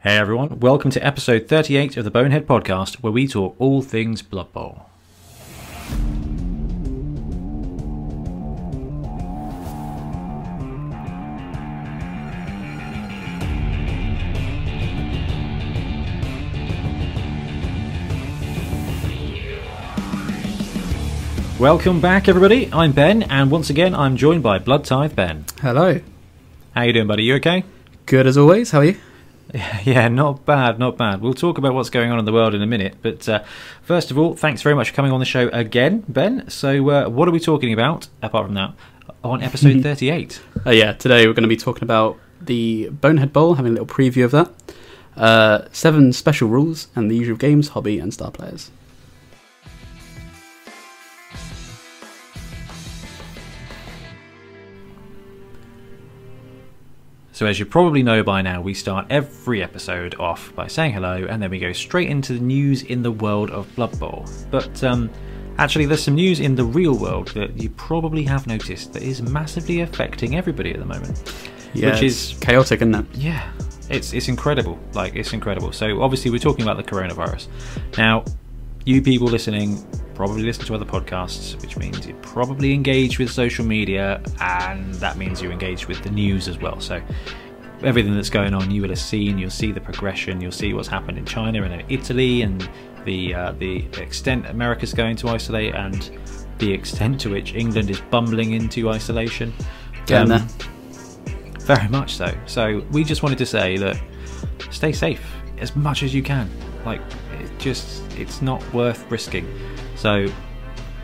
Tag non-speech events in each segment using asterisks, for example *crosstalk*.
Hey everyone, welcome to episode 38 of the Bonehead Podcast, where we talk all things Blood Bowl. Welcome back, everybody. I'm Ben, and once again, I'm joined by Blood Tithe Ben. Hello. How you doing, buddy? You okay? Good as always. How are you? *laughs* Yeah, not bad, not bad. We'll talk about what's going on in the world in a minute, but uh, first of all, thanks very much for coming on the show again, Ben. So, uh, what are we talking about apart from that on episode 38? Uh, yeah, today we're going to be talking about the Bonehead Bowl, having a little preview of that. Uh, seven special rules and the usual games, hobby, and star players. So, as you probably know by now, we start every episode off by saying hello, and then we go straight into the news in the world of Blood Bowl. But um, actually, there's some news in the real world that you probably have noticed that is massively affecting everybody at the moment. Yeah, Which it's is- chaotic, isn't it? Yeah, it's it's incredible. Like it's incredible. So obviously we're talking about the coronavirus. Now, you people listening probably listen to other podcasts, which means you probably engage with social media, and that means you engage with the news as well. So everything that's going on, you will have seen. You'll see the progression. You'll see what's happened in China and in Italy, and the uh, the extent America's going to isolate, and the extent to which England is bumbling into isolation. Getting Um, very much so. So we just wanted to say that stay safe as much as you can. Like it just it's not worth risking. So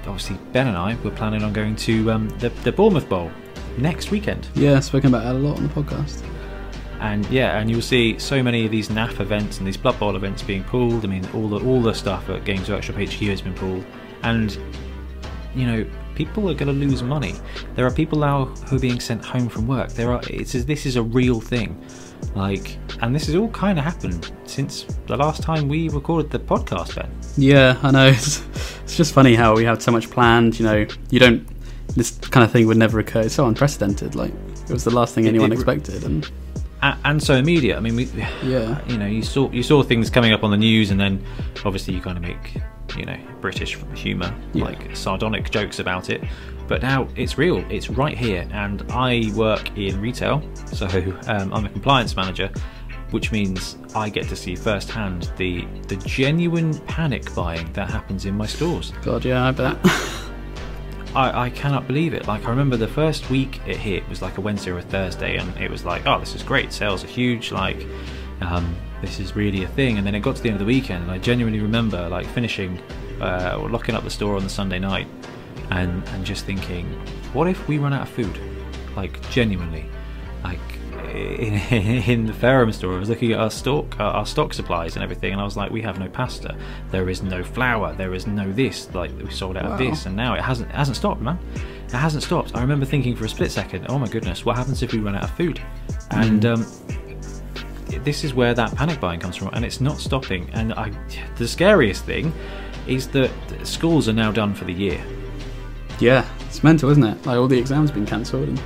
obviously Ben and I were planning on going to um, the the Bournemouth Bowl next weekend. Yeah, I've spoken about it a lot on the podcast. And yeah, and you'll see so many of these NAF events and these Blood Bowl events being pulled. I mean, all the all the stuff at Games Workshop HQ has been pulled, and you know, people are going to lose money. There are people now who are being sent home from work. There are. It's this is a real thing, like, and this has all kind of happened since the last time we recorded the podcast. Ben, Yeah, I know. *laughs* It's, it's just funny how we have so much planned. You know, you don't. This kind of thing would never occur. It's so unprecedented. Like it was the last thing anyone it- expected, and and so immediate. I mean, we, Yeah. *sighs* you know, you saw you saw things coming up on the news, and then obviously you kind of make you know British humour, Yeah. like sardonic jokes about it. But now it's real. It's right here, and I work in retail, so um, I'm a compliance manager, which means I get to see firsthand the the genuine panic buying that happens in my stores. God, yeah, I bet. *laughs* I, I cannot believe it. Like I remember the first week it hit was like a Wednesday or a Thursday, and it was like, oh, this is great. Sales are huge. Like, um, this is really a thing. And then it got to the end of the weekend, and I genuinely remember like finishing uh, or locking up the store on the Sunday night, and and just thinking, what if we run out of food? Like genuinely, like in, *laughs* in the Ferrum store, I was looking at our stock, our, our stock supplies and everything, and I was like, we have no pasta, there is no flour, there is no this. Like we sold out of this, and now it hasn't it hasn't stopped, man. It hasn't stopped. I remember thinking for a split second, oh my goodness, what happens if we run out of food? And um, this is where that panic buying comes from, and it's not stopping. And I, the scariest thing is that schools are now done for the year. Yeah, it's mental, isn't it? Like all the exams been cancelled, and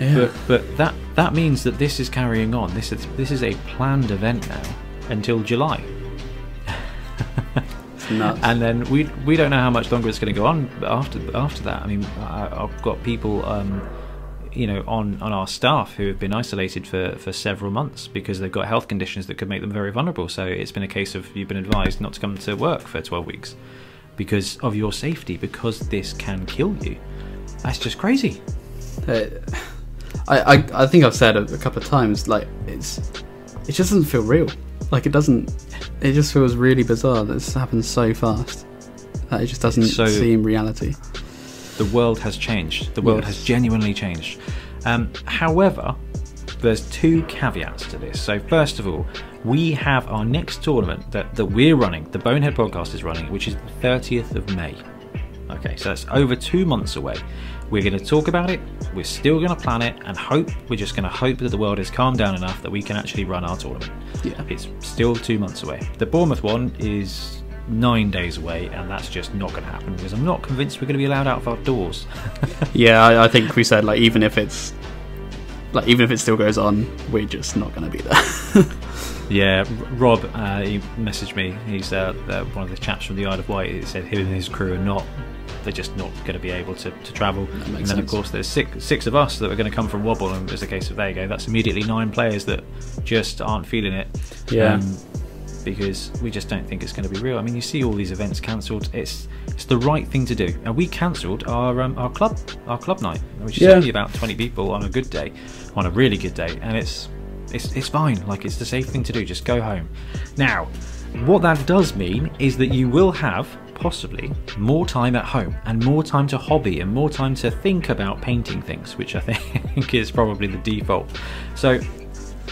Yeah. But but that that means that this is carrying on. This is this is a planned event now until July, *laughs* it's nuts. and then we we don't know how much longer it's going to go on after after that. I mean, I, I've got people. Um, you know, on, on our staff who have been isolated for, for several months because they've got health conditions that could make them very vulnerable. So it's been a case of you've been advised not to come to work for 12 weeks because of your safety, because this can kill you. That's just crazy. Uh, I, I I think I've said it a couple of times. Like it's it just doesn't feel real. Like it doesn't. It just feels really bizarre. that This happens so fast that it just doesn't So- seem reality. the world has changed. The world Yes. has genuinely changed. Um, however, there's two caveats to this. So, first of all, we have our next tournament that, that we're running, the Bonehead podcast is running, which is the 30th of May. Okay, so that's over two months away. We're going to talk about it, we're still going to plan it, and hope, we're just going to hope that the world has calmed down enough that we can actually run our tournament. Yeah. It's still two months away. The Bournemouth one is nine days away, and that's just not going to happen because I'm not convinced we're going to be allowed out of our doors. *laughs* Yeah, I, I think we said like even if it's like even if it still goes on, we're just not going to be there. *laughs* Yeah, Rob, uh, he messaged me. He's uh, uh, one of the chaps from the Isle of Wight. He said him and his crew are not. They're just not going to be able to, to travel. And then, of course, there's six six of us that are going to come from Wobble, and it's a case of there you go. That's immediately nine players that just aren't feeling it. Yeah. because we just don't think it's going to be real. I mean, you see all these events cancelled. It's it's the right thing to do. And we cancelled our um, our club our club night, which is Yeah. only about twenty people on a good day, on a really good day, and it's it's it's fine. Like it's the safe thing to do. Just go home. Now, what that does mean is that you will have possibly more time at home and more time to hobby and more time to think about painting things, which I *laughs* think is probably the default. So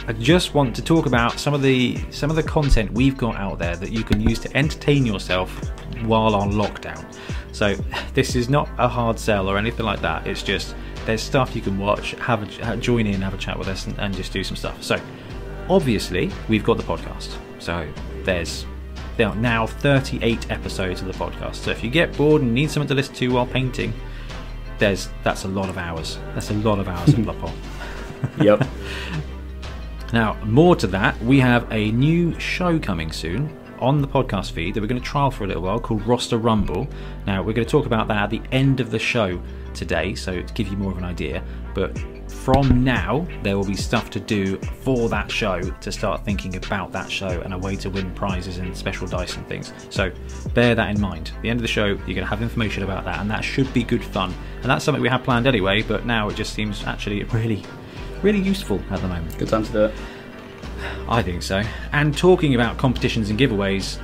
I just want to talk about some of the some of the content we've got out there that you can use to entertain yourself while on lockdown. So *laughs* this is not a hard sell or anything like that. It's just there's stuff you can watch, have a, join in, have a chat with us, and, and just do some stuff. So obviously we've got the podcast. So there's there are now 38 episodes of the podcast. So if you get bored and need something to listen to while painting, there's that's a lot of hours. That's a lot of hours of Blood Bowl. *laughs* *laughs* Yep. Now, more to that, we have a new show coming soon on the podcast feed that we're going to trial for a little while called Roster Rumble. Now, we're going to talk about that at the end of the show today, so to give you more of an idea. But from now, there will be stuff to do for that show to start thinking about that show and a way to win prizes and special dice and things. So bear that in mind. At the end of the show, you're going to have information about that, and that should be good fun. And that's something we have planned anyway, but now it just seems actually really, really useful at the moment. Good time to do it. I think so. And talking about competitions and giveaways,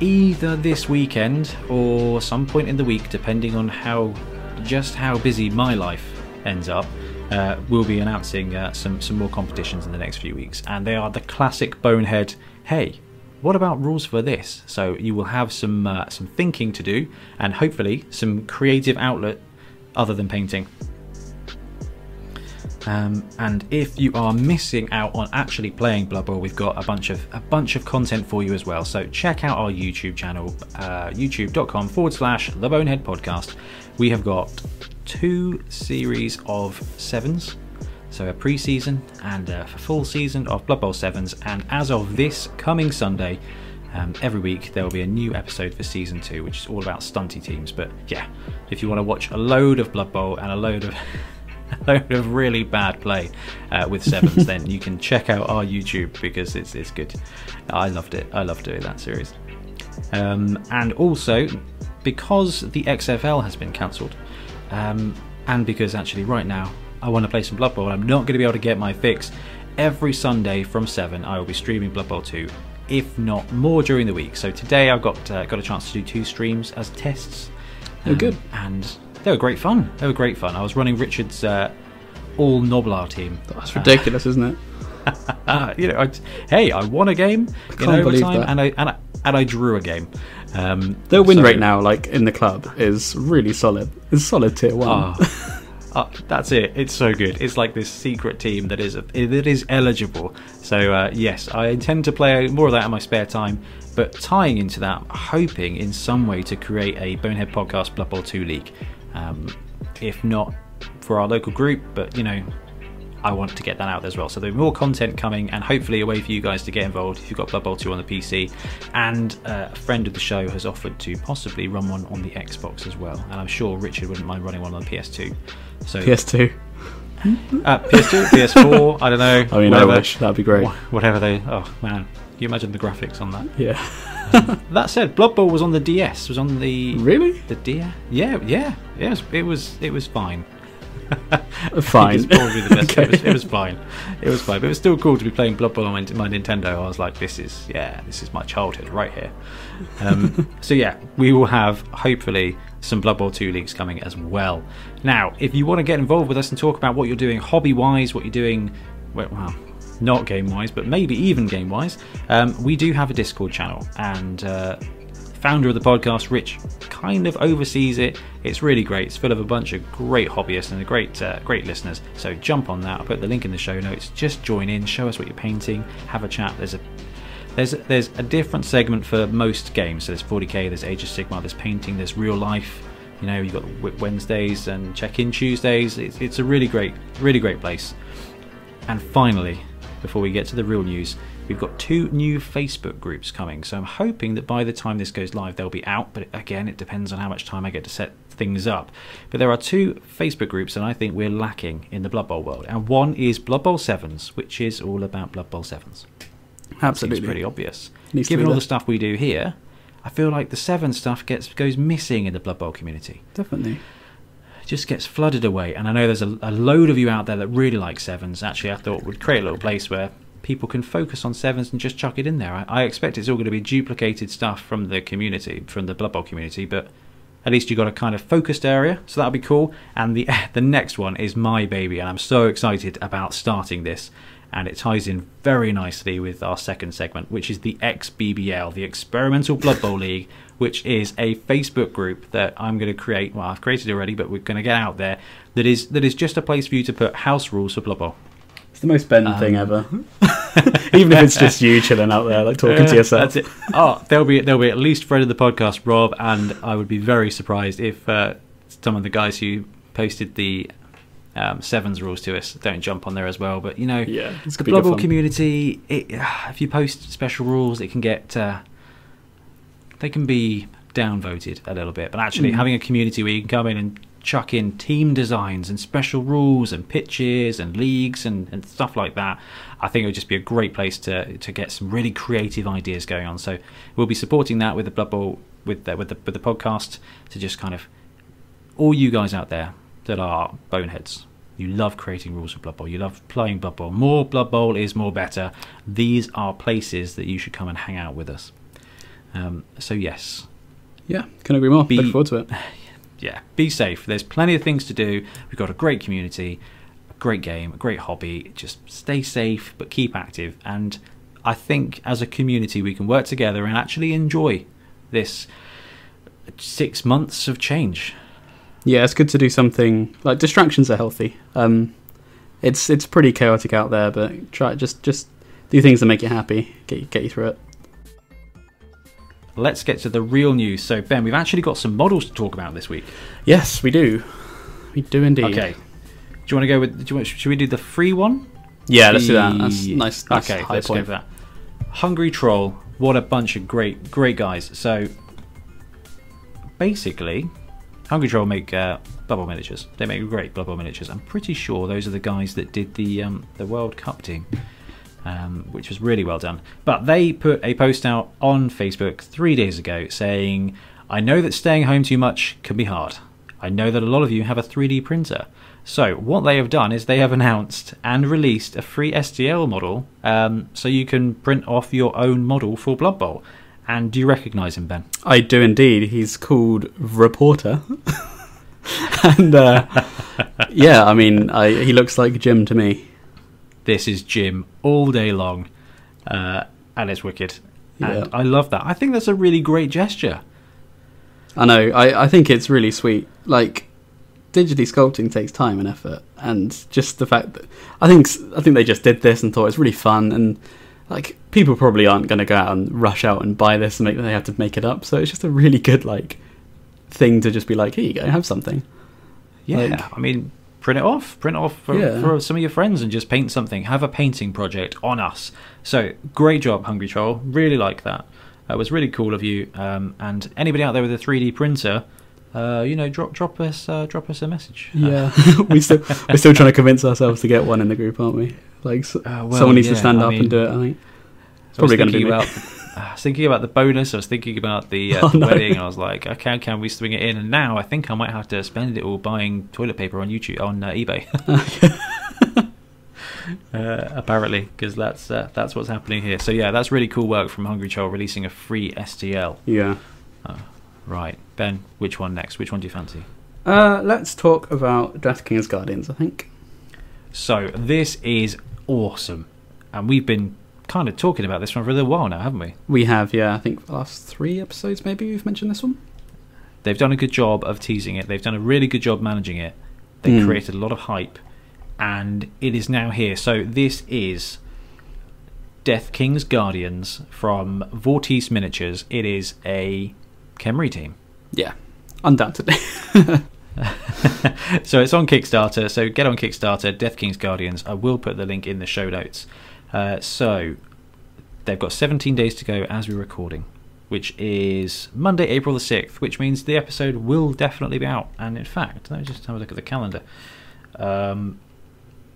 either this weekend or some point in the week, depending on how just how busy my life ends up, uh, we'll be announcing uh, some some more competitions in the next few weeks, and they are the classic bonehead. Hey. What about rules for this? So you will have some uh, some thinking to do, and hopefully some creative outlet other than painting. Um, and if you are missing out on actually playing Blood Bowl, we've got a bunch of a bunch of content for you as well. So check out our YouTube channel, uh, youtube.com forward slash The Bonehead Podcast. We have got two series of sevens, so a pre-season and a full season of Blood Bowl sevens. And as of this coming Sunday, um, every week there will be a new episode for season two, which is all about stunty teams. But yeah, if you want to watch a load of Blood Bowl and a load of *laughs* a load of really bad play uh, with sevens, then you can check out our YouTube because it's it's good. I loved it. I love doing that series. Um, and also, because the XFL has been cancelled, um, and because actually right now I want to play some Blood Bowl, I'm not going to be able to get my fix. Every Sunday from seven, I will be streaming Blood Bowl 2, if not more during the week. So today I've got uh, got a chance to do two streams as tests. Oh, good. Um, and they were great fun. They were great fun. I was running Richard's uh, all Noblar team. That's ridiculous, isn't it? Uh, *laughs* you know, I, hey, I won a game in can't believe overtime, that. and I, and I and I drew a game. Um, Their win so- rate now, like in the club, is really solid. It's solid tier one. Oh, oh, that's it. It's so good. It's like this secret team that is that is eligible. So uh, yes, I intend to play more of that in my spare time. But tying into that, hoping in some way to create a Bonehead Podcast Blood Bowl Two League. Um, if not for our local group, but you know, I want to get that out there as well. So there'll be more content coming, and hopefully a way for you guys to get involved if you've got Blood Bowl 2 on the PC. And uh, a friend of the show has offered to possibly run one on the Xbox as well. And I'm sure Richard wouldn't mind running one on the PS2. So PS2. uh, PS2, PS4, *laughs* I don't know. I mean, whatever, I wish that'd be great. Whatever they. Oh man, can you imagine the graphics on that? Yeah. *laughs* That said, Blood Bowl was on the DS. Was on the really? the DS. Yeah, yeah, yes. It was it was fine. *laughs* Fine. It's probably the best. it, was, it was fine. It was fine. But it was still cool to be playing Blood Bowl on my, my Nintendo. I was like, this is yeah, this is my childhood right here. Um, *laughs* so yeah, we will have hopefully some Blood Bowl 2 leagues coming as well. Now, if you want to get involved with us and talk about what you're doing hobby wise, what you're doing, well, well not game wise, but maybe even game wise, um, we do have a Discord channel and. Uh, founder of the podcast, Rich, kind of oversees it. It's really great. It's full of a bunch of great hobbyists and great, uh, great listeners. So jump on that. I'll put the link in the show notes. Just join in, show us what you're painting, have a chat. There's a there's there's a different segment for most games. So there's 40k, there's Age of Sigmar, there's painting, there's real life. You know, you've got Wednesdays and check-in Tuesdays. It's, it's a really great, really great place. And finally, before we get to the real news, we've got two new Facebook groups coming. So I'm hoping that by the time this goes live, they'll be out. But again, it depends on how much time I get to set things up. But there are two Facebook groups that I think we're lacking in the Blood Bowl world. And one is Blood Bowl Sevens, which is all about Blood Bowl Sevens. Absolutely. Seems pretty obvious. Needs Given all the stuff we do here, I feel like the Seven stuff gets goes missing in the Blood Bowl community. Definitely. just gets flooded away. And I know there's a, a load of you out there that really like sevens. Actually, I thought would create a little place where people can focus on sevens and just chuck it in there. I, I expect it's all going to be duplicated stuff from the community, from the Blood Bowl community, but at least you've got a kind of focused area, so that'll be cool. And the *laughs* the next one is my baby, and I'm so excited about starting this. And it ties in very nicely with our second segment, which is the XBBL, the Experimental Blood Bowl League, which is a Facebook group that I'm going to create. Well, I've created already, but we're going to get out there. That is that is just a place for you to put house rules for Blood Bowl. It's the most Ben Um, thing ever. *laughs* Even if it's just you chilling out there, like talking to Uh, yourself. That's it. Oh, there'll be there'll be at least friend of the podcast, Rob, and I would be very surprised if uh, some of the guys who posted the um, sevens rules to us don't jump on there as well. But you know, Yeah, it's the gonna be Blood good Bowl fun. community, it, *sighs* if you post special rules, it can get uh, they can be downvoted a little bit. But actually, Mm. having a community where you can come in and chuck in team designs and special rules and pitches and leagues and, and stuff like that, I think it would just be a great place to to get some really creative ideas going on. So we'll be supporting that with the Blood Bowl with the, with the with the podcast to just kind of all you guys out there that are boneheads. You love creating rules for Blood Bowl. You love playing Blood Bowl. More Blood Bowl is more better. These are places that you should come and hang out with us. Um, so yes, Yeah, couldn't agree more. Be- Look forward to it. *laughs* yeah, be safe. There's plenty of things to do. We've got a great community, a great game, a great hobby. Just stay safe, but keep active. And I think as a community, we can work together and actually enjoy this six months of change. Yeah, it's good to do something like distractions are healthy. Um, it's it's pretty chaotic out there, but try just just do things that make you happy, get get you through it. Let's get to the real news. So, Ben, we've actually got some models to talk about this week. Yes, we do. We do indeed. Okay. Do you want to go with? Do you want, should we do the free one? Yeah, let's do that. That's nice. nice okay, high let's point. go for that. Hungry Troll. What a bunch of great, great guys. So, basically, Hungry Troll make uh, bubble miniatures. They make great bubble miniatures. I'm pretty sure those are the guys that did the um, the World Cup team, um, which was really well done. But they put a post out on Facebook three days ago saying, "I know that staying home too much can be hard. I know that a lot of you have a 3D printer." So what they have done is they have announced and released a free STL model, um, so you can print off your own model for Blood Bowl. And do you recognise him, Ben? I do indeed. He's called Reporter, *laughs* and uh, *laughs* yeah, I mean, I, he looks like Jim to me. This is Jim all day long, uh, and it's wicked. Yeah. And I love that. I think that's a really great gesture. I know. I, I think it's really sweet. Like digitally sculpting takes time and effort, and just the fact that I think I think they just did this and thought it's really fun, and like people probably aren't going to go out and rush out and buy this and make they have to make it up. So it's just a really good like thing to just be like, here you go, have something. Yeah, Like- I mean, print it off, print it off for, Yeah. for some of your friends, and just paint something. Have a painting project on us. So great job, Hungry Troll. Really like that. That was really cool of you. Um, and anybody out there with a 3D printer, uh, you know, drop drop us uh, drop us a message. Uh, Yeah, *laughs* we still we're still trying to convince ourselves to get one in the group, aren't we? Like Uh, well, someone needs to stand I up mean- and do it. I think. it's Probably gonna be me. about. *laughs* I was thinking about the bonus. I was thinking about the, uh, *laughs* Oh, the no. wedding, and I was like, okay, can we swing it in? And now I think I might have to spend it all buying toilet paper on YouTube on uh, eBay. *laughs* *laughs* uh, apparently, because that's uh, that's what's happening here. So yeah, that's really cool work from Hungry Troll releasing a free STL. Yeah. Right, Ben, which one next? Which one do you fancy? Uh, let's talk about Death Kings Guardians. I think. So this is awesome, and we've been kind of talking about this one for a little while now, haven't we? We have, yeah. I think the last three episodes, maybe we've mentioned this one. They've done a good job of teasing it. They've done a really good job managing it. They Mm. created a lot of hype, and it is now here. So this is Death King's Guardians from Vortice Miniatures. It is a Khemri team. Yeah, undoubtedly. *laughs* *laughs* so it's on Kickstarter. So get on Kickstarter, Death King's Guardians. I will put the link in the show notes. Uh, so they've got 17 days to go as we're recording, which is Monday, April the 6th, which means the episode will definitely be out. And in fact, let me just have a look at the calendar. Um,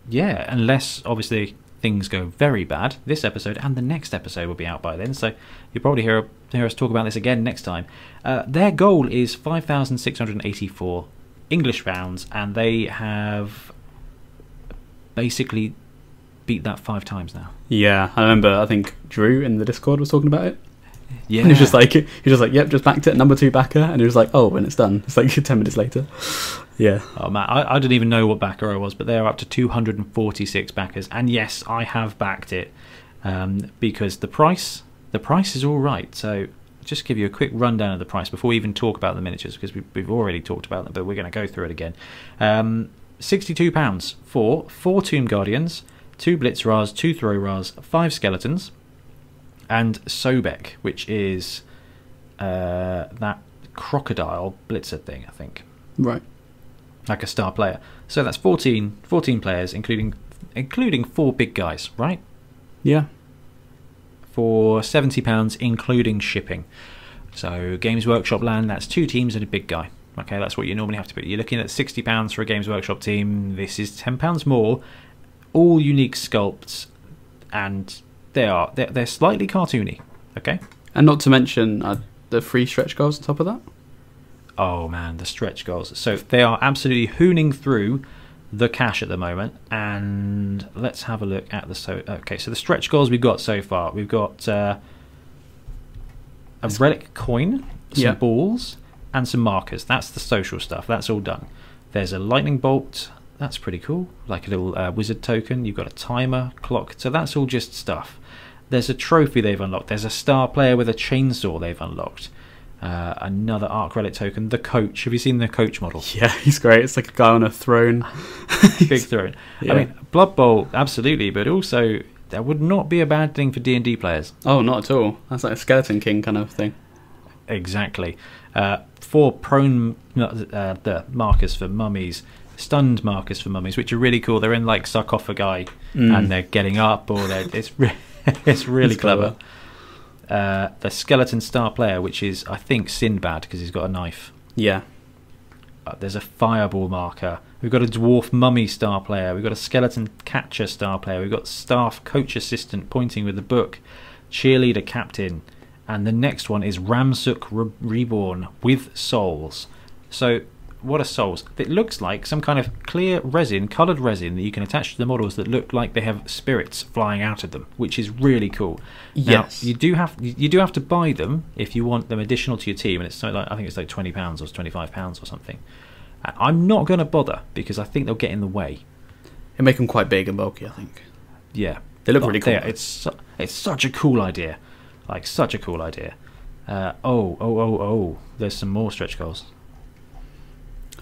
yeah, unless obviously things go very bad, this episode and the next episode will be out by then. So you'll probably hear, hear us talk about this again next time. Uh, their goal is 5,684 English pounds, and they have basically beat that five times now. Yeah, I remember. I think Drew in the Discord was talking about it. Yeah, And he was just like, he was just like, yep, just backed it, number two backer, and he was like, oh, when it's done, it's like *laughs* ten minutes later. Yeah, Oh man, I, I didn't even know what backer I was, but they're up to 246 backers, and yes, I have backed it um, because the price, the price is all right. So just give you a quick rundown of the price before we even talk about the miniatures because we, we've already talked about them, but we're going to go through it again. Um, 62 pounds for four Tomb Guardians, two Blitz Ras, two Throw Ras, five Skeletons, and Sobek, which is uh, that crocodile blitzer thing, I think right. like a star player. So that's 14, 14 players, including including four big guys, right? Yeah, For seventy pounds, including shipping. So Games Workshop land, that's two teams and a big guy. Okay, that's what you normally have to put. You're looking at sixty pounds for a Games Workshop team. This is ten pounds more. All unique sculpts, and they are they're, they're slightly cartoony. Okay. and not to mention uh, the free stretch goals on top of that. Oh man, the stretch goals. So they are absolutely hooning through the cash at the moment. And let's have a look at the so. Okay, so the stretch goals we've got so far. We've got uh, a relic coin, some Yeah. balls, and some markers. That's the social stuff. That's all done. There's a lightning bolt. That's pretty cool. Like a little uh, wizard token. You've got a timer clock. So that's all just stuff. There's a trophy they've unlocked. There's a star player with a chainsaw they've unlocked. Uh, another Arc Relic token. The coach. Have you seen the coach model? *laughs* Yeah, he's great. It's like a guy on a throne. *laughs* Big throne. Yeah. I mean, Blood Bowl, absolutely, but also that would not be a bad thing for D and D players. Oh, not at all. That's like a skeleton king kind of thing. Exactly. Uh, four prone uh, the markers for mummies, stunned markers for mummies, which are really cool. They're in like sarcophagi Mm. and they're getting up, or they're it's re- *laughs* it's really It's clever. clever. Uh, the skeleton star player, which is I think Sinbad because he's got a knife. Yeah, Uh, there's a fireball marker. We've got a dwarf mummy star player. We've got a skeleton catcher star player. We've got staff coach assistant pointing with the book, cheerleader captain, and the next one is Ramsuk Re- reborn with souls. So, what are souls? It looks like some kind of clear resin, coloured resin that you can attach to the models that look like they have spirits flying out of them, which is really cool. Now, Yes. you do have you do have to buy them if you want them additional to your team, and it's something like I think it's like twenty pounds or twenty five pounds or something. I'm not going to bother because I think they'll get in the way. it make them quite big and bulky. I think Yeah, they look But really cool. It's su- it's such a cool idea, like such a cool idea. Uh, oh oh oh oh! There's some more stretch goals.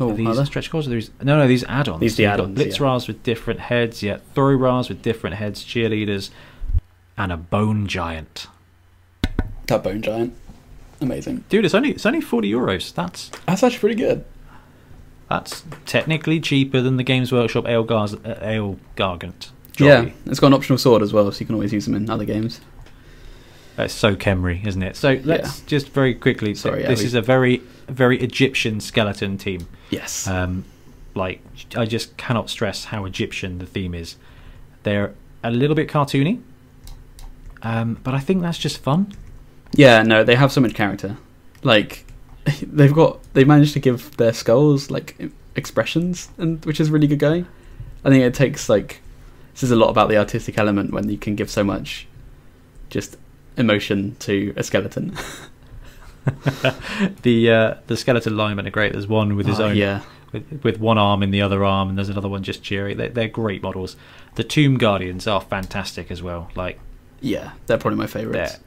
Oh, Are are these there? stretch goals? Or these no no these add-ons. These the add-ons, Blitz yeah. Ras with different heads, yeah. Throw Ras with different heads, cheerleaders, and a bone giant. that bone giant, amazing. Dude, it's only it's only forty euros. That's That's actually pretty good. That's technically cheaper than the Games Workshop Ale, Gars- uh, Ale Gargant. Yeah, it's got an optional sword as well, so you can always use them in other games. That's so Khemri, isn't it? So let's just very quickly. Sorry, this Abby. is a very, very Egyptian skeleton team. Yes. Um, like I just cannot stress how Egyptian the theme is. They're a little bit cartoony, um, but I think that's just fun. Yeah, no, they have so much character. Like *laughs* they've got they managed to give their skulls like expressions, and which is really good going. I think it takes like this is a lot about the artistic element when you can give so much just emotion to a skeleton. *laughs* *laughs* the uh, the skeleton linemen are great. There's one with his Oh, own yeah, with, with one arm in the other arm, and there's another one just cheery. They're, they're great models. The Tomb Guardians are fantastic as well. Like yeah, they're probably my favourites.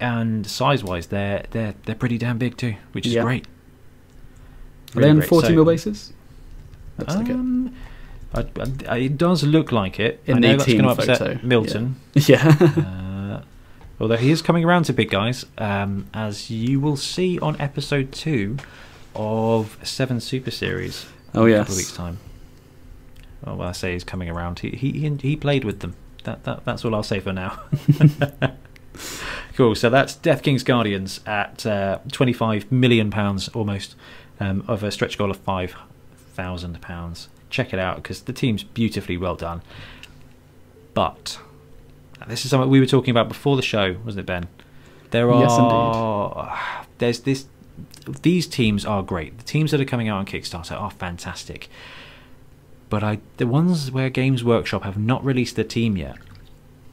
and size wise, they're they're they're pretty damn big too, which is Yeah. great. Are they on 40 So- mil bases? That's okay. Um, I, I, it does look like it. In I the know that's going to 18 upset photo, Milton. Yeah. *laughs* uh, although he is coming around to big guys, um, as you will see on episode two of Seven Super Series. oh in a couple of weeks' time. Well, when I say he's coming around, he he he, played with them. That, that that's all I'll say for now. *laughs* Cool. So that's Death King's Guardians at uh, twenty-five million pounds almost um, of a stretch goal of five thousand pounds. Check it out because the team's beautifully well done. But this is something we were talking about before the show, wasn't it, Ben? There are Yes, there's this. These teams are great. The teams that are coming out on Kickstarter are fantastic. But I, the ones where Games Workshop have not released a team yet,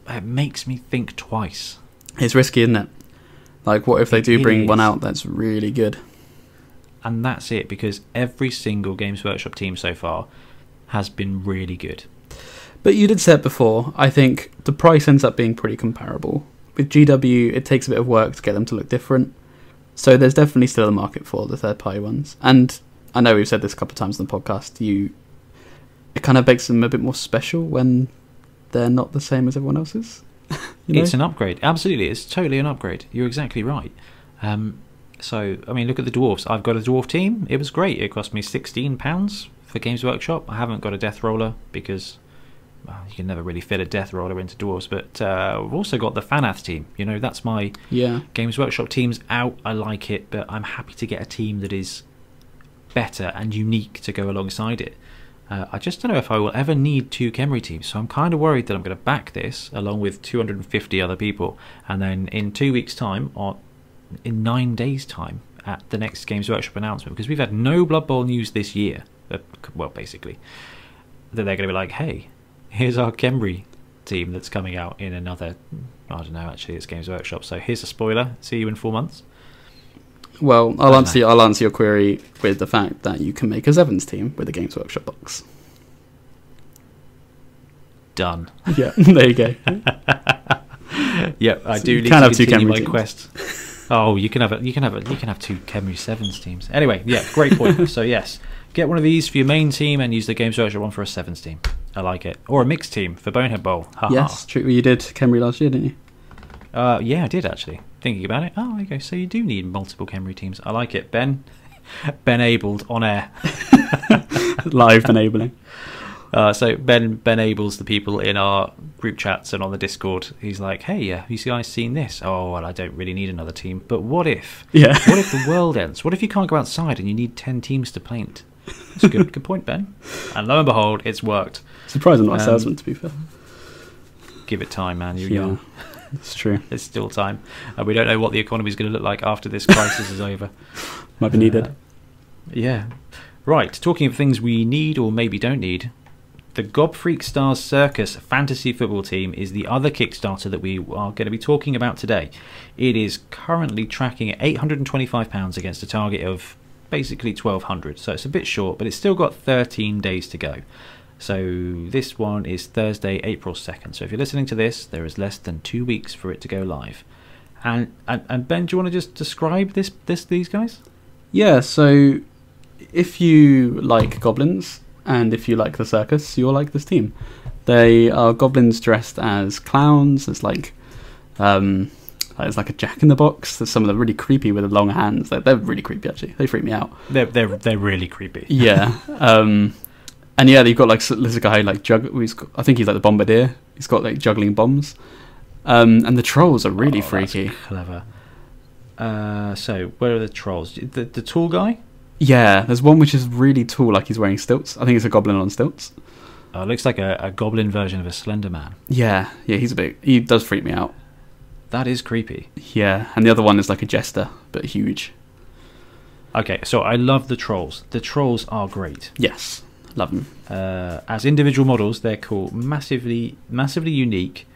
it makes me think twice. It's risky, isn't it? Like, what if they do It bring one out that's really good? And that's it because every single Games Workshop team so far has been really good. But you did say it before. I think the price ends up being pretty comparable. With GW, it takes a bit of work to get them to look different. So there's definitely still a market for the third party ones. And I know we've said this a couple of times on the podcast. You, it kind of makes them a bit more special when they're not the same as everyone else's. *laughs* you know? It's an upgrade. Absolutely, it's totally an upgrade. You're exactly right. Um, so, I mean, look at the dwarfs. I've got a dwarf team. It was great. It cost me sixteen pounds for Games Workshop. I haven't got a death roller because well, you can never really fit a death roller into dwarves. But uh, I've also got the Fanath team. You know, that's my yeah. Games Workshop team's out. I like it, but I'm happy to get a team that is better and unique to go alongside it. Uh, I just don't know if I will ever need two Khemri teams, so I'm kind of worried that I'm going to back this along with 250 other people, and then in two weeks' time, or in nine days' time, at the next Games Workshop announcement, because we've had no Blood Bowl news this year, uh, well, basically, that they're going to be like, hey, here's our Khemri team that's coming out in another, I don't know, actually, it's Games Workshop, so here's a spoiler, see you in four months. Well, I'll answer. I'll answer your query with the fact that you can make a Sevens team with a Games Workshop box. Done. Yeah, *laughs* there you go. *laughs* Yep, I So do you need can to have two continue Khemri my teams. quest. Oh, you can have a, you can have a, you can have two Khemri sevens teams. Anyway, yeah, great point. *laughs* so yes, get one of these for your main team and use the Games Workshop one for a sevens team. I like it, or a mixed team for Bonehead Bowl. Ha yes, true. You did Khemri last year, didn't you? Uh, yeah, I did actually. Thinking about it. Oh, okay. So you do need multiple Khemri teams. I like it. Ben, *laughs* Ben abled on air. *laughs* Live enabling. *laughs* Uh, so Ben Ben Abel's the people in our group chats and on the Discord. He's like, "Hey, uh, you guys seen this? Oh, well, I don't really need another team. But what if? Yeah. What if the world ends? What if you can't go outside and you need ten teams to paint? That's a good good point, Ben. And lo and behold, it's worked. Surprising not a Um, salesman, to be fair. Give it time, man. You're Yeah, young. *laughs* it's true. *laughs* There's still time. Uh, we don't know what the economy is going to look like after this crisis is over. *laughs* Might be needed. Uh, yeah. Right. Talking of things we need or maybe don't need, the Gob Freak Stars Circus fantasy football team is the other Kickstarter that we are going to be talking about today. It is currently tracking at £825 against a target of basically 1200 so it's a bit short, but it's still got 13 days to go. So this one is Thursday, April 2nd. So if you're listening to this, there is less than two weeks for it to go live. And, and, and Ben, do you want to just describe this, this these guys? Yeah, so if you like goblins and if you like the circus, you'll like this team. They are goblins dressed as clowns. It's like um, it's like a Jack in the Box. There's some of them really creepy with the long hands. They're, they're really creepy actually. They freak me out. They're they're they're really creepy. Yeah. *laughs* um, and yeah, you've got like s- there's a guy like jug. Who's got, I think he's like the bombardier. He's got like juggling bombs. Um, and the trolls are really Oh, freaky. clever. Uh, so where are the trolls? The the tall guy? Yeah, there's one which is really tall, like he's wearing stilts. I think it's a goblin on stilts. Oh, looks like a, a goblin version of a Slender Man. Yeah, yeah, he's a bit. He does freak me out. That is creepy. Yeah, and the other one is like a jester, but huge. Okay, so I love the trolls. The trolls are great. Yes, love them. Uh, as individual models, they're cool, massively massively unique,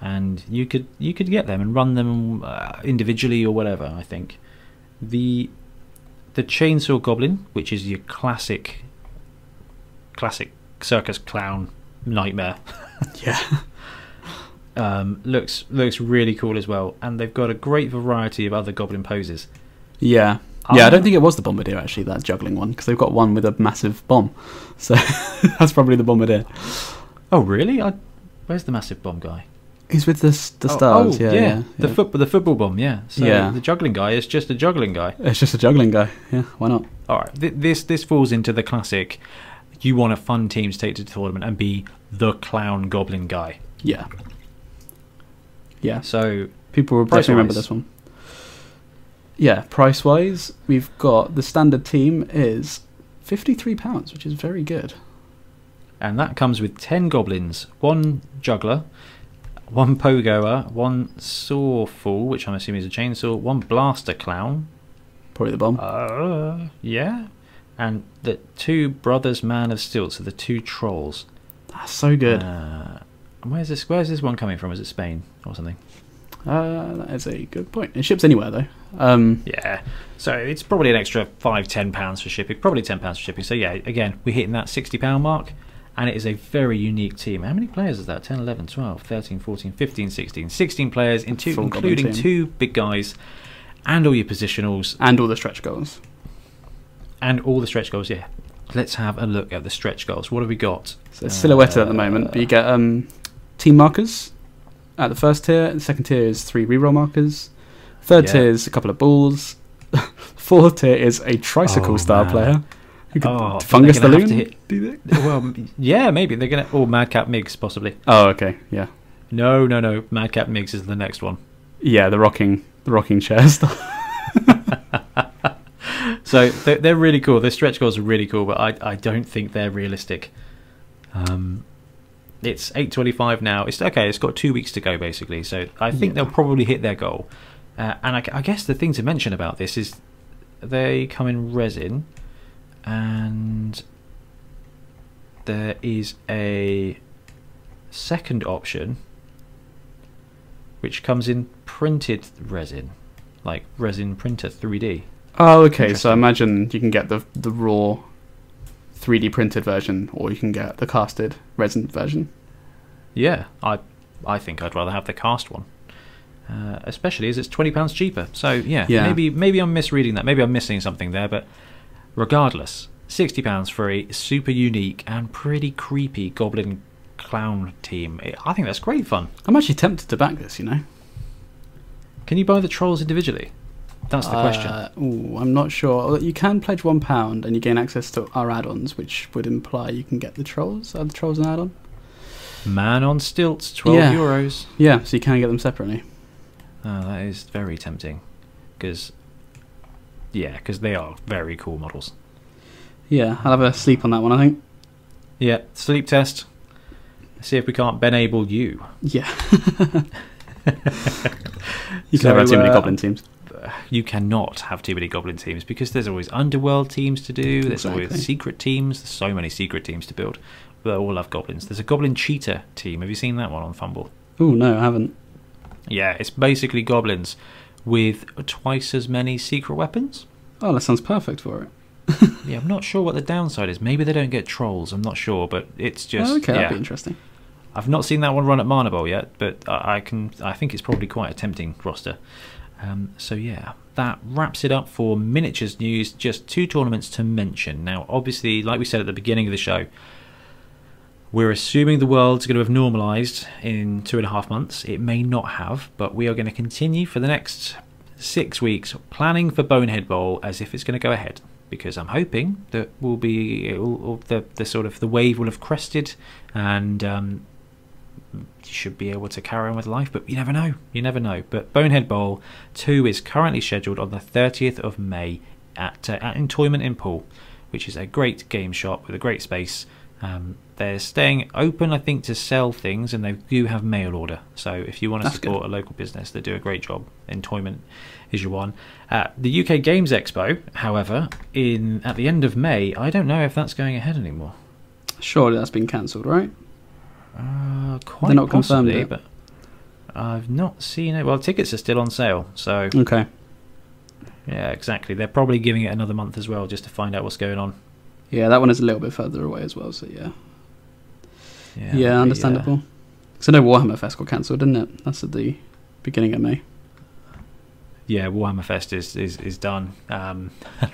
and you could you could get them and run them uh, individually or whatever. I think the the chainsaw goblin, which is your classic classic circus clown nightmare. *laughs* Yeah, *laughs* um, looks looks really cool as well, and they've got a great variety of other goblin poses. yeah, yeah. I don't think it was the bombardier actually, that juggling one, because they've got one with a massive bomb. *laughs* So that's probably the bombardier. Oh, really? I, where's the massive bomb guy? He's with the the Oh, stars. oh, yeah, yeah, the yeah. foot, the football bomb. Yeah. So Yeah. The juggling guy is just a juggling guy. It's just a juggling guy. Yeah, why not? All right. Th- this this falls into the classic. You want a fun team to take to the tournament and be the clown goblin guy. Yeah, yeah, So People will definitely remember this one. Yeah, price wise, we've got the standard team is fifty-three pounds, which is very good. And that comes with 10 goblins, one juggler, one pogoer, one sawful, which I'm assuming is a chainsaw, one blaster clown. Probably the bomb. Uh, yeah. And the two brothers man of steel, so the two trolls. That's so good. Uh, where's this where's this one coming from? Is it Spain or something? Uh, that is a good point. It ships anywhere though. Um, Yeah. So it's probably an extra five, ten pounds for shipping. Probably ten pounds for shipping. So yeah, again, we're hitting that sixty pound mark. And it is a very unique team. How many players is that? 10, 11, 12, 13, 14, 15, 16. 16 players, in two, including two big guys and all your positionals and all the stretch goals. and all the stretch goals. Yeah. Let's have a look at the stretch goals. What have we got? So it's silhouetted at the moment, but you get um, team markers at the first tier. The second tier is three reroll markers. Third Yeah. tier is a couple of balls. *laughs* Fourth tier is a tricycle Oh, star man. player. Who could, Oh, fungus they're gonna have balloon. to hit- Do you think? well, yeah, maybe they're gonna. Or Madcap Migs, possibly. Oh, okay, yeah, No, no, no. Madcap Migs is the next one. yeah. The rocking, the rocking chair *laughs* stuff. So they're, they're really cool. Their stretch goals are really cool, but I I don't think they're realistic. Um, it's eight twenty five now. It's okay. It's got two weeks to go basically. So I think Yeah. they'll probably hit their goal. Uh, and I, I guess the thing to mention about this is they come in resin, and there is a second option which comes in printed resin, like resin printer three D. Oh, okay. So I imagine you can get the the raw, 3D printed version, or you can get the casted resin version. Yeah, I I think I'd rather have the cast one, uh, especially as it's twenty pounds cheaper. So yeah, Yeah. maybe maybe I'm misreading that. Maybe I'm missing something there. But regardless, sixty pounds for a super unique and pretty creepy goblin clown team. I think that's great fun. I'm actually tempted to back this. You know. Can you buy the trolls individually? That's the question. Uh, ooh, I'm not sure. You can pledge one pound and you gain access to our add-ons, which would imply you can get the trolls. Are the trolls an add-on? Man on stilts, twelve Yeah. euros. Yeah, so you can get them separately. Oh, that is very tempting, because yeah, because they are very cool models. Yeah, I'll have a sleep on that one. I think. Yeah, sleep test. See if we can't benable you. Yeah. *laughs* *laughs* you can never have too many uh, goblin teams. You cannot have too many goblin teams because there's always underworld teams to do. There's Exactly. always secret teams. There's so many secret teams to build. They all love goblins. There's a goblin cheetah team. Have you seen that one on FUMBBL? Oh no, I haven't. Yeah, it's basically goblins with twice as many secret weapons. Oh, that sounds perfect for it. *laughs* Yeah, I'm not sure what the downside is. Maybe they don't get trolls. I'm not sure, but it's oh, just oh, okay, yeah. that'd be interesting. I've not seen that one run at Mana Bowl yet, but I, I can. I think it's probably quite a tempting roster. Um, so yeah, that wraps it up for miniatures news. Just two tournaments to mention. Now, obviously, like we said at the beginning of the show, we're assuming the world's going to have normalised in two and a half months. It may not have, but we are going to continue for the next six weeks planning for Bonehead Bowl as if it's going to go ahead. Because I'm hoping that will be will, the the sort of the wave will have crested, and um, you should be able to carry on with life, but you never know. You never know. But Bonehead Bowl 2 is currently scheduled on the 30th of May at, uh, at Entoyment in Poole, which is a great game shop with a great space. Um, they're staying open, I think, to sell things, and they do have mail order. So if you want to That's support a local business, they do a great job. Entoyment is your one. Uh, the UK Games Expo, however, in at the end of May, I don't know if that's going ahead anymore. Surely that's been cancelled, right? Uh, quite They're not confirmed yet. but I've not seen it. Well, tickets are still on sale, so Okay. yeah, exactly. They're probably giving it another month as well, just to find out what's going on. Yeah, that one is a little bit further away as well. So yeah, Yeah, yeah, understandable. So no Warhammer Fest got cancelled, didn't it? That's at the beginning of May. yeah, Warhammer Fest is is, is done. Um,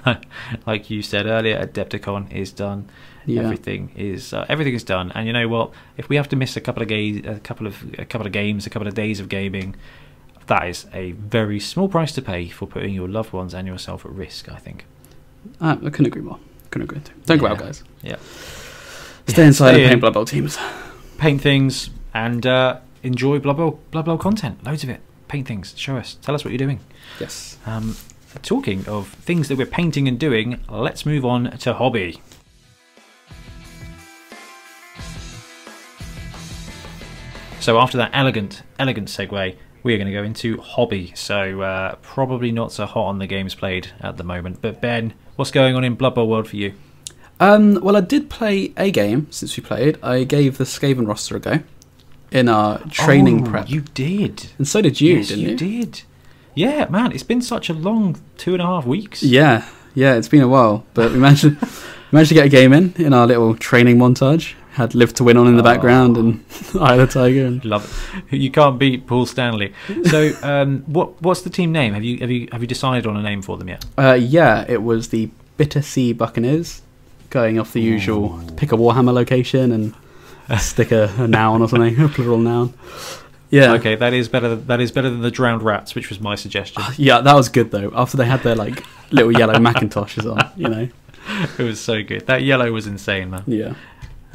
*laughs* like you said earlier, Adepticon is done. Yeah. Everything is uh, everything is done. And you know what? If we have to miss a couple of ga- a couple of a couple of games, a couple of days of gaming, that is a very small price to pay for putting your loved ones and yourself at risk. I think. Ah, I couldn't agree more. Couldn't agree. Too. Don't go out, guys. Yeah. Stay Yeah, inside stay and paint in. Blood Bowl teams. paint things and uh, enjoy Blood Bowl, Blood Bowl content. Loads of it. paint things. Show us. Tell us what you're doing. Yes. Um, talking of things that we're painting and doing, let's move on to hobby. So after that elegant, elegant segue, we are going to go into hobby. So uh, probably not so hot on the games played at the moment. But Ben, what's going on in Blood Bowl World for you? Um, well, I did play a game since we played. I gave the Skaven roster a go in our training Oh, prep, You did. and so did you, yes, didn't you, you? did. Yeah, man, it's been such a long two and a half weeks. Yeah, yeah. It's been a while, but we managed to, we *laughs* managed to get a game in in our little training montage. Had Live to Win on in the Oh. background and *laughs* Eye of the Tiger. And, Love it. You can't beat Paul Stanley. So, um, what what's the team name? Have you have you have you decided on a name for them yet? uh, yeah, it was the Bitter Sea Buccaneers, going off the usual pick a Warhammer location and *laughs* stick a, a noun or something, a plural noun. Yeah. Okay, that is better. That is better than the Drowned Rats, which was my suggestion. Yeah, that was good though. After they had their like little yellow *laughs* Macintoshes on, you know. it was so good. That yellow was insane, man. Yeah.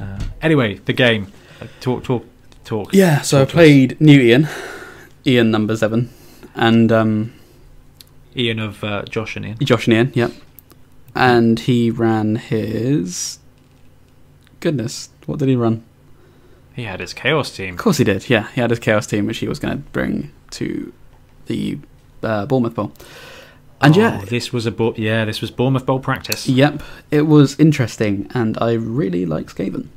Uh, anyway, the game. Uh, Talk, talk, talk. Yeah. So I Talk us. played New Ian, Ian number seven, and um, Ian of uh, Josh and Ian. Josh and Ian. Yep. And he ran his. Goodness, what did he run? He had his Chaos team. Of course he did. Yeah, he had his Chaos team, which he was going to bring to the uh, Bournemouth Bowl. And Oh, yeah, this was a Bo- yeah, this was Bournemouth Bowl practice. yep, it was interesting, and I really like Skaven.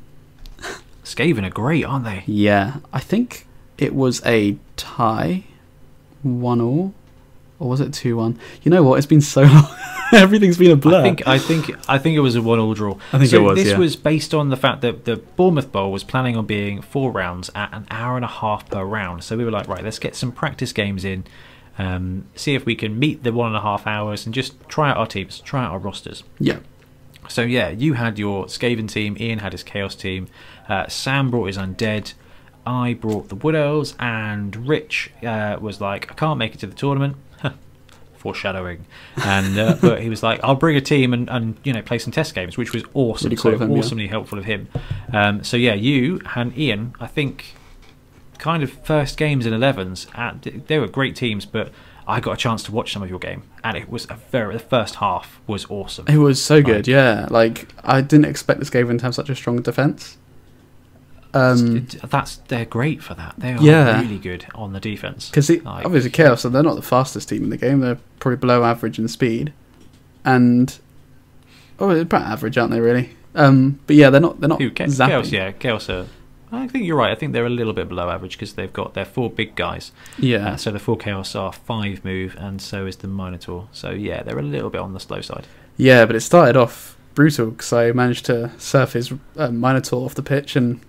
Skaven are great, aren't they? Yeah, I think it was a tie, one all, or was it two one? You know what? It's been so *laughs* long. Everything's been a blur. I think I think I think it was a one-all draw. I think so it was, This yeah. was based on the fact that the Bournemouth Bowl was planning on being four rounds at an hour and a half per round. So we were like, right, let's get some practice games in, um, see if we can meet the one and a half hours, and just try out our teams, try out our rosters. yeah, So yeah, you had your Skaven team, Ian had his Chaos team, uh, Sam brought his Undead, I brought the Wood Elves, and Rich uh, was like, I can't make it to the tournament. *laughs* Foreshadowing, and uh, but he was like, "I'll bring a team and, and you know play some test games," which was awesome. Really cool so him, yeah. awesomely helpful of him. Um, so yeah, you and Ian, I think, kind of first games in 11s. At, they were great teams, but I got a chance to watch some of your game, and it was a very the first half was awesome. it was so good. Like- yeah, like I didn't expect the Skaven to have such a strong defense. Um, that's they're great for that. They are Yeah. really good on the defense. because Like- obviously Chaos, so they're not the fastest team in the game. They're probably below average in speed, and oh, they're about average, aren't they? Really? Um, but yeah, they're not. They're not Who, Chaos, yeah, Chaos are. I think you're right. I think they're a little bit below average because they've got their four big guys. Yeah. Uh, so the four Chaos are five move, and so is the Minotaur. So yeah, they're a little bit on the slow side. Yeah, but it started off brutal because I managed to surf his uh, Minotaur off the pitch and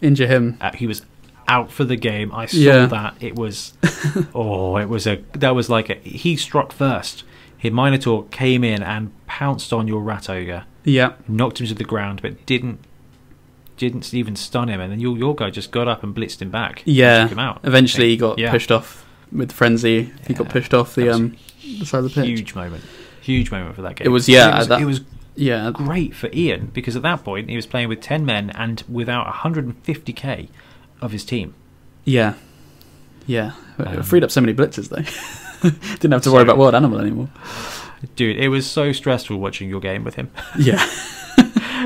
injure him. Uh, he was out for the game. I saw Yeah. that. It was *laughs* oh, it was a that was like a, he struck first. His Minotaur came in and pounced on your Rat Ogre. Yeah, knocked him to the ground, but didn't didn't even stun him. And then your your guy just got up and blitzed him back. yeah. took him out. Eventually, he got Yeah. pushed off with frenzy. He got pushed off the um the side of the pitch. huge moment, huge moment for that game. It was- yeah, It was, that- it was Yeah, great for Ian because at that point he was playing with ten men and without 150k of his team. yeah, yeah. It Um, freed up so many blitzes though. *laughs* Didn't have to so- worry about wild animal anymore. Dude, it was so stressful watching your game with him. Yeah, *laughs*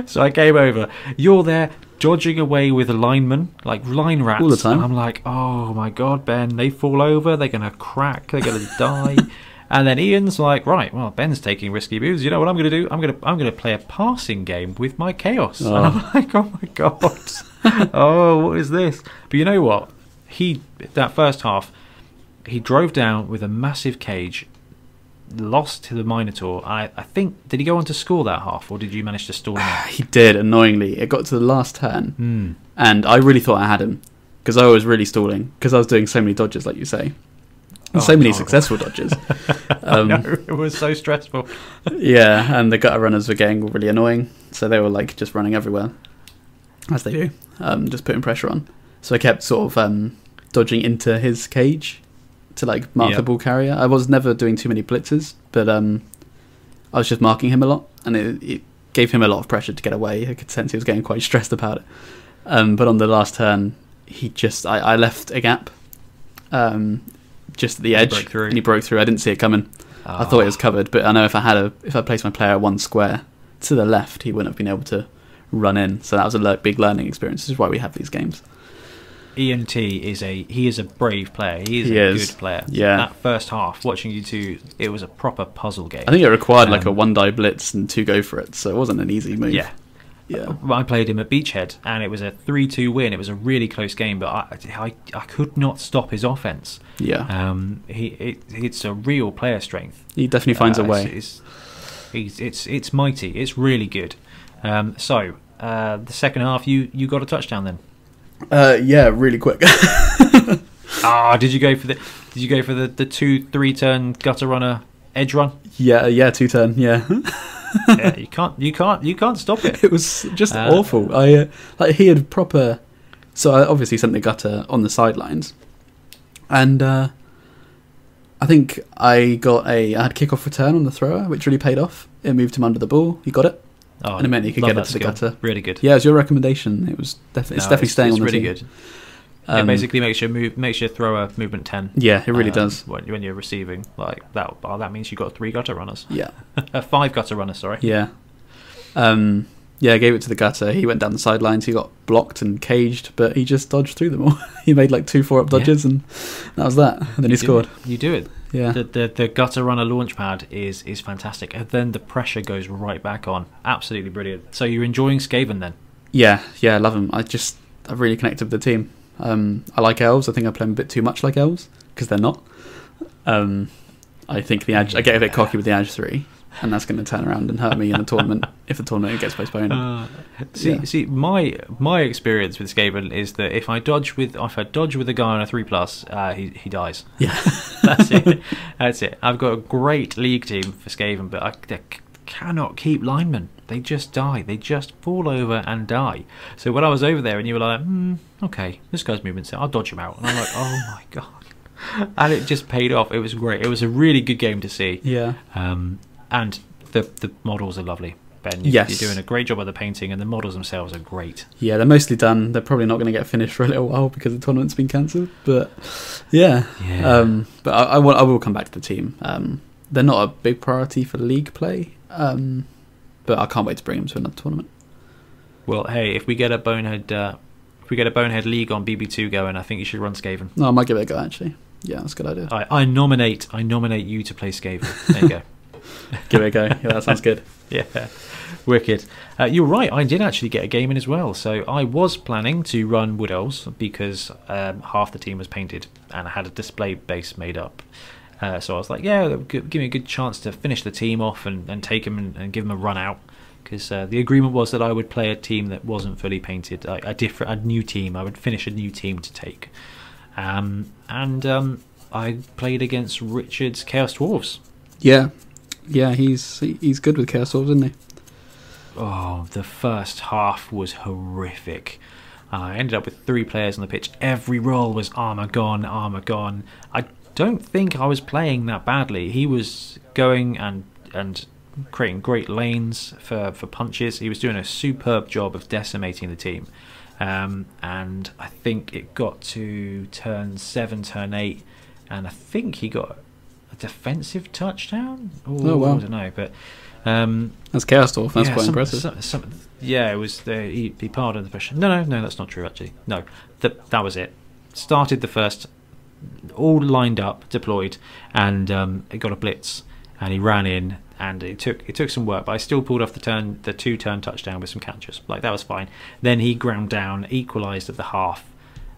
*laughs* So I came over. You're there dodging away with linemen, like line rats. All the time. And I'm like, oh my god, Ben, they fall over, they're gonna crack, they're gonna die. *laughs* And then Ian's like, right, well, Ben's taking risky moves. You know what I'm gonna do? I'm gonna I'm gonna play a passing game with my chaos. And Oh. I'm *laughs* like, oh my god, oh what is this? But you know what? He that first half, he drove down with a massive cage. Lost to the Minotaur. I, I think did he go on to score that half, or did you manage to stall him? *sighs* he did. Annoyingly, it got to the last turn, Hmm. and I really thought I had him because I was really stalling because I was doing so many dodges, like you say, Oh, so many horrible. successful dodges. *laughs* Um, know, it was so stressful. *laughs* yeah, and the gutter runners were getting really annoying, so they were like just running everywhere, as they do, um, just putting pressure on. So I kept sort of um, dodging into his cage to like mark Yeah. the ball carrier. I was never doing too many blitzes, but um, I was just marking him a lot, and it, it gave him a lot of pressure to get away. I could sense he was getting quite stressed about it. Um, but on the last turn, he just I, I left a gap. Um, just at the edge, through. and he broke through. I didn't see it coming. I thought it was covered, but I know if I had a if I placed my player one square to the left, he wouldn't have been able to run in. So that was a big learning experience. This is why we have these games. ENT is a he is a brave player. He is He a is. good player. Yeah. That first half, watching you two, it was a proper puzzle game. I think it required like a Um, one die blitz and two go for it, so it wasn't an easy move. yeah. yeah, I played him at Beachhead, and it was a three-two win. It was a really close game, but I, I, I could not stop his offense. yeah. Um, he, it, it's a real player strength. he definitely finds Uh, a way. It's, it's, it's, it's mighty. It's really good. Um, so uh, the second half, you, you got a touchdown then. Uh, yeah, really quick. *laughs* Ah, did you go for the did you go for the, the two three turn gutter runner edge run? yeah, yeah, two turn. Yeah, yeah, you can't you can't you can't stop it. *laughs* it was just Uh, awful. I uh, like he had proper. So I obviously sent the gutter on the sidelines, and uh, I think I got a I had kickoff return on the thrower, which really paid off. It moved him under the ball. He got it. Oh, And it meant he could get it to the gutter. Really good. Yeah, it was your recommendation. It was definitely it's No, definitely staying it's on the really team. good. it Um, basically makes your move makes your thrower movement ten. Yeah, it really um, does. when, when you're receiving like that. Oh, that means you've got three gutter runners, Yeah, *laughs* uh, five gutter runners. Sorry. yeah, um, yeah. I gave it to the gutter. He went down the sidelines. He got blocked and caged, but he just dodged through them all. *laughs* he made like two four up Yeah. dodges, and that was that. And then he You do scored. it. You do it. Yeah, The, the the gutter runner launch pad is is fantastic, and then the pressure goes right back on. Absolutely brilliant. So you're enjoying Skaven then? yeah, yeah. I love them. I just I've really connected with the team. Um, I like elves. I think I play them a bit too much like elves because they're not. Um, I think the edge. I get a bit cocky with the edge three, *laughs* and that's going to turn around and hurt me in the tournament *laughs* if the tournament gets postponed. Uh, see, Yeah. see, my my experience with Skaven is that if I dodge with if I dodge with a guy on a three plus, uh, he he dies. Yeah. *laughs* that's it. That's it. I've got a great league team for Skaven, but I cannot keep linemen. They just die. They just fall over and die. So when I was over there and you were like, hmm, okay, this guy's moving, so I'll dodge him out, and I'm like, oh my god, and it just paid off. It was great. It was a really good game to see. Yeah. Um, and the the models are lovely. Ben, you, Yes. you're doing a great job of the painting, and the models themselves are great. Yeah, they're mostly done. They're probably not going to get finished for a little while because the tournament's been cancelled. But yeah, Yeah. um, but I, I, will, I will come back to the team. Um, they're not a big priority for league play, um, but I can't wait to bring them to another tournament. well, hey, if we get a bonehead, uh, if we get a bonehead league on BB2 going, I think you should run Skaven. No, I might give it a go actually. Yeah, that's a good idea. I, I nominate, I nominate you to play Skaven. There you go. *laughs* give it a go. Yeah, that sounds good. *laughs* yeah, wicked. Uh, you're right. I did actually get a game in as well. So I was planning to run Wood Elves because um, half the team was painted and I had a display base made up. Uh, so I was like, yeah, give me a good chance to finish the team off and, and take them and, and give them a run out. Because uh, the agreement was that I would play a team that wasn't fully painted, a, a different, a new team. I would finish a new team to take. Um, and um, I played against Richard's Chaos Dwarves. Yeah, yeah, he's he- he's good with Dwarves, isn't he? Oh, the first half was horrific. Uh, I ended up with three players on the pitch. Every roll was ah, armor gone, ah, armor gone. I don't think I was playing that badly. He was going and and creating great lanes for, for punches. He was doing a superb job of decimating the team. Um, and I think it got to turn seven, turn eight, and I think he got defensive touchdown. Oh, wow. I don't know, but um, That's Chaos Dwarf. That's yeah, quite some- impressive. some- some- yeah, it was the he, he pardoned the pressure. No, no, no, that's not true. Actually, no, that that was it. Started the first, all lined up, deployed, and um, it got a blitz, and he ran in, and it took it took some work, but I still pulled off the turn, the two turn touchdown with some catches. Like that was fine. Then he ground down, equalised at the half,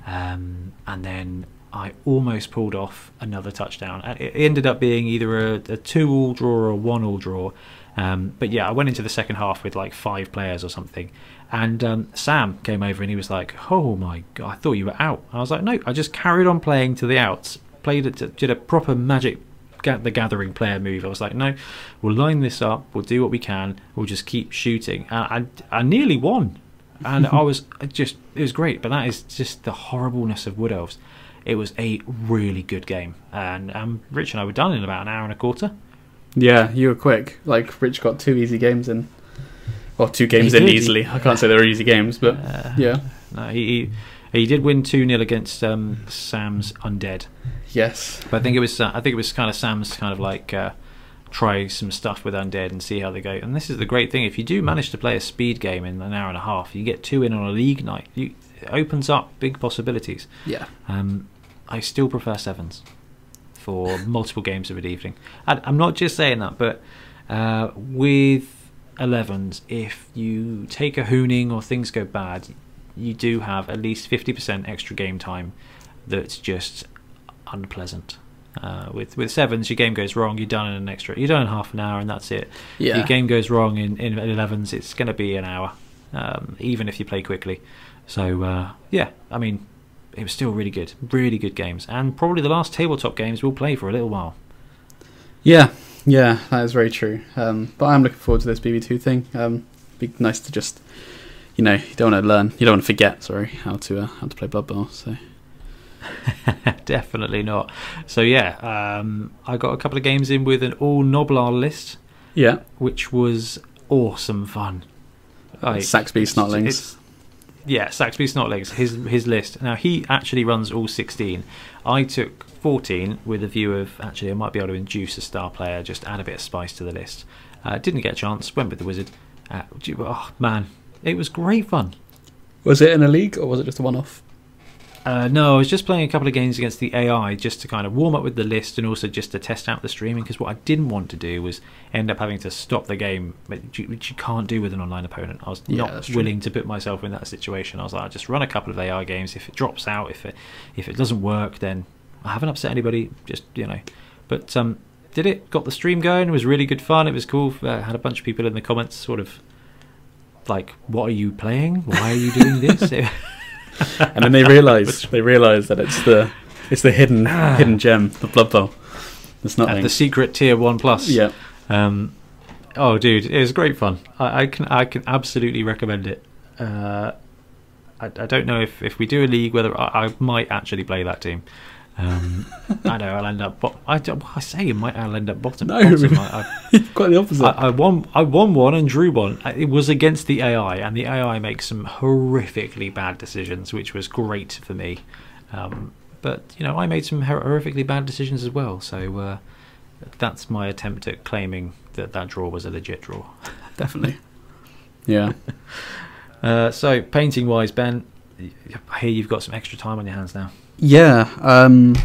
um, and then I almost pulled off another touchdown. It it ended up being either a, a two-all draw or a one-all draw. Um, but yeah, I went into the second half with like five players or something, and um, Sam came over and he was like, "Oh my god, I thought you were out." I was like, "No, I just carried on playing to the outs, played it, did a proper magic." The gathering player move. I was like, no, we'll line this up. We'll do what we can. We'll just keep shooting. And I, I nearly won and I *laughs* was just it was great. But that is just the horribleness of Wood Elves. It was a really good game, and um, Rich and I were done in about an hour and a quarter. Yeah, you were quick. Like Rich got two easy games in. Well, two games He in did, easily. I can't say they were easy games, but Uh, yeah, no, he, he he did win two 0 against um, Sam's Undead. Yes. But I think it was uh, I think it was kind of Sam's kind of like uh, try some stuff with undead and see how they go. And this is the great thing: if you do manage to play a speed game in an hour and a half, you get two in on a league night. You, it opens up big possibilities. Yeah. Um, I still prefer sevens for multiple games of an evening. And I'm not just saying that, but uh, with 11s, if you take a hooning or things go bad, you do have at least 50% extra game time that's just unpleasant. Uh, with with sevens, your game goes wrong. You're done in an extra. You're done in half an hour, and that's it. Yeah. Your game goes wrong in in 11s. It's going to be an hour, um, even if you play quickly. So uh, yeah, I mean, it was still really good, really good games, and probably the last tabletop games we'll play for a little while. Yeah, yeah, that is very true. Um, but I'm looking forward to this BB2 thing. Um, be nice to just, you know, you don't want to learn, you don't want to forget, sorry, how to uh, how to play Blood Bowl. So *laughs* Definitely not. So yeah, um, I got a couple of games in with an all Noblar list, yeah, which was awesome fun. Like, Saxby it's- Yeah, Saxby Snotlings. His his list. Now he actually runs all sixteen. I took fourteen with a view of actually I might be able to induce a star player, just add a bit of spice to the list. Uh, didn't get a chance. Went with the wizard. Uh, oh man, it was great fun. Was it in a league or was it just a one-off? Uh, no, I was just playing a couple of games against the AI just to kind of warm up with the list and also just to test out the streaming because what I didn't want to do was end up having to stop the game, which you, which you can't do with an online opponent. I was Yeah, not willing to put myself in that situation. I was like, I'll just run a couple of AI games. If it drops out, if it if it doesn't work, then I haven't upset anybody. Just you know, but um, did it? Got the stream going. It was really good fun. It was cool. Uh, had a bunch of people in the comments, sort of like, "What are you playing? Why are you doing this?" *laughs* *laughs* and then they realise they realise that it's the it's the hidden hidden gem, the Blood Bowl. It's not the secret tier one plus. Yeah, Um, oh, dude, it was great fun. I, I can I can absolutely recommend it. Uh, I, I don't know if, if we do a league whether I, I might actually play that team. Um, I know I'll end up. Bo- I, don't- I say it might. I'll end up bottom. No. bottom. I, *laughs* quite the opposite. I, I, I won. I won one and drew one. Uh, It was against the AI, and the AI makes some horrifically bad decisions, which was great for me. Um, but you know, I made some horrifically bad decisions as well. So uh, that's my attempt at claiming that that draw was a legit draw. *laughs* Definitely. Yeah. *laughs* Uh, so painting wise, Ben, I hear you've got some extra time on your hands now. Yeah, um,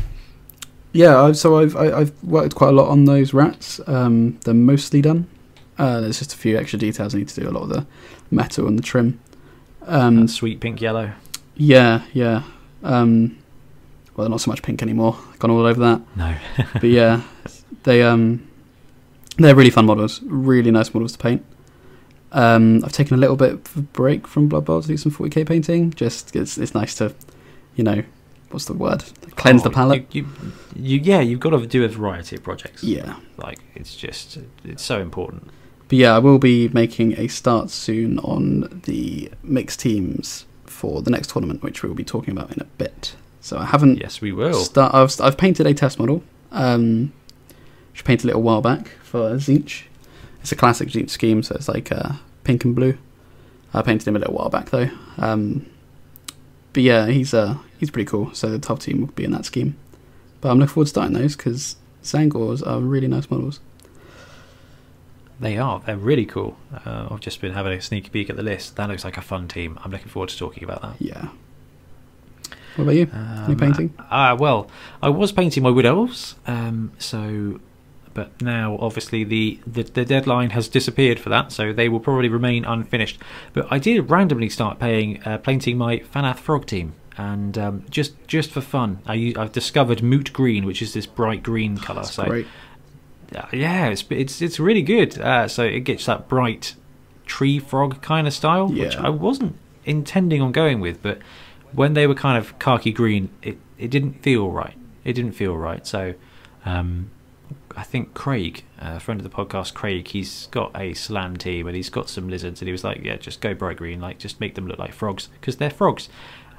yeah. I've, so I've I, I've worked quite a lot on those rats. Um, they're mostly done. Uh, there's just a few extra details I need to do. A lot of the metal and the trim. Um, sweet pink yellow. yeah, yeah. Um, well, they're not so much pink anymore. Gone all over that. No. *laughs* But yeah, they um, they're really fun models. Really nice models to paint. Um, I've taken a little bit of a break from Blood Bowl to do some 40k painting. Just it's it's nice to, you know, what's the word? Cleanse the Oh, palette. You, you, you, yeah, you've got to do a variety of projects. Yeah. Like it's just it's so important. But yeah, I will be making a start soon on the mixed teams for the next tournament, which we will be talking about in a bit. So I haven't Yes, we will. start. I've, I've painted a test model, um, which I painted a little while back for Tzeentch. It's a classic Tzeentch scheme, so it's like uh, pink and blue. I painted him a little while back though. Um, but yeah, he's uh, he's pretty cool. So the top team will be in that scheme. But I'm looking forward to starting those because Tzaangors are really nice models. They are. They're really cool. Uh, I've just been having a sneaky peek at the list. That looks like a fun team. I'm looking forward to talking about that. Yeah. What about you? Um, painting? Uh, well, I was painting my wood elves. Um, so, but now obviously the, the the deadline has disappeared for that, so they will probably remain unfinished. But I did randomly start paying uh, painting my Fanath frog team. And um, just just for fun, I, have discovered moot green, which is this bright green color. That's So great. uh, yeah, it's it's it's really good. Uh, so it gets that bright tree frog kind of style, which I wasn't intending on going with, but when they were kind of khaki green, it it didn't feel right. It didn't feel right. So um, I think Craig, a friend of the podcast, Craig, he's got a Slan team and he's got some lizards, and he was like, yeah, just go bright green, like just make them look like frogs because they're frogs.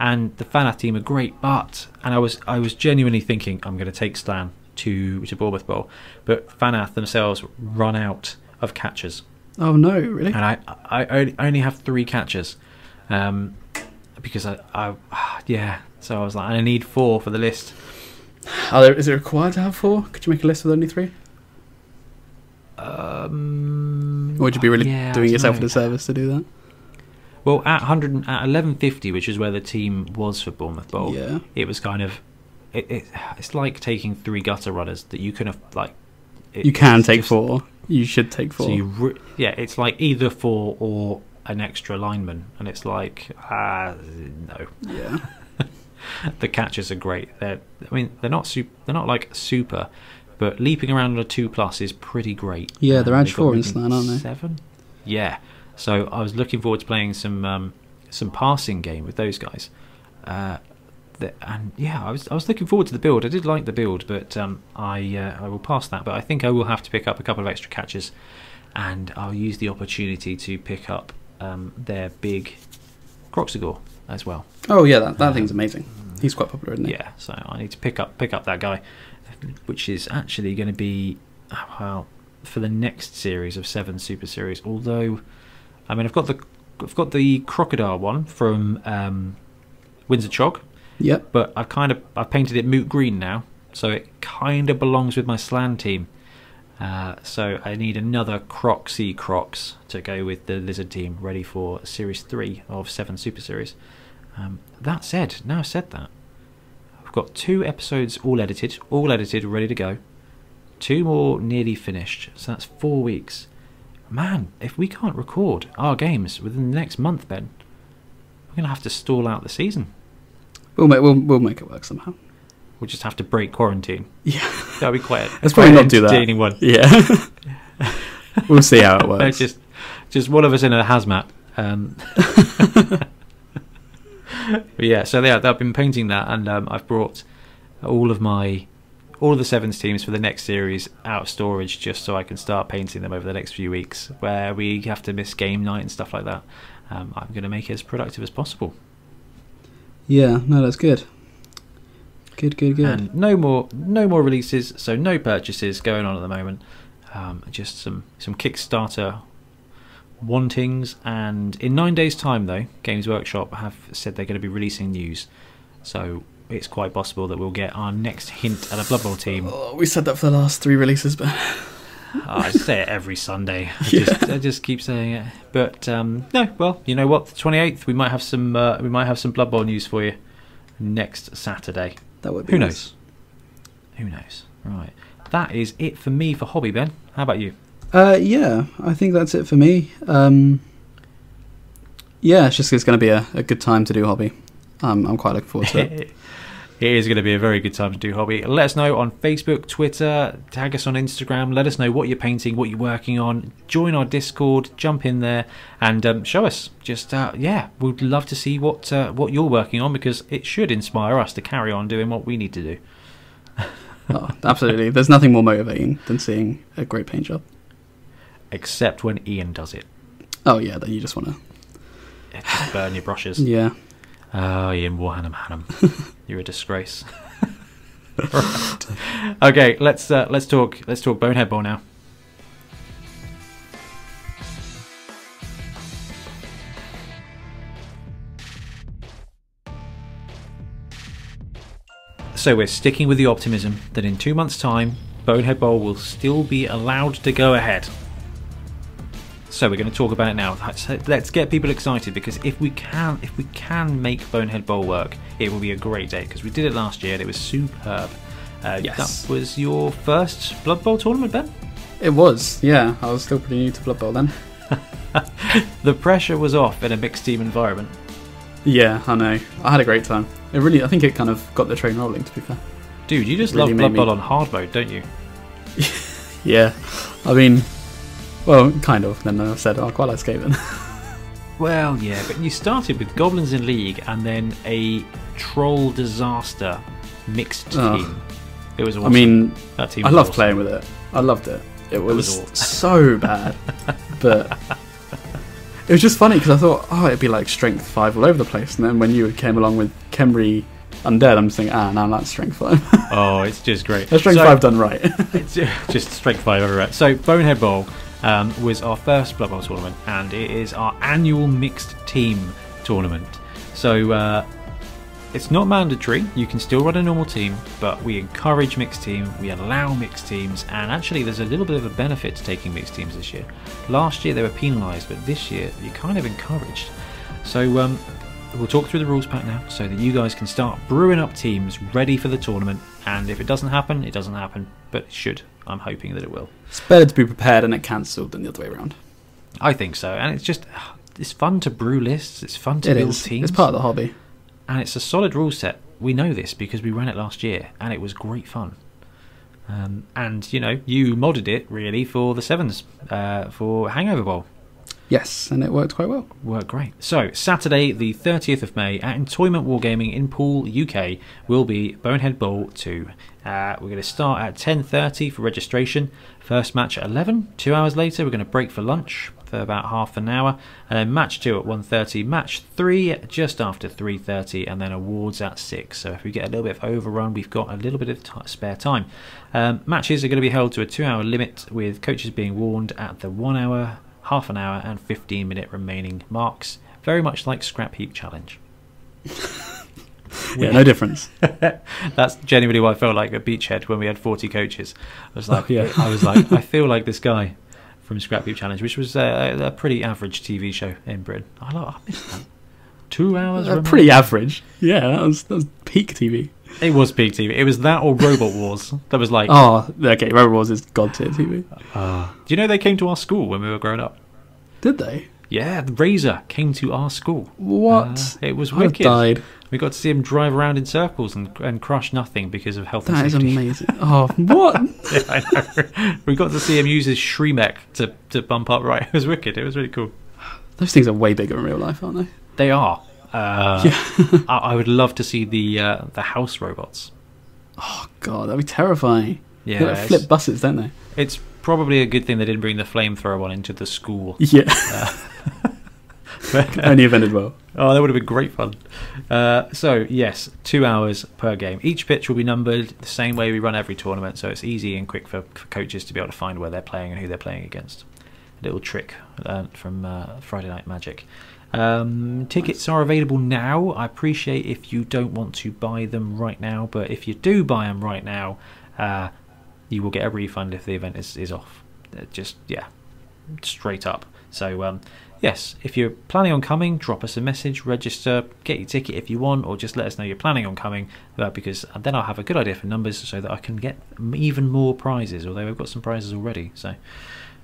And the Fanath team are great, but and I was I was genuinely thinking I'm going to take Stan to to Bournemouth Bowl, but Fanath themselves run out of catches. Oh no, really? and I I only- only have three catches, um, because I I *sighs* yeah. So I was like I need four for the list, Are there, is it required to have four? Could you make a list with only three? Um, Or would you be really yeah, doing yourself know. a disservice to do that? Well, at hundred at eleven fifty, which is where the team was for Bournemouth Bowl, Yeah. it was kind of it, it. It's like taking three gutter runners that you can have like. It, You can take just- four. You should take four. So you, re- yeah, it's like either four or an extra lineman, and it's like ah no. yeah. *laughs* the catches are great. They're, I mean, they're not super, they're not like super, but leaping around on a two plus is pretty great. Yeah, they're Um, edge four in moving Slan, aren't they? Seven. Yeah. So I was looking forward to playing some um, some passing game with those guys. Uh, the, and yeah, I was I was looking forward to the build. I did like the build, but um, I uh, I will pass that. But I think I will have to pick up a couple of extra catches, and I'll use the opportunity to pick up um, their big Kroxigor as well. Oh yeah, that, that thing's amazing. He's quite popular, isn't he? Yeah, so I need to pick up pick up that guy, which is actually going to be well for the next series of seven Super Series. Although, I mean, I've got the I've got the crocodile one from um, Windsor Chog, Yep. but I've kind of I've painted it moot green now, so it kind of belongs with my Slan team. Uh, so I need another Crocsy Crocs to go with the Lizard team, ready for Series Three of Seven Super Series. Um, that said, now I've said that, I've got two episodes all edited, all edited, ready to go. Two more nearly finished, so that's four weeks. Man, if we can't record our games within the next month, Ben, we're gonna have to stall out the season. We'll make we'll, we'll make it work somehow. We'll just have to break quarantine. Yeah. That'll be quite. Let's quite probably not do that. entertaining One. Yeah. *laughs* we'll see how it *laughs* No, works. just, just one of us in a hazmat. Um, *laughs* but yeah, so yeah, I've been painting that, and um, I've brought all of my, all of the sevens teams for the next series out of storage, just so I can start painting them over the next few weeks, where we have to miss game night and stuff like that. Um, I'm going to make it as productive as possible. Yeah. No, that's good. Good. Good. Good. And no more, no more releases. So no purchases going on at the moment. Um, just some some Kickstarter wantings. And in nine days' time, though, Games Workshop have said they're going to be releasing news. So it's quite possible that we'll get our next hint at a Blood Bowl team. Oh, we said that for the last three releases, but *laughs* I say it every Sunday. *laughs* I, Yeah. just, I just keep saying it. But um, no, well, you know what? The twenty eighth, we might have some. Uh, we might have some Blood Bowl news for you next Saturday. That would be. Who nice. knows? Who knows? Right. That is it for me for hobby, Ben. How about you? Uh, yeah, I think that's it for me. Um, yeah, it's just it's going to be a, a good time to do hobby. Um, I'm quite looking forward to it. *laughs* it is going to be a very good time to do hobby. Let us know on Facebook, Twitter, tag us on Instagram. Let us know what you're painting, what you're working on. Join our Discord, jump in there, and um, show us. Just uh, yeah, we'd love to see what uh, what you're working on because it should inspire us to carry on doing what we need to do. *laughs* oh, absolutely. There's nothing more motivating than seeing a great paint job. Except when Ian does it, Oh yeah, then you just want to. *laughs* Burn your brushes. Yeah. Oh, Ian Warhanam Hannam, *laughs* you're a disgrace. right. *laughs* Okay, let's uh, let's talk let's talk Bonehead Bowl now. So we're sticking with the optimism that in two months' time, Bonehead Bowl will still be allowed to go ahead. So we're going to talk about it now. Let's, let's get people excited because if we can, if we can make Bonehead Bowl work, it will be a great day because we did it last year and it was superb. Uh, Yes. That was your first Blood Bowl tournament, Ben. It was. Yeah, I was still pretty new to Blood Bowl then. *laughs* The pressure was off in a mixed team environment. Yeah, I know. I had a great time. It really, I think it kind of got the train rolling. To be fair. Dude, you just Really love Blood me- Bowl on hard mode, don't you? *laughs* Yeah, I mean, well, kind of. Then I said, oh, I quite like Skaven. *laughs* Well, yeah, but you started with Goblins in League and then a Troll Disaster mixed team. Ugh. It was awesome. I mean, that team I loved awesome. playing with it. I loved it. It was, was awesome. so bad, *laughs* but it was just funny because I thought, oh, it'd be like strength five all over the place, and then when you came along with Khemri Undead, I'm just thinking, ah, now that's strength five. Oh, it's just great. that's *laughs* strength So- five done right. It's just strength five everywhere. So Bonehead Bowl um, was our first Blood Bowl tournament, and it is our annual mixed team tournament. So uh, it's not mandatory. You can still run a normal team, but we encourage mixed team. We allow mixed teams, and actually, there's a little bit of a benefit to taking mixed teams this year. Last year they were penalised, but this year you're kind of encouraged. So um, we'll talk through the rules pack now, so that you guys can start brewing up teams ready for the tournament. And if it doesn't happen, it doesn't happen, but it should. I'm hoping that it will. It's better to be prepared and it cancelled than the other way around. I think so, and it's just it's fun to brew lists. It's fun to It build is. teams. It's part of the hobby. and it's a solid rule set. We know this because we ran it last year, and it was great fun. Um, and you know, you modded it really for the sevens uh, for Hangover Bowl. Yes, and it worked quite well. Worked great. So Saturday, the 30th of May, at Entoyment Wargaming in Poole, UK, will be Bonehead Bowl two. Uh, we're going to start at 10:30 for registration. First match at 11. Two hours later, we're going to break for lunch for about half an hour, and then match two at 1:30. Match three just after 3:30, and then awards at six. So if we get a little bit of overrun, we've got a little bit of spare time. Um, matches are going to be held to a two-hour limit, with coaches being warned at the one-hour, half an hour, and 15-minute remaining marks. Very much like Scrap Heap Challenge. *laughs* Yeah, no difference. *laughs* That's genuinely what I felt like at Beachhead when we had 40 coaches. I was like, Oh, yeah. I was like, I feel like this guy *laughs* from Scrap Heap Challenge, which was uh, a pretty average TV show in Britain. I, like, I missed that. Two hours. Uh, pretty average. Yeah, that was, that was peak TV. It was peak TV. It was that or Robot Wars. That was like. Oh, okay. Robot Wars is god tier TV. uh, do you know they came to our school when we were growing up? Did they? Yeah, the Razer came to our school. What? Uh, it was wicked. died. We got to see him drive around in circles and, and crush nothing because of health That is amazing. Oh, what? *laughs* Yeah, I know. we got to see him use his Shremek to, to bump up right. *laughs* It was wicked. It was really cool. Those things are way bigger in real life, aren't they? They are. Uh, Yeah. *laughs* I, I would love to see the uh, the house robots. Oh god, that'd be terrifying. Yeah, they like flip buses, don't they? it's probably a good thing they didn't bring the flamethrower one into the school. Yeah. Uh, *laughs* Only if ended well. Oh, that would have been great fun. Uh, so, yes, two hours per game. Each pitch will be numbered the same way we run every tournament, so it's easy and quick for, for coaches to be able to find where they're playing and who they're playing against. A little trick learned from uh, Friday Night Magic. Um, tickets are available now. I appreciate if you don't want to buy them right now, but if you do buy them right now, uh, you will get a refund if the event is, is off. Uh, just, yeah, straight up. So, um, yes, if you're planning on coming, drop us a message, register, get your ticket if you want, or just let us know you're planning on coming, uh, because then I'll have a good idea for numbers so that I can get even more prizes. Although we've got some prizes already, so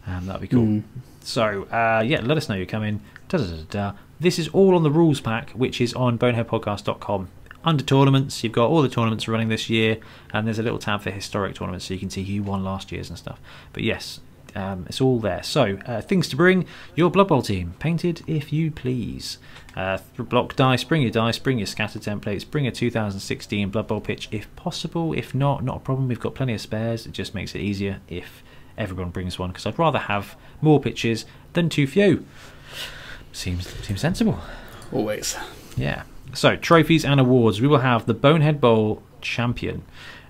um, that'll be cool. Mm. So, uh, yeah, let us know you're coming. Da, da, da, da. This is all on the rules pack, which is on boneheadpodcast.com. Under tournaments, you've got all the tournaments running this year, and there's a little tab for historic tournaments so you can see who won last year's and stuff. But yes, um, it's all there. So, uh, things to bring your Blood Bowl team, painted if you please. Uh, block dice, bring your dice, bring your scatter templates, bring a 2016 Blood Bowl pitch if possible. If not, not a problem. We've got plenty of spares. It just makes it easier if everyone brings one because I'd rather have more pitches than too few. Seems seems sensible. Always. Yeah. So trophies and awards. We will have the Bonehead Bowl champion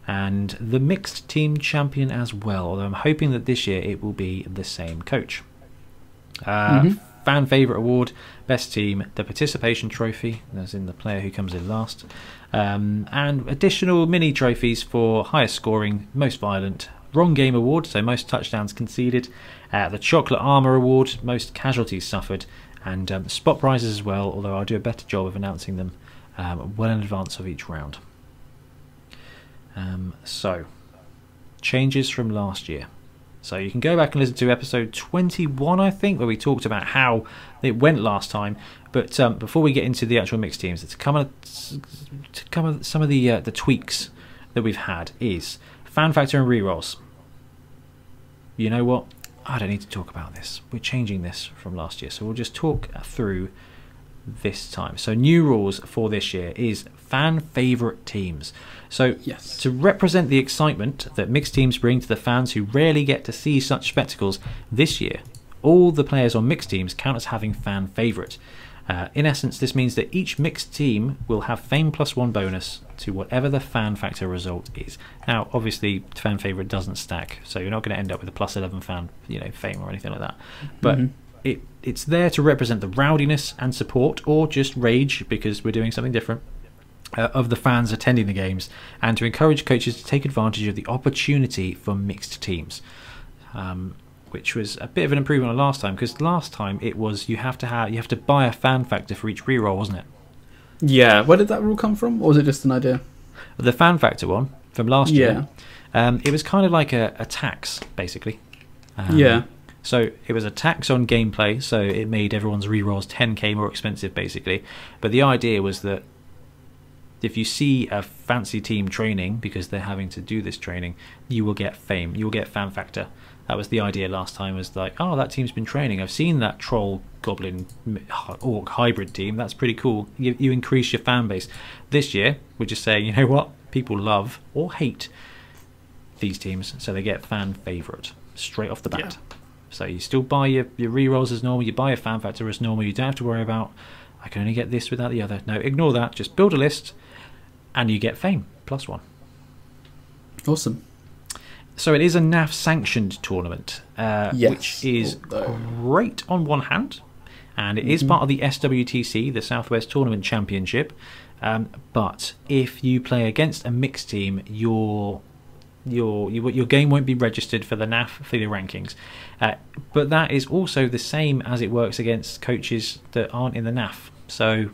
and the mixed team champion as well. Although I'm hoping that this year it will be the same coach. Uh, Mhm. Fan favorite award, best team, the participation trophy, as in the player who comes in last, um, and additional mini trophies for highest scoring, most violent, wrong game award, so most touchdowns conceded, uh, the chocolate armor award, most casualties suffered, and um, spot prizes as well. Although I'll do a better job of announcing them um, well in advance of each round. Um, so, changes from last year. So you can go back and listen to episode 21, I think, where we talked about how it went last time. But um, before we get into the actual mixed teams, to cover, to cover some of the uh, the tweaks that we've had is fan factor and rerolls. You know what? I don't need to talk about this. We're changing this from last year, so we'll just talk through this time. So new rules for this year is fan favorite teams. So Yes. to represent the excitement that mixed teams bring to the fans who rarely get to see such spectacles this year, all the players on mixed teams count as having fan favorite. Uh, in essence, this means that each mixed team will have fame plus one bonus to whatever the fan factor result is. Now, obviously, fan favorite doesn't stack, so you're not going to end up with a plus 11 fan, you know, fame or anything like that. But Mhm. it it's there to represent the rowdiness and support, or just rage because we're doing something different uh, of the fans attending the games and to encourage coaches to take advantage of the opportunity for mixed teams. Um, which was a bit of an improvement on last time because last time it was you have to have you have to buy a fan factor for each reroll, wasn't it? Yeah. Where did that rule come from, or was it just an idea? The fan factor one from last Yeah. year, um, it was kind of like a, a tax basically. Um, yeah. So it was a tax on gameplay, so it made everyone's rerolls 10k more expensive, basically. But the idea was that if you see a fancy team training because they're having to do this training, you will get fame, you will get fan factor. That was the idea last time. Was like, oh, that team's been training. I've seen that troll, goblin, m- orc hybrid team. That's pretty cool. You, you increase your fan base. This year, we're just saying, you know what? People love or hate these teams, so they get fan favorite straight off the bat. Yeah. So you still buy your, your rerolls as normal, you buy a fan factor as normal, you don't have to worry about I can only get this without the other. No, ignore that. Just build a list and you get fame plus one. Awesome. So it is a NAF sanctioned tournament, uh, Yes, which is although- great on one hand, and it is Mhm. part of the SWTC, the Southwest Tournament Championship. Um, but if you play against a mixed team, your your your, your game won't be registered for the NAF for the rankings. Uh, but that is also the same as it works against coaches that aren't in the NAF. So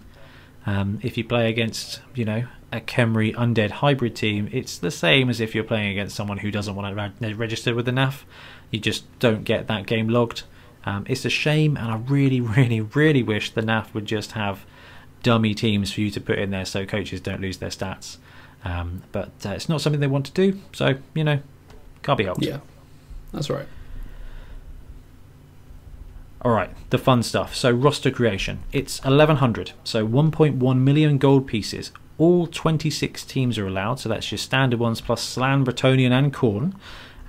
um, if you play against, you know, a Khemri undead hybrid team, it's the same as if you're playing against someone who doesn't want to register with the NAF. You just don't get that game logged. Um, it's a shame, and I really, *laughs* really, really wish the NAF would just have dummy teams for you to put in there so coaches don't lose their stats. Um, but uh, it's not something they want to do, so you know, can't be helped. Yeah. That's right. All right, the fun stuff. So roster creation. It's 1100, so 1.1 million gold pieces. All 26 teams are allowed, so that's your standard ones plus Slan, Bretonnian, and Khorne.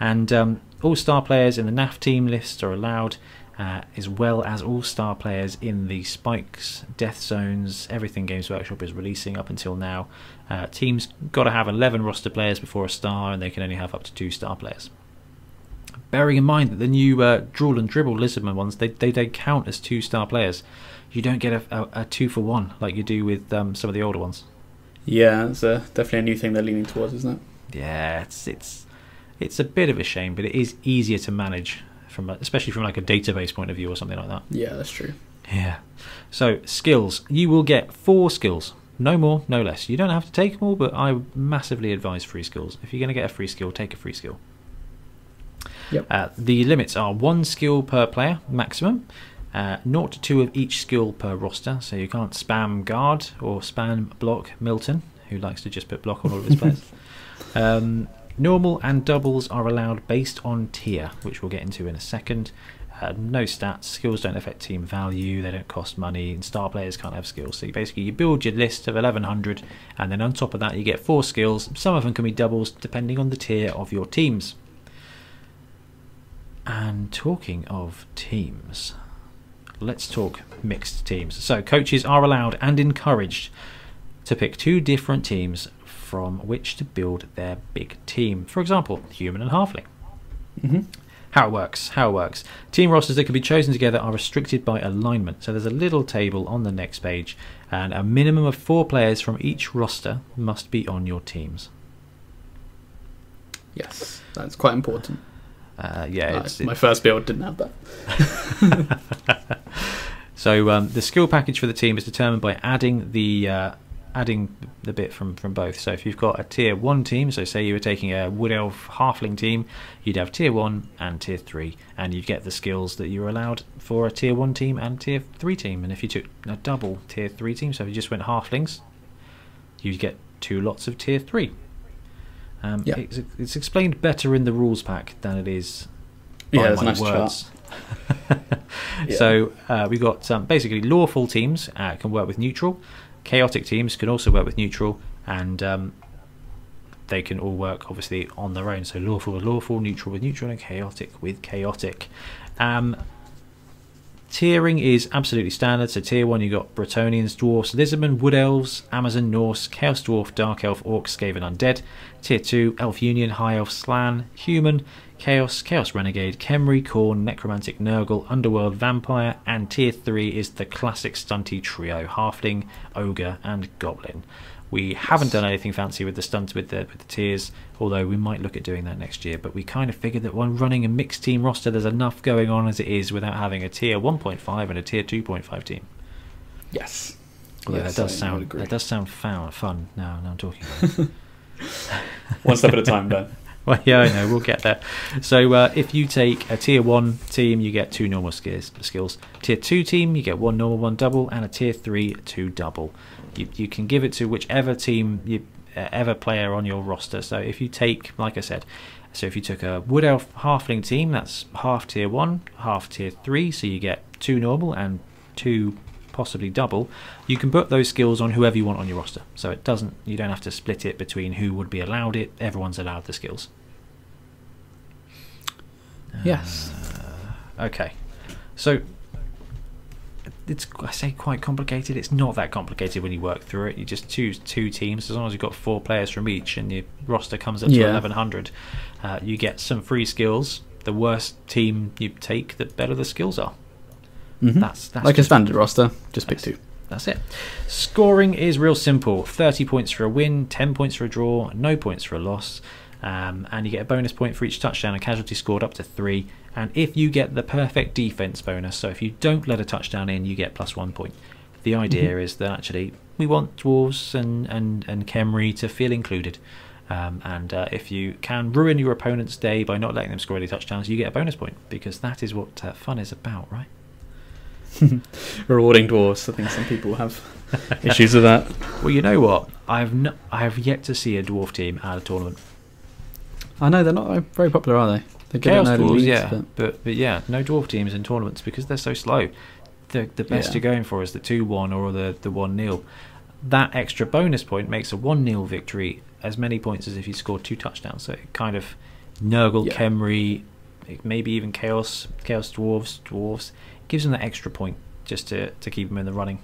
And um, all star players in the NAF team list are allowed, uh, as well as all star players in the Spikes, Death Zones, everything Games Workshop is releasing up until now. Uh, teams got to have 11 roster players before a star, and they can only have up to two star players bearing in mind that the new uh, and Dribble Lisbon ones they, they they count as two star players. You don't get a, a, a two for one like you do with um, some of the older ones. Yeah, it's uh, definitely a new thing they're leaning towards, isn't it? Yeah, it's it's it's a bit of a shame, but it is easier to manage from a- especially from like a database point of view or something like that. Yeah, that's true. Yeah. So skills, you will get four skills. No more, no less. You don't have to take them all, but I massively advise free skills. If you're going to get a free skill, take a free skill. Yep. Uh, the limits are one skill per player maximum, uh, 0 to 2 of each skill per roster, so you can't spam guard or spam block Milton, who likes to just put block on all of his players. *laughs* Um, normal and doubles are allowed based on tier, which we'll get into in a second. Uh, no stats, skills don't affect team value, they don't cost money, and star players can't have skills. So you basically you build your list of 1100, and then on top of that you get four skills. Some of them can be doubles depending on the tier of your teams. And talking of teams, let's talk mixed teams. So, coaches are allowed and encouraged to pick two different teams from which to build their big team. For example, human and halfling. hmm How it works, how it works. Team rosters that can be chosen together are restricted by alignment. So there's a little table on the next page, and a minimum of four players from each roster must be on your teams. Yes, that's quite important. Uh, yeah, Uh, it's, my first build didn't have that. *laughs* So um, the skill package for the team is determined by adding the uh, adding the bit from from both. So if you've got a tier one team, so say you were taking a wood elf halfling team, you'd have tier one and tier three, and you'd get the skills that you're allowed for a tier one team and tier three team. And if you took a double tier three team, so if you just went halflings, you'd get two lots of tier three. Um, Yeah. it's, it's explained better in the rules pack than it is Yeah, by there's a my nice chart. *laughs* Yeah. So uh, we've got um, basically lawful teams uh, can work with neutral, chaotic teams can also work with neutral, and um, they can all work obviously on their own. So lawful with lawful, neutral with neutral, and chaotic with chaotic. Um, tiering is absolutely standard. So tier one, you've got Bretonnians, dwarfs, lizardmen, wood elves, Amazon, Norse, chaos dwarf, dark elf, orc, skaven, undead. Tier two, elf union, high elf, slan, human, chaos, chaos renegade, Khemri, Khorne, necromantic, Nurgle, underworld, vampire, and tier three is the classic stunty trio: halfling, ogre, and goblin. We haven't done anything fancy with the stunts with the with the tiers, although we might look at doing that next year. But we kind of figured that when running a mixed team roster, there's enough going on as it is without having a tier 1.5 and a tier 2.5 team. Yes. Although Yes, that does I sound that does sound fun. Fun. Now, now I'm talking. About it. *laughs* One step at a time, Ben. *laughs* Well, yeah, I know. We'll get there. So, uh, if you take a tier one team, you get two normal skills. Skills. Tier two team, you get one normal, one double, and a tier three, two double. You, you can give it to whichever team you uh, ever player on your roster. So, if you take, like I said, so if you took a wood elf halfling team, that's half tier one, half tier three. So you get two normal and two possibly double. You can put those skills on whoever you want on your roster. So it doesn't. You don't have to split it between who would be allowed it. Everyone's allowed the skills. Yes. Okay, so it's I say quite complicated. It's not that complicated when you work through it. You just choose two teams as long as you've got four players from each, and your roster comes up to Yeah. eleven hundred. Uh, you get some free skills. The worse team you take, the better the skills are. Mhm. That's that's like a standard roster, just pick two. That's it. Scoring is real simple 30 points for a win, 10 points for a draw, no points for a loss. Um, and you get a bonus point for each touchdown and casualty scored up to three. And if you get the perfect defense bonus, so if you don't let a touchdown in, you get plus one point. The idea is that actually we want dwarves and and and Khemri to feel included. Um, and uh, if you can ruin your opponent's day by not letting them score any touchdowns, you get a bonus point because that is what uh, fun is about, right? *laughs* Rewarding dwarves. I think some people have *laughs* issues with that. Well, you know what? I've no, I have yet to see a dwarf team at a tournament. I know they're not uh, very popular, are they? They're good Chaos at early dwarves, leagues, yeah, but but but yeah, no dwarf teams in tournaments because they're so slow. The the best Yeah. you're going for is the two one or the the one nil. That extra bonus point makes a one 0 victory as many points as if you scored two touchdowns. So it kind of Nurgle, Yeah. Khemri, maybe even Chaos Chaos dwarves dwarves gives them that extra point just to to keep them in the running.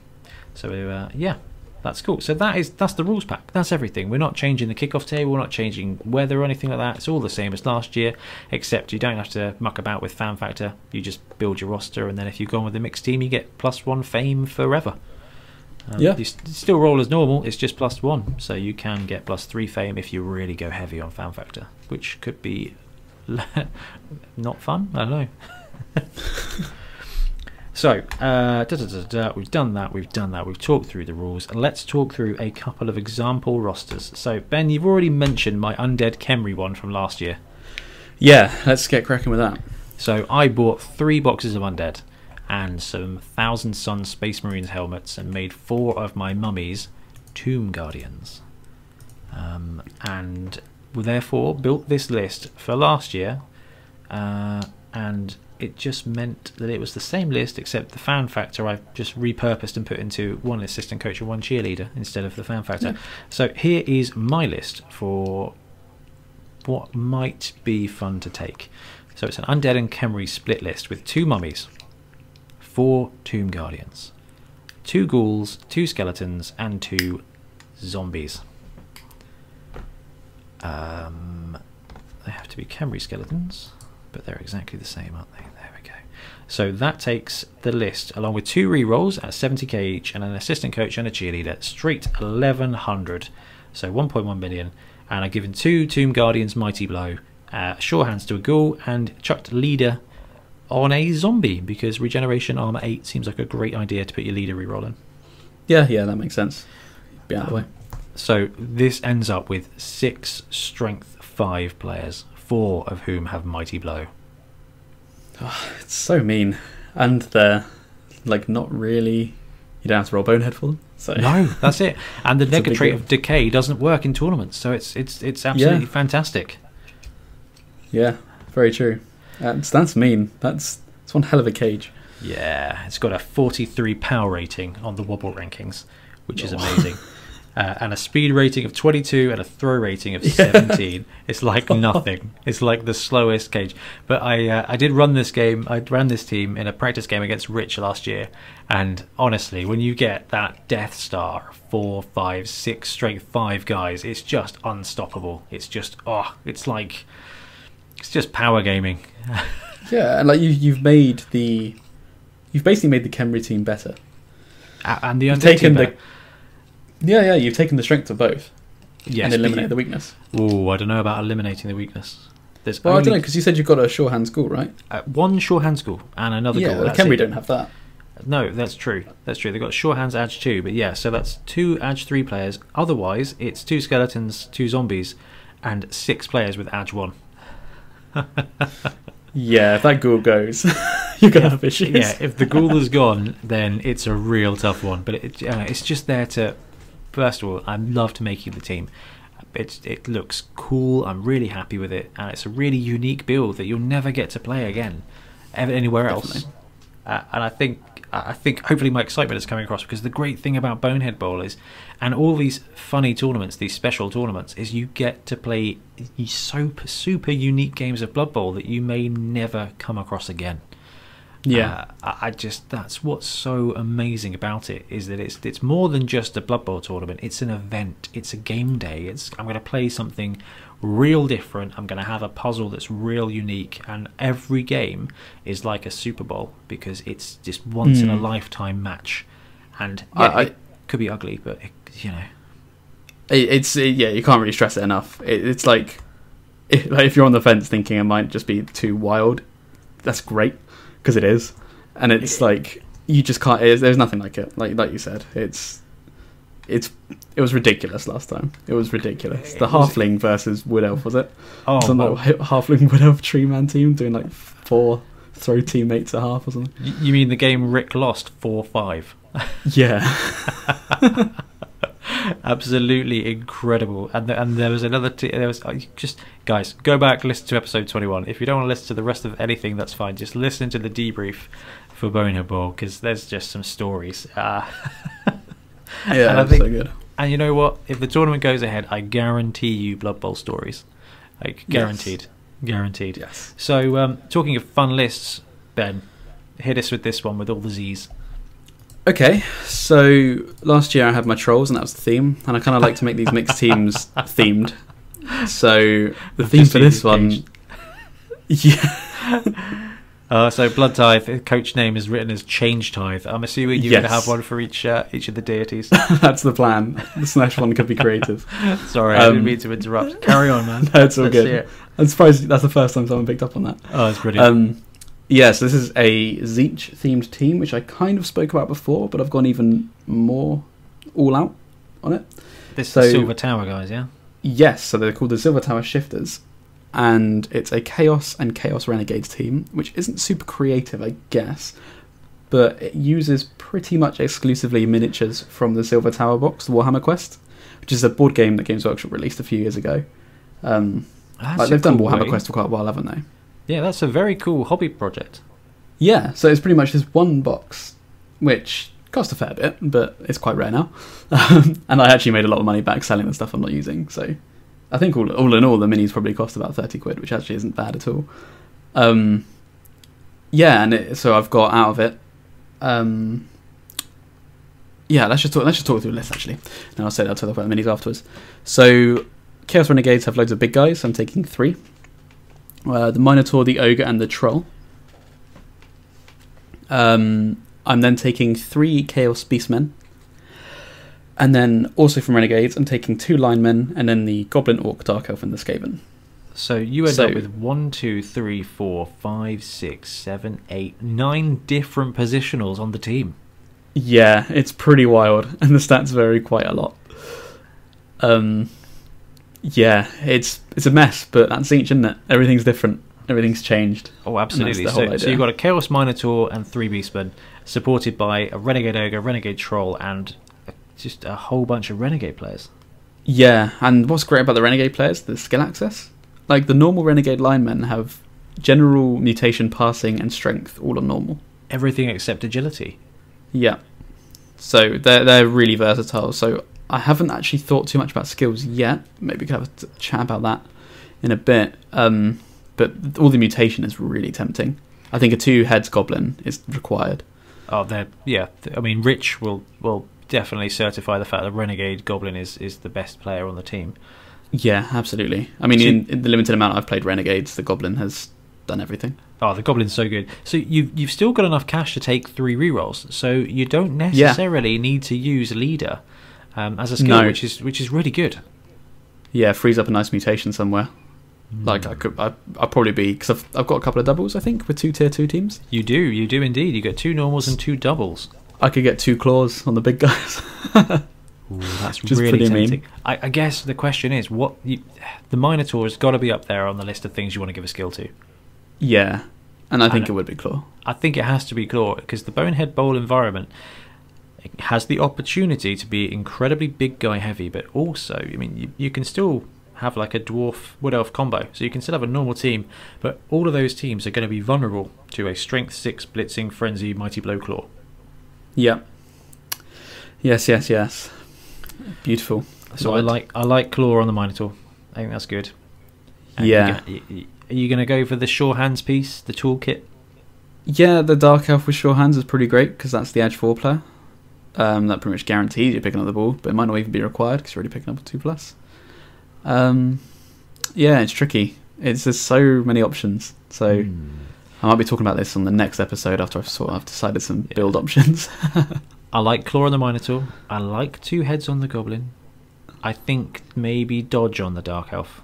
So uh, yeah, that's cool. So that is that's the rules pack. That's everything. We're not changing the kickoff table. We're not changing weather or anything like that. It's all the same as last year, except you don't have to muck about with fan factor. You just build your roster, and then if you go on with the mixed team, you get plus one fame forever. Um, Yeah. You still roll as normal. It's just plus one, so you can get plus three fame if you really go heavy on fan factor, which could be *laughs* not fun. I don't know. *laughs* So, uh, da, da, da, we've done that, we've done that, we've talked through the rules, and let's talk through a couple of example rosters. So, Ben, you've already mentioned my Undead Khemri one from last year. yeah, let's get cracking with that. So, I bought three boxes of Undead and some Thousand Sons Space Marines helmets and made four of my mummies Tomb Guardians. Um, and therefore built this list for last year, uh, and it just meant that it was the same list except the fan factor I've just repurposed and put into one assistant coach and one cheerleader instead of the fan factor. Yeah. So here is my list for what might be fun to take. So it's an undead and Khemri split list with two mummies, four tomb guardians, two ghouls, two skeletons, and two zombies. Um, they have to be Khemri skeletons, but they're exactly the same, aren't they? There we go. So that takes the list, along with two rerolls at 70k each, and an assistant coach and a cheerleader, straight 1100. So 1.1 million. And I've given two Tomb Guardians Mighty Blow, uh, Sure Hands to a Ghoul, and chucked Leader on a zombie because regeneration armor 8 seems like a great idea to put your leader reroll in. Yeah, yeah, that makes sense. Be out of the way. So this ends up with six strength 5 players, four of whom have Mighty Blow. Ah, it's so mean, and they're like not really. You don't have to roll bonehead for them. So No, that's it. *laughs* And the It's a big negatrait deal. of decay doesn't work in tournaments, so it's it's it's absolutely Yeah. fantastic. yeah, very true. That's that's mean. That's that's one hell of a cage. Yeah, it's got a 43 power rating on the Wobble rankings, which is Oh. amazing. *laughs* Uh, and a speed rating of 22 and a throw rating of *laughs* Yeah. 17. It's like *laughs* nothing. It's like the slowest cage. But I uh, I did run this game. I ran this team in a practice game against Rich last year. And honestly, when you get that Death Star, four, five, six, straight five guys, it's just unstoppable. It's just, oh, it's like, it's just power gaming. *laughs* Yeah, and like you, you've made the, you've basically made the Khemri team better. And the You've taken the. Yeah, yeah, you've taken the strength of both Yes, and eliminated the weakness. Ooh, I don't know about eliminating the weakness. There's Well, I don't know because you said you've got a sure hand school, right? uh, one sure hand school and another yeah, goal. Khemri don't have that. No, that's true. That's true. They've got sure hands Edge 2, but yeah, so that's two Edge 3 players. Otherwise, it's two skeletons, two zombies, and six players with Edge 1. *laughs* Yeah, if that ghoul goes, *laughs* you're gonna have issues. Yeah, if the ghoul is gone, then it's a real tough one. But it, uh, it's just there to. First of all, I love to make you the team. It it looks cool. I'm really happy with it, and it's a really unique build that you'll never get to play again, ever anywhere else. Uh, and I think I think hopefully my excitement is coming across because the great thing about Bonehead Bowl is, and all these funny tournaments, these special tournaments, is you get to play super super unique games of Blood Bowl that you may never come across again. Yeah, Uh, I I just that's what's so amazing about it is that it's it's more than just a Blood Bowl tournament. It's an event. It's a game day. It's I'm going to play something real different. I'm going to have a puzzle that's real unique, and every game is like a Super Bowl because it's just once in a Mm. lifetime match. And I- yeah, I- it could be ugly, but it, you know, It- it's it- yeah, you can't really stress it enough. It, it's like *laughs* like if you're on the fence thinking it might just be too wild, that's great because it is, and it's like you just can't. It, there's nothing like it. Like like you said, it's it's it was ridiculous last time. It was ridiculous. The It halfling versus wood elf was it? oh, Some well, like halfling wood elf tree man team doing like four throw teammates a half or something. you mean the game Rick lost four five? Yeah, *laughs* *laughs* absolutely incredible. And th- and there was another t- there was uh, just guys go back listen to episode 21 if you don't want to listen to the rest of anything that's fine. Just listen to the debrief for Bonehead Bowl because there's just some stories. Uh, *laughs* yeah, And I think- so good. and you know what? If the tournament goes ahead i guarantee you blood bowl stories. Like guaranteed. Guaranteed. Yes. so um, talking of fun lists ben hit us with this one with all the z's Okay, so last year I had my trolls, and that was the theme, and I kind of like to make these mixed *laughs* teams themed. So the I've theme for this one, *laughs* yeah, *laughs* Uh, so blood tithe, coach name is written as change tithe. I'm assuming you're going to have one for each uh, each of the deities. that's the plan. The slash one could be creative. Sorry, I didn't Um, mean to interrupt. Carry on, man. No, it's all Let's good. it. I'm surprised that's the first time someone picked up on that. Oh, it's brilliant. Um, yeah, so this is a Tzeentch themed team, which I kind of spoke about before, but I've gone even more all out on it. this is so- the Silver Tower, guys. Yeah. Yes, so they're called the Silver Tower Shifters, and it's a Chaos and Chaos Renegades team, which isn't super creative, I guess, but it uses pretty much exclusively miniatures from the Silver Tower box, the Warhammer Quest, which is a board game that Games Workshop released a few years ago. Um, like they've done Warhammer way. Quest for quite a while, haven't they? Yeah, that's a very cool hobby project. Yeah, so it's pretty much this one box, which cost a fair bit, but it's quite rare now. *laughs* And I actually made a lot of money back selling the stuff I'm not using. So I think all, all in all, the minis probably cost about 30 quid, which actually isn't bad at all. Um, yeah, and it, so I've got out of it. Um, yeah, let's just talk. Let's just talk through the list actually. And I'll say that. I'll talk about the minis afterwards. So Chaos Renegades have loads of big guys. I'm taking three. Uh, the Minotaur, the Ogre, and the Troll. Um, I'm then taking three Chaos Beastmen. And then also from Renegades, I'm taking two linemen, and then the Goblin Orc, Dark Elf, and the Skaven. So you end So- up with one, two, three, four, five, six, seven, eight, nine different positionals on the team. Yeah, it's pretty wild, *laughs* and the stats vary quite a lot. Um, yeah, it's it's a mess, but that's each, isn't it? Everything's different. Everything's changed. Oh, absolutely. So, so you've got a Chaos Minotaur and three Beastmen, supported by a Renegade Ogre, Renegade Troll, and just a whole bunch of Renegade players. Yeah, and what's great about the Renegade players, the skill access. Like the normal Renegade linemen have general mutation, passing, and strength all on normal. Everything except agility. Yeah. So they're they're really versatile. So I haven't actually thought too much about skills yet. Maybe we could have a chat about that in a bit. Um, but all the mutation is really tempting. I think a two heads goblin is required. Oh, they're yeah. I mean, Rich will will definitely certify the fact that Renegade Goblin is is the best player on the team. Yeah, absolutely. I mean, So- in, in the limited amount I've played renegades, the goblin has done everything. Oh, the Goblin's so good. So you've you've still got enough cash to take three rerolls. So you don't necessarily need to use leader. Um, as a skill, No. which is which is really good. Yeah, frees up a nice mutation somewhere. Hmm. Like I could, I, I'll probably be because I've, I've got a couple of doubles. I think with two tier two teams, You do, you do indeed. You get two normals and two doubles. I could get two claws on the big guys. *laughs* Ooh, that's really mean. tempting. I, I guess the question is, what you, the Minotaur has got to be up there on the list of things you want to give a skill to. yeah, and I think know. it would be claw. I think it has to be Claw because the Bonehead Bowl environment has the opportunity to be incredibly big guy heavy, but also, I mean, you, you can still have like a dwarf wood elf combo, so you can still have a normal team, but all of those teams are going to be vulnerable to a strength six blitzing frenzy mighty blow claw. Yeah. Yes, yes, yes. Beautiful. So I like I like Claw on the Minotaur. I think that's good. And Yeah. you gonna- y- y- Are you going to go for the Sure Hands piece, the toolkit? Yeah, the Dark Elf with sure hands is pretty great because that's the Edge 4 player. Um, that pretty much guarantees you're picking up the ball, but it might not even be required because you're already picking up a 2 plus. Um, yeah, it's tricky. It's There's so many options. So Hmm. I might be talking about this on the next episode after I've sort of decided some Yeah. build options. *laughs* I like Claw on the Minotaur. I like two heads on the Goblin. I think maybe Dodge on the Dark Elf.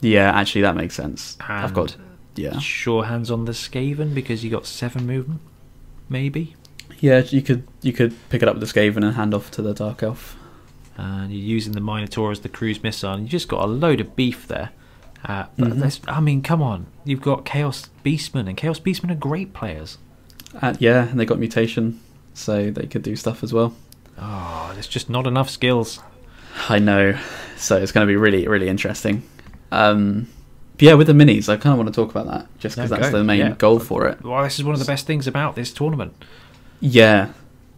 yeah, actually, that makes sense. I've got. Yeah. Sure Hands on the Skaven because you got seven movement. Maybe. Yeah, you could you could pick it up with the Skaven and hand off to the Dark Elf. And you're using the Minotaur as the cruise missile. And you just got a load of beef there. Uh, but Mhm. I mean, come on. You've got Chaos Beastmen, and Chaos Beastmen are great players. Uh, yeah, and they got mutation, so they could do stuff as well. Oh, there's just not enough skills. I know. So it's going to be really, really interesting. Um, but yeah, with the minis, I kind of want to talk about that just because Yeah, that's go. the main Yeah. goal for it. Well, this is one of the best things about this tournament. Yeah.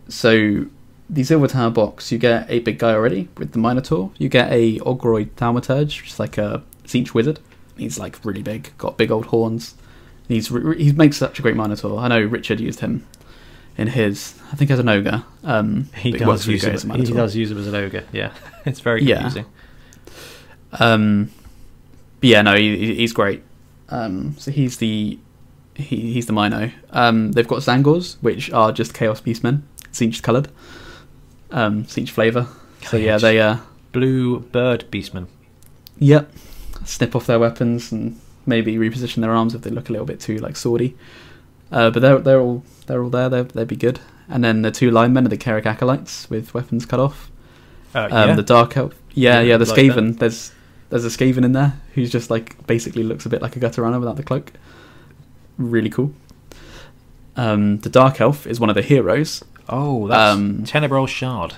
So the Silver Tower box, you get a big guy already with the Minotaur. You get a Ogroid Thaumaturge, which is like a Tzeentch wizard. He's like really big, got big old horns. He's he makes such a great Minotaur. I know Richard used him in his. I think as an ogre. Um, He does, use him, as a he does use him as an ogre. Yeah, *laughs* it's very Yeah. confusing. Um, but yeah, no, he- he's great. Um, so he's the he, he's the Mino. Um, they've got Tzaangors, which are just Chaos Beastmen, Tzeentch coloured, um, Tzeentch flavour. So yeah, they uh, Blue Bird beastmen. yep, snip off their weapons and maybe reposition their arms if they look a little bit too like swordy. Uh, but they're they're all they're all there. They're, they'd be good. And then the two linemen are the Kairic acolytes with weapons cut off. Uh, Um, yeah. The dark elf. Yeah, Yeah. The like Skaven. There's there's a Skaven in there who's just like basically looks a bit like a gutter runner without the cloak. Really cool. Um, the dark elf is one of the heroes. oh, that's um, Tenebrael Shard.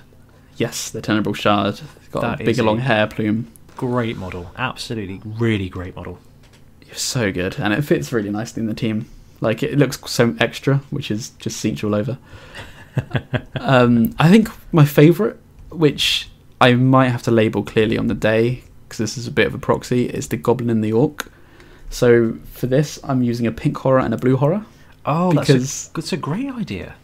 Yes, the Tenebrael Shard. Got That a big long hair plume. Great model. Absolutely, really great model. So good, and it fits really nicely in the team. Like it looks so extra, which is just Tzeentch all over. *laughs* um, I think my favourite, which I might have to label clearly on the day because this is a bit of a proxy, is the Goblin and the Orc. So for this, I'm using a pink horror and a blue horror. Oh, Because- that's a, that's a great idea.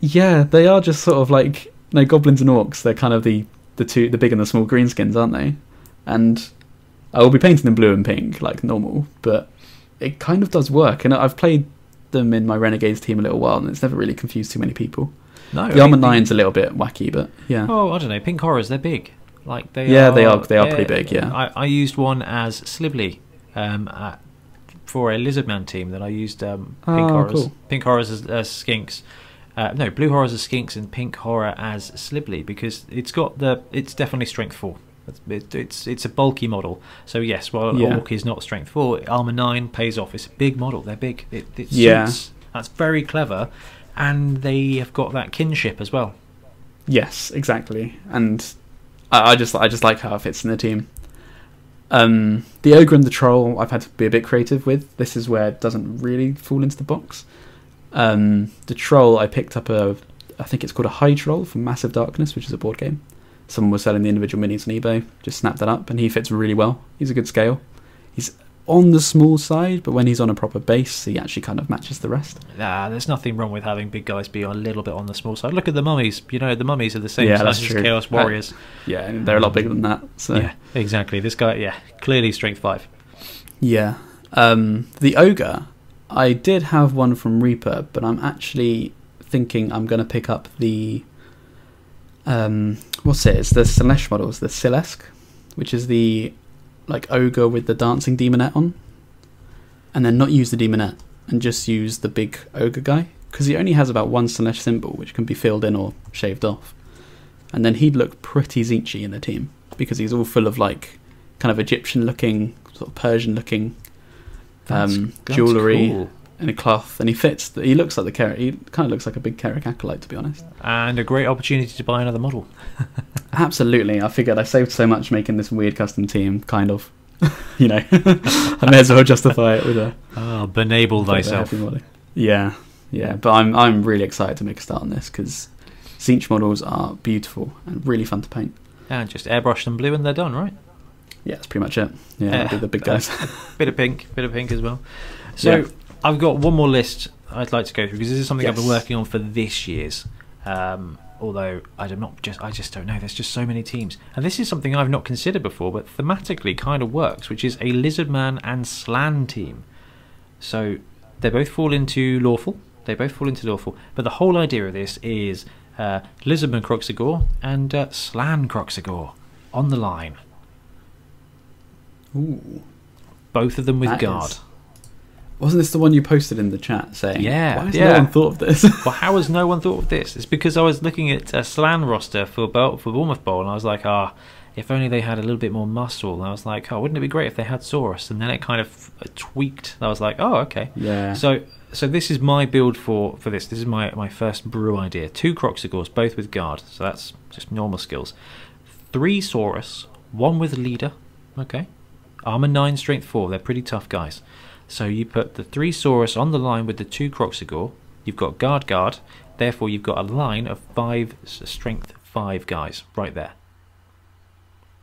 Yeah, they are just sort of like no goblins and orcs. They're kind of the the two, the big and the small greenskins, aren't they? And I will be painting them blue and pink like normal, but it kind of does work. And I've played them in my Renegades team a little while, and it's never really confused too many people. No, The I Armor mean, Nine's a little bit wacky, but yeah, Oh, I don't know. Pink horrors, they're big. Like they Yeah, are, they are- they are pretty big, yeah. I, I used one as Slibli um, at, for a Lizardman team. That I used um, pink Oh, horrors. cool. Pink horrors as, as skinks. Uh, no, blue horrors as skinks and pink horror as Slibli because it's got the. It's definitely strength four. It's it, it's, it's a bulky model. So yes, while Yeah. Orc is not strength four, armor nine pays off. It's a big model. They're big. It, it Yeah. suits. That's very clever, and they have got that kinship as well. yes, exactly. And I, I just I just like how it fits in the team. Um, the ogre and the troll, I've had to be a bit creative with. This is where it doesn't really fall into the box. Um, the troll, I picked up a, I think it's called a high troll from Massive Darkness, which is a board game. Someone was selling the individual minis on eBay. Just snapped that up, and he fits really well. He's a good scale. He's on the small side, but when he's on a proper base, he actually kind of matches the rest. Nah, there's nothing wrong with having big guys be a little bit on the small side. Look at the mummies. You know, the mummies are the same Yeah, size that's as true. Chaos Uh, Warriors. Yeah, and they're a lot bigger than that. So Yeah, exactly. This guy, yeah, clearly strength five. Yeah. Um, the ogre, I did have one from Reaper, but I'm actually thinking I'm going to pick up the um, what's it? It's the Slaanesh models, the Syll'Esske, which is the like ogre with the dancing demonette on, and then not use the demonette and just use the big ogre guy. Because he only has about one Slaanesh symbol which can be filled in or shaved off, and then he'd look pretty Zinchi in the team because he's all full of like kind of Egyptian looking, sort of Persian looking um, that's jewellery. cool. And a cloth, and he fits. The, he looks like the Kairic. He kind of looks like a big Kairic acolyte, to be honest. and a great opportunity to buy another model. *laughs* Absolutely. I figured I saved so much making this weird custom team, kind of. *laughs* you know, *laughs* I may as well justify it with a Ah, benable thyself. Yeah, yeah. But I'm I'm really excited to make a start on this because Tzeentch models are beautiful and really fun to paint. And just airbrush them blue and they're done, right? Yeah, that's pretty much it. Yeah, Yeah. the big guys. Bit of pink, bit of pink as well. So Yeah. I've got one more list I'd like to go through because this is something I've been working on for this year's. Um, although I'm not just, I just don't know. There's just so many teams, and this is something I've not considered before, but thematically kind of works, which is a Lizardman and Slan team. So they both fall into lawful. They both fall into lawful, but the whole idea of this is uh, Lizardman Kroxigor and uh, Slan Kroxigor on the line, Ooh. both of them with That guard. is- Wasn't this the one you posted in the chat saying, Yeah, why has yeah. no one thought of this? *laughs* Well, how has no one thought of this? It's because I was looking at a Slan roster for for Bournemouth Bowl, and I was like, ah, if only they had a little bit more muscle. And I was like, oh, wouldn't it be great if they had Saurus? And then it kind of uh, tweaked. I was like, oh, okay. yeah. So, so this is my build for for this. This is my my first brew idea. Two Kroxigors, both with guard. So that's just normal skills. Three Saurus, one with leader. Okay. Armor nine, strength four. They're pretty tough guys. So you put the three Saurus on the line with the two Kroxigor. You've got guard guard. Therefore, you've got a line of five strength five guys right there.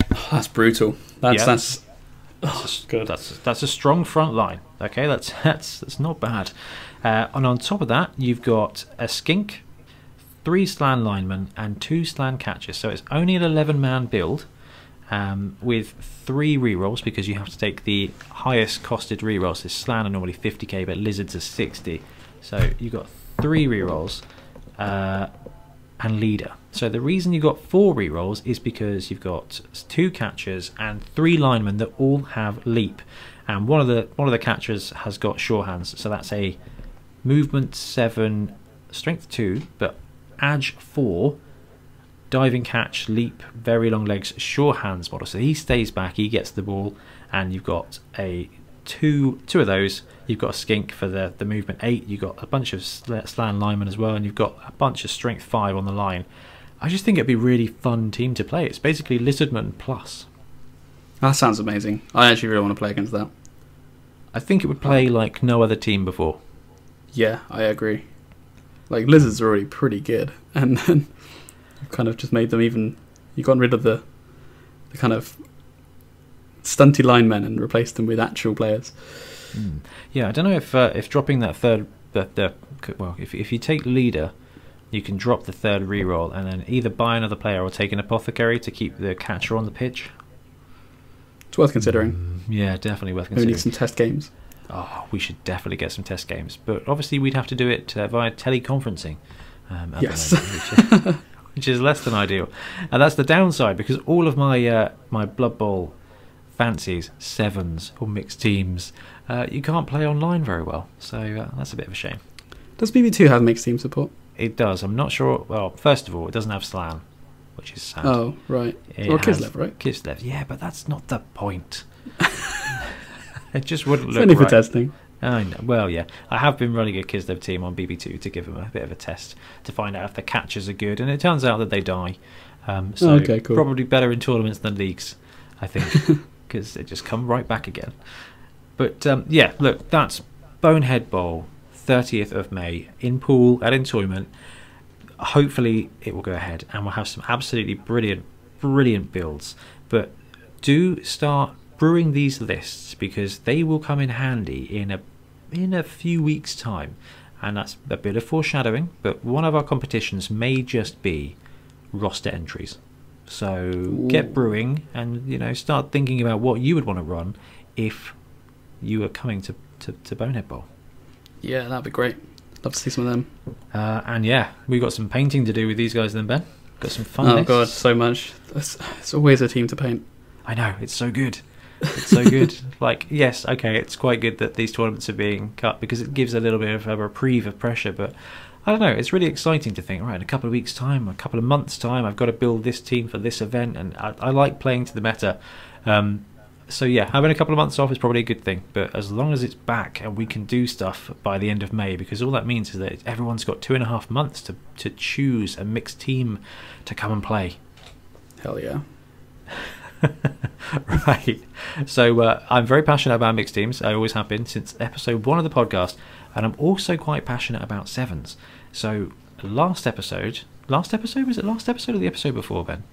*sighs* that's brutal. That's Yeah. that's That's *sighs* a, good. That's that's a strong front line. Okay, that's *laughs* that's that's not bad. Uh, and on top of that, you've got a skink, three slan linemen, and two slan catchers. So it's only an eleven-man build um, with three rerolls because you have to take the highest costed rerolls. This slan are normally 50k, but lizards are 60. So you've got three rerolls uh, and leader. So the reason you've got four rerolls is because you've got two catchers and three linemen that all have leap, and one of the one of the catchers has got sure hands. So that's a movement seven, strength two, but edge four, diving catch, leap, very long legs, sure hands model. So he stays back, he gets the ball, and you've got a two two of those. You've got a skink for the the movement eight. You've got a bunch of sl- slan linemen as well, and you've got a bunch of strength five on the line. I just think it'd be a really fun team to play. It's basically Lizardman plus. that sounds amazing. I actually really want to play against that. I think it would play like no other team before. Yeah, I agree. Like lizards are already pretty good, and then you've kind of just made them even. You've gotten rid of the the kind of stunty linemen and replaced them with actual players. Yeah, I don't know if uh, if dropping that third the, the well if if you take leader, you can drop the third reroll and then either buy another player or take an apothecary to keep the catcher on the pitch. It's worth considering. Yeah, definitely worth considering. We need some test games. Oh, we should definitely get some test games, but obviously we'd have to do it uh, via teleconferencing. Um, Yes. *laughs* which, is, less than ideal, and that's the downside because all of my uh, my Blood Bowl fancies, sevens or mixed teams, uh, you can't play online very well. So uh, that's a bit of a shame. Does BB2 have mixed team support? It does. I'm not sure. Well, first of all, it doesn't have Slan, which is sad. Oh, right. It or Kislev, right? Kislev, yeah, but that's not the point. *laughs* it just wouldn't It's look only for testing. I know. Well, yeah, I have been running a Kislev team on BB2 to give them a bit of a test to find out if the catches are good, and it turns out that they die. Um, so Okay, cool. probably better in tournaments than leagues, I think, *laughs* because they just come right back again. But um, yeah, look, that's Bonehead Bowl, 30th of May in Poole at Entoyment. Hopefully, it will go ahead, and we'll have some absolutely brilliant, brilliant builds. But do start brewing these lists because they will come in handy in a in a few weeks' time, and that's a bit of foreshadowing. But one of our competitions may just be roster entries. So get brewing, and you know start thinking about what you would want to run if you were coming to to, to Bonehead Bowl. Yeah, that'd be great. Love to see some of them. Uh, and yeah, we've got some painting to do with these guys then, Ben. Got some fun. Oh lists. god, so much. It's, it's always a team to paint. I know it's so good. It's so good. *laughs* like yes, okay, it's quite good that these tournaments are being cut because it gives a little bit of a reprieve of pressure. But I don't know. It's really exciting to think. Right, in a couple of weeks' time, a couple of months' time, I've got to build this team for this event, and I, I like playing to the meta. Um, so yeah, having a couple of months off is probably a good thing. But as long as it's back and we can do stuff by the end of May, because all that means is that everyone's got two and a half months to to choose a mixed team to come and play. Hell yeah. *laughs* *laughs* right. So uh, I'm very passionate about mixed teams. I always have been since episode one of the podcast, and I'm also quite passionate about sevens. So last episode, last episode was it last episode or the episode before, Ben?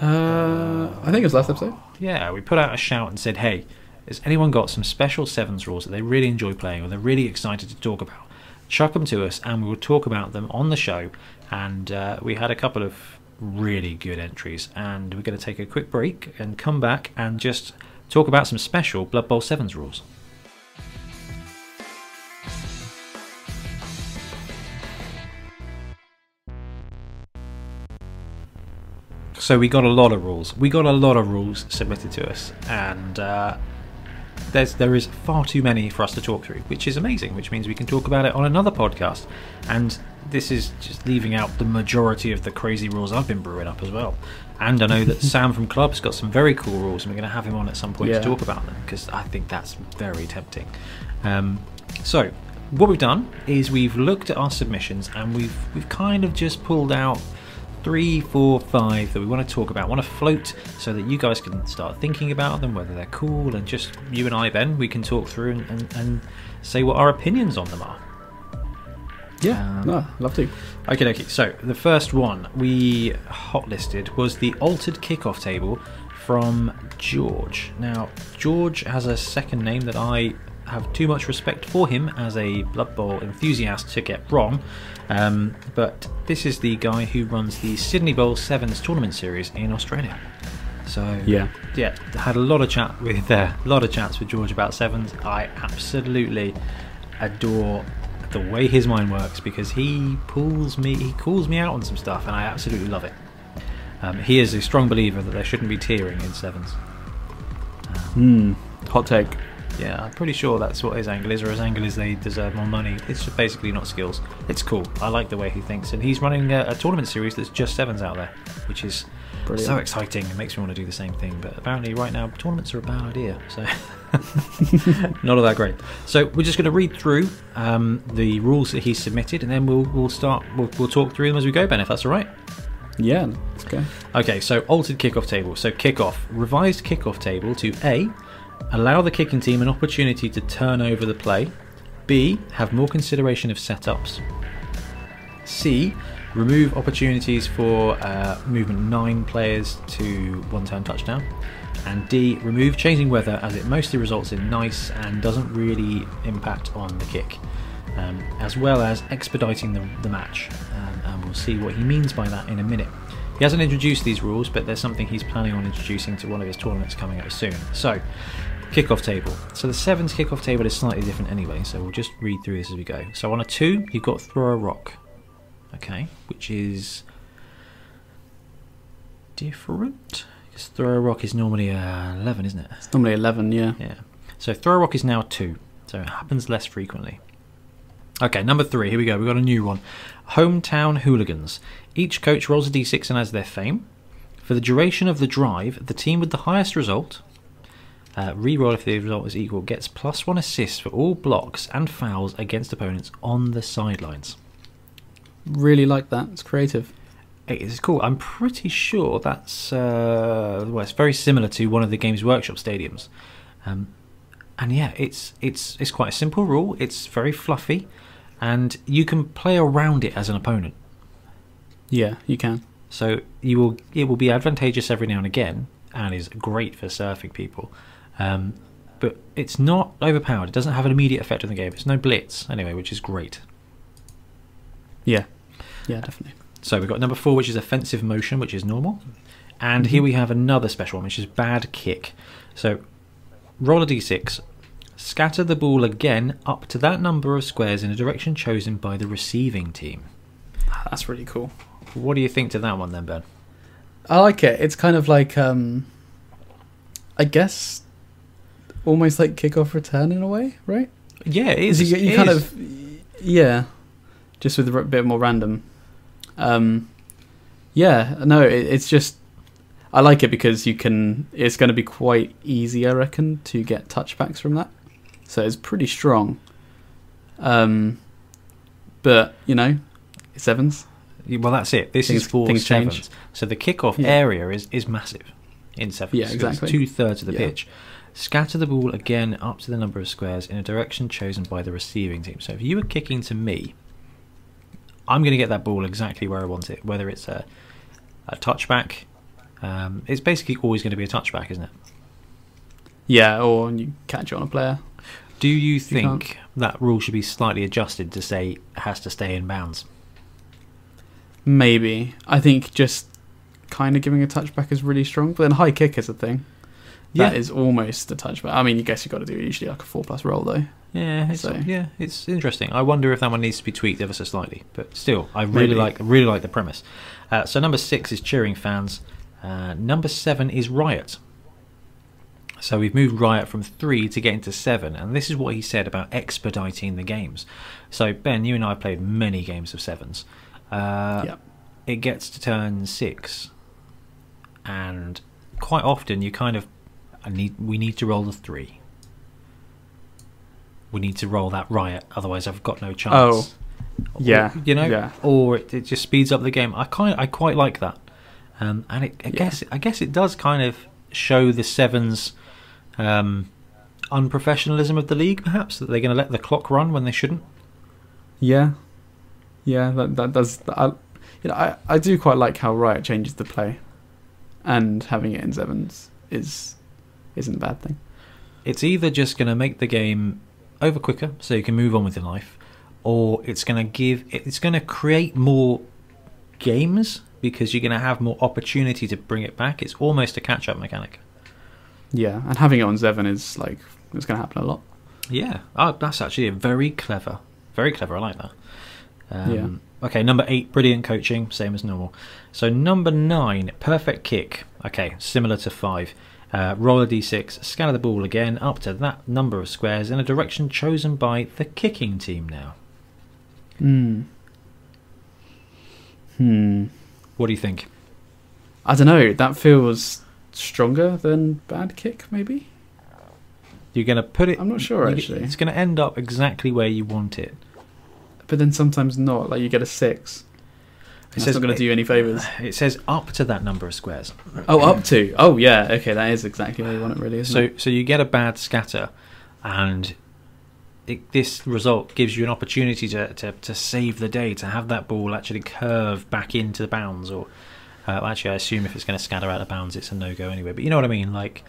Uh, I think it was last episode. Yeah, we put out a shout and said, "Hey, has anyone got some special sevens rules that they really enjoy playing or they're really excited to talk about? Chuck them to us, and we will talk about them on the show." And uh, we had a couple of really good entries, and we're going to take a quick break and come back and just talk about some special Blood Bowl sevens rules. So we got a lot of rules. We got a lot of rules submitted to us, and uh, there's there is far too many for us to talk through, which is amazing. Which means we can talk about it on another podcast. And this is just leaving out the majority of the crazy rules I've been brewing up as well. And I know that *laughs* Sam from Club's got some very cool rules, and we're going to have him on at some point Yeah. to talk about them because I think that's very tempting. Um, so what we've done is we've looked at our submissions and we've we've kind of just pulled out three, four, five that we want to talk about. want to float so that you guys can start thinking about them, whether they're cool, and just you and I, Ben, we can talk through and, and, and say what our opinions on them are. Yeah, Um, no, love to. Okay, okay. So the first one we hot listed was the altered kickoff table from George. Now, George has a second name that I have too much respect for him as a Blood Bowl enthusiast to get wrong. Um, but this is the guy who runs the Sydney Bowl Sevens tournament series in Australia. So Yeah. yeah, had a lot of chat with uh, a lot of chats with George about sevens. I absolutely adore the way his mind works because he pulls me, he calls me out on some stuff, and I absolutely love it. Um, he is a strong believer that there shouldn't be tiering in sevens. Hmm. Hot take. Yeah, I'm pretty sure that's what his angle is, or his angle is they deserve more money. It's just basically not skills. It's cool. I like the way he thinks, and he's running a, a tournament series that's just sevens out there, which is Brilliant. so exciting. It makes me want to do the same thing, but apparently right now tournaments are a bad idea, so *laughs* not all that great. So we're just going to read through um, the rules that he's submitted, and then we'll we'll start we'll, we'll talk through them as we go, Ben, if that's all right. Yeah, let's go. Okay, so altered kickoff table. So kickoff, revised kickoff table to A, allow the kicking team an opportunity to turn over the play. B, have more consideration of setups. C, remove opportunities for uh, movement nine players to one turn touchdown. And D, remove changing weather as it mostly results in nice and doesn't really impact on the kick. Um, as well as expediting the, the match. Um, and we'll see what he means by that in a minute. He hasn't introduced these rules, but there's something he's planning on introducing to one of his tournaments coming up soon. So, kickoff table. So the sevens kickoff table is slightly different anyway, so we'll just read through this as we go. So on a two, you've got throw a rock, okay, which is different. Because throw a rock is normally a eleven, isn't it? It's normally 11, yeah. Yeah. So throw a rock is now two, so it happens less frequently. Okay, number three. Here we go. We've got a new one. Hometown hooligans. Each coach rolls a d6 and has their fame. For the duration of the drive, the team with the highest result, uh, re-roll if the result is equal, gets plus one assist for all blocks and fouls against opponents on the sidelines. Really like that. It's creative. It is cool. I'm pretty sure that's uh, well, it's very similar to one of the Games Workshop stadiums, um, and yeah, it's it's it's quite a simple rule. It's very fluffy, and you can play around it as an opponent. Yeah, you can. So you will it will be advantageous every now and again, and is great for surfing people. Um, but it's not overpowered. It doesn't have an immediate effect on the game. It's no blitz anyway, which is great. Yeah. Yeah, definitely. So we've got number four, which is offensive motion, which is normal. And here we have another special one, which is bad kick. So roll a d6, scatter the ball again up to that number of squares in a direction chosen by the receiving team. Ah, That's really cool. What do you think to that one then, Ben? I like it. It's kind of like, um, I guess, almost like kickoff return in a way, right? Yeah, it is. You, you it kind is. of, yeah, just with a bit more random. Um, yeah, no, it, it's just I like it because you can. It's going to be quite easy, I reckon, to get touchbacks from that. So it's pretty strong. Um, but you know, sevens. Well, that's it. This Things- is for things sevens. change. So the kickoff Yeah. area is, is massive in sevens. Yeah, exactly. Two thirds of the Yeah. pitch. Scatter the ball again up to the number of squares in a direction chosen by the receiving team. So if you were kicking to me, I'm going to get that ball exactly where I want it. Whether it's a, a touchback, um, it's basically always going to be a touchback, isn't it? Yeah, or you catch it on a player. Do you think that rule should be slightly adjusted to say it has to stay in bounds? Maybe I think just kind of giving a touchback is really strong, but then high kick is a thing. Yeah. That is almost a touchback. I mean, you guess you've got to do usually like a four plus roll though. Yeah, it's, So- yeah, it's interesting. I wonder if that one needs to be tweaked ever so slightly, but still, I really Maybe. like really like the premise. Uh, so number six is cheering fans. Uh, number seven is riot. So we've moved riot from three to get into seven, and this is what he said about expediting the games. So Ben, you and I have played many games of sevens. Uh, yeah. it gets to turn six, and quite often you kind of I need we need to roll the three. We need to roll that riot, otherwise I've got no chance. Oh, Yeah. Or, you know, Yeah. or it, it just speeds up the game. I kind I quite like that, um, and it, I Yeah. guess I guess it does kind of show the sevens. Um, unprofessionalism of the league, perhaps that they're going to let the clock run when they shouldn't. Yeah, yeah, that that does. I, you know, I I do quite like how Riot changes the play, and having it in sevens is isn't a bad thing. it's either just going to make the game over quicker so you can move on with your life or it's going to give it's going to create more games because you're going to have more opportunity to bring it back it's almost a catch up mechanic Yeah, and having it on seven is like it's going to happen a lot. yeah oh, that's actually a very clever very clever i like that um, Yeah. okay number eight brilliant coaching same as normal so number nine perfect kick okay similar to five uh, roll a d6, scatter the ball again up to that number of squares in a direction chosen by the kicking team now. Hmm. Hmm. What do you think? I don't know. That feels stronger than bad kick, maybe. You're going to put it. I'm not sure, actually. It's going to end up exactly where you want it. But then sometimes not. Like you get a six. It It's says not going to do you any favors. *sighs* It says up to that number of squares. Oh, up to. Oh, yeah. Okay, that is exactly where you want it, really. Isn't So, it? so you get a bad scatter, and it, this result gives you an opportunity to, to, to save the day, to have that ball actually curve back into the bounds. Or uh, actually, I assume if it's going to scatter out of bounds, it's a no go anyway. But you know what I mean? Like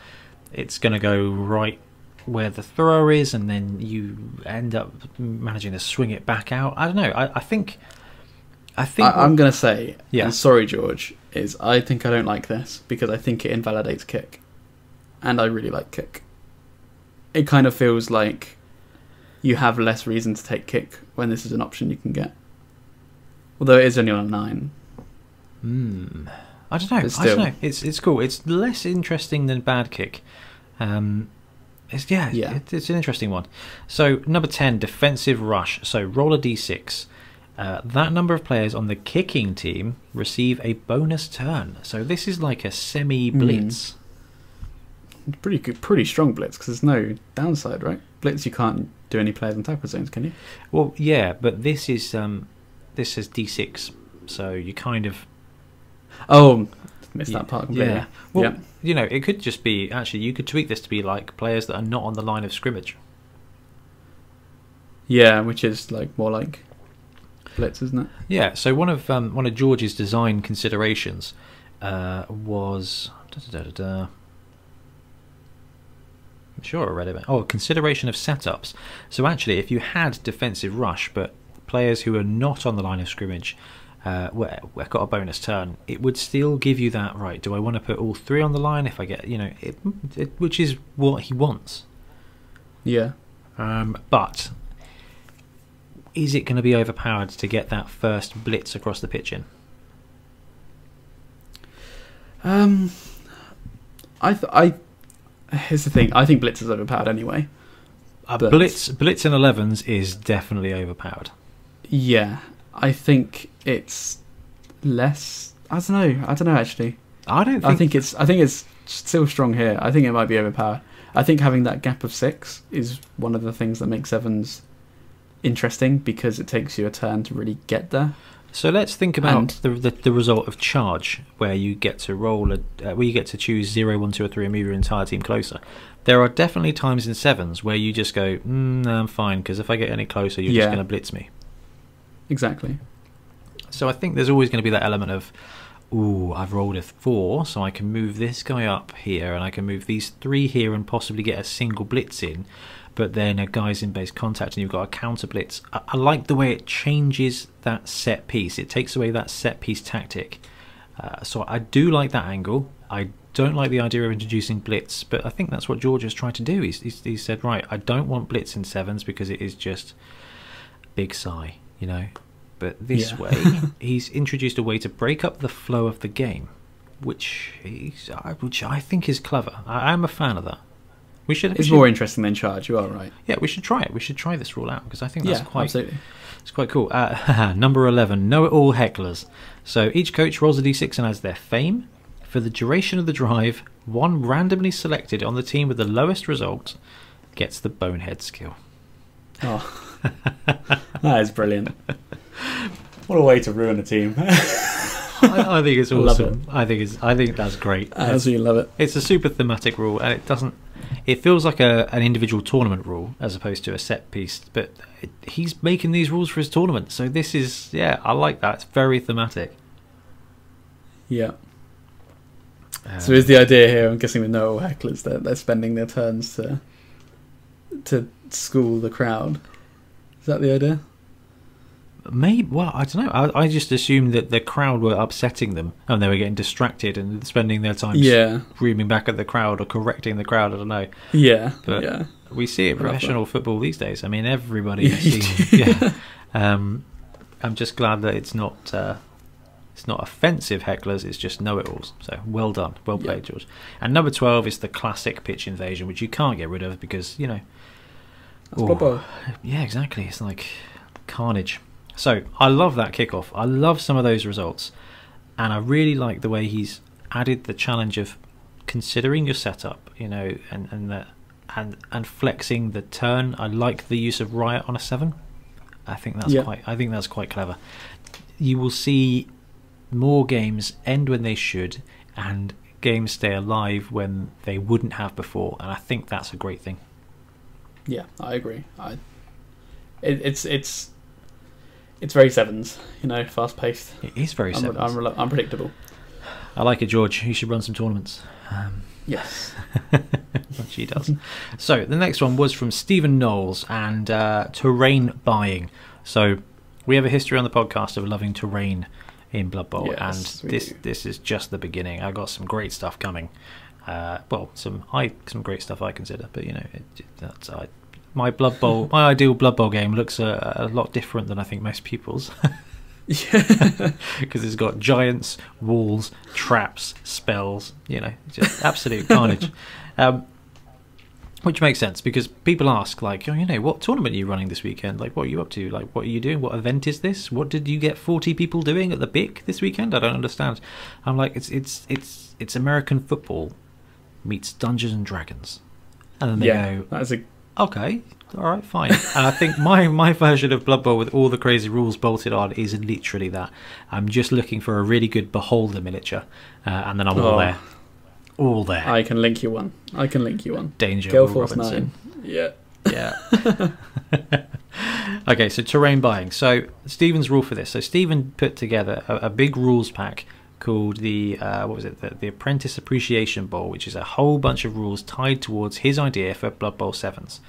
it's going to go right where the thrower is, and then you end up managing to swing it back out. I don't know. I, I think. I think. I, I'm going to say, Yeah. and sorry, George, is I think I don't like this because I think it invalidates kick. And I really like kick. It kind of feels like you have less reason to take kick when this is an option you can get. Although it is only on a nine. Hmm. I don't know. But I don't still. know. It's it's cool. It's less interesting than bad kick. Um, it's yeah, Yeah. It, it's an interesting one. So number ten, defensive rush. So roll a d6. Uh, that number of players on the kicking team receive a bonus turn. So this is like a semi blitz. Pretty good, pretty strong blitz because there's no downside, right? Blitz, you can't do any players on tackle zones, can you? Well, yeah, but this is um, this is d6. So you kind of Oh, missed that part completely. Yeah. Well, Yeah. you know, it could just be actually you could tweak this to be like players that are not on the line of scrimmage. Yeah, which is like more like blitz, isn't it? Yeah. So one of um, one of George's design considerations uh, was. Da, da, da. I'm sure I read it. Oh, consideration of setups. So actually, if you had defensive rush, but players who are not on the line of scrimmage uh, were got a bonus turn, it would still give you that right. Do I want to put all three on the line if I get you know, it, it, which is what he wants. Yeah. Um, but is it going to be overpowered to get that first blitz across the pitch in? Um, I th- I here's the thing. I think Blitz is overpowered anyway. Uh, But- Blitz Blitz in 11s is definitely overpowered. Yeah, I think it's less. I don't know. I don't know actually. I don't think, I think it's. I think it's still strong here. I think it might be overpowered. I think having that gap of six is one of the things that makes sevens interesting because it takes you a turn to really get there. So let's think about the, the the result of charge, where you get to roll a, uh, where you get to choose zero, one, two, or three, and move your entire team closer. There are definitely times in sevens where you just go, mm, no, I'm fine, because if I get any closer, you're just going to blitz me. Exactly. So I think there's always going to be that element of, ooh, I've rolled a four, so I can move this guy up here, and I can move these three here, and possibly get a single blitz in. But then a guy's in base contact, and you've got a counter blitz. I, I like the way it changes that set piece. It takes away that set piece tactic. Uh, so I do like that angle. I don't like the idea of introducing blitz, but I think that's what George has tried to do. He's, he's, he said, right, I don't want blitz in sevens because it is just big sigh, you know. But this Yeah. way, *laughs* he's introduced a way to break up the flow of the game, which he's, I- which I think is clever. I, I'm a fan of that. We should. we It's should- more interesting than charge. You are right. Yeah, we should try it. We should try this rule out because I think that's yeah, quite absolutely. it's quite cool. Uh, *laughs* number 11, know it all hecklers. So each coach rolls a d6 and adds their fame. For the duration of the drive, one randomly selected on the team with the lowest result gets the bonehead skill. Oh, *laughs* that is brilliant. What a way to ruin a team. *laughs* I, I think it's I love awesome. I think it's. I think that's great. I absolutely love it. it's a super thematic rule, and it doesn't. It feels like a an individual tournament rule as opposed to a set piece. But it, he's making these rules for his tournament, so this is yeah. I like that. It's very thematic. Yeah. Uh, So is the idea here? I'm guessing with no hecklers that they're spending their turns to to school the crowd. Is that the idea? Maybe. Well, I don't know. I, I just assumed that the crowd were upsetting them and they were getting distracted and spending their time Yeah. screaming back at the crowd or correcting the crowd. I don't know. Yeah. But- yeah. We see it professional football these days. I mean, everybody. *laughs* Yeah, do. yeah. Um, I'm just glad that it's not. Uh, it's not offensive hecklers. It's just know-it-alls. So well done, well Yeah. played, George. And number twelve is the classic pitch invasion, which you can't get rid of because you know That's Yeah, exactly. It's like carnage. So I love that kickoff. I love some of those results, and I really like the way he's added the challenge of considering your setup. You know, and and the, and and flexing the turn. I like the use of riot on a seven. I think that's Yeah. quite. I think that's quite clever. You will see more games end when they should, and games stay alive when they wouldn't have before. And I think that's a great thing. Yeah, I agree. I, it, it's it's it's very sevens. You know, fast paced. It is very sevens. I'm unpredictable. I like it, George. You should run some tournaments. Um, Yes. *laughs* she does. so the next one was from Stephen Knowles and uh, terrain buying. So we have a history on the podcast of loving terrain in Blood Bowl, Yes, and this do. this is just the beginning. I got some great stuff coming. Uh, well, some I some great stuff I consider, but you know, it- that's I. My Blood Bowl, my ideal Blood Bowl game looks a, a lot different than I think most people's. yeah. *laughs* because it's got giants, walls, traps, spells. You know, just absolute carnage. *laughs* Um, which makes sense because people ask, like, oh, you know, what tournament are you running this weekend? Like, what are you up to? Like, what are you doing? What event is this? What did you get forty people doing at the BIC this weekend? I don't understand. I'm like, it's it's it's it's American football meets Dungeons and Dragons, and then they yeah. go, That's a okay, all right, fine. and I think my my version of Blood Bowl with all the crazy rules bolted on is literally that. I'm just looking for a really good beholder miniature, uh, and then I'm all Oh. there, all there. I can link you one. I can link you one. Danger, Gale Force Robinson. Nine. Yeah. Yeah. *laughs* okay, so terrain buying. So Stephen's rule for this. So Stephen put together a, a big rules pack called the uh, what was it? The, the Apprentice Appreciation Bowl, which is a whole bunch of rules tied towards his idea for Blood Bowl sevens.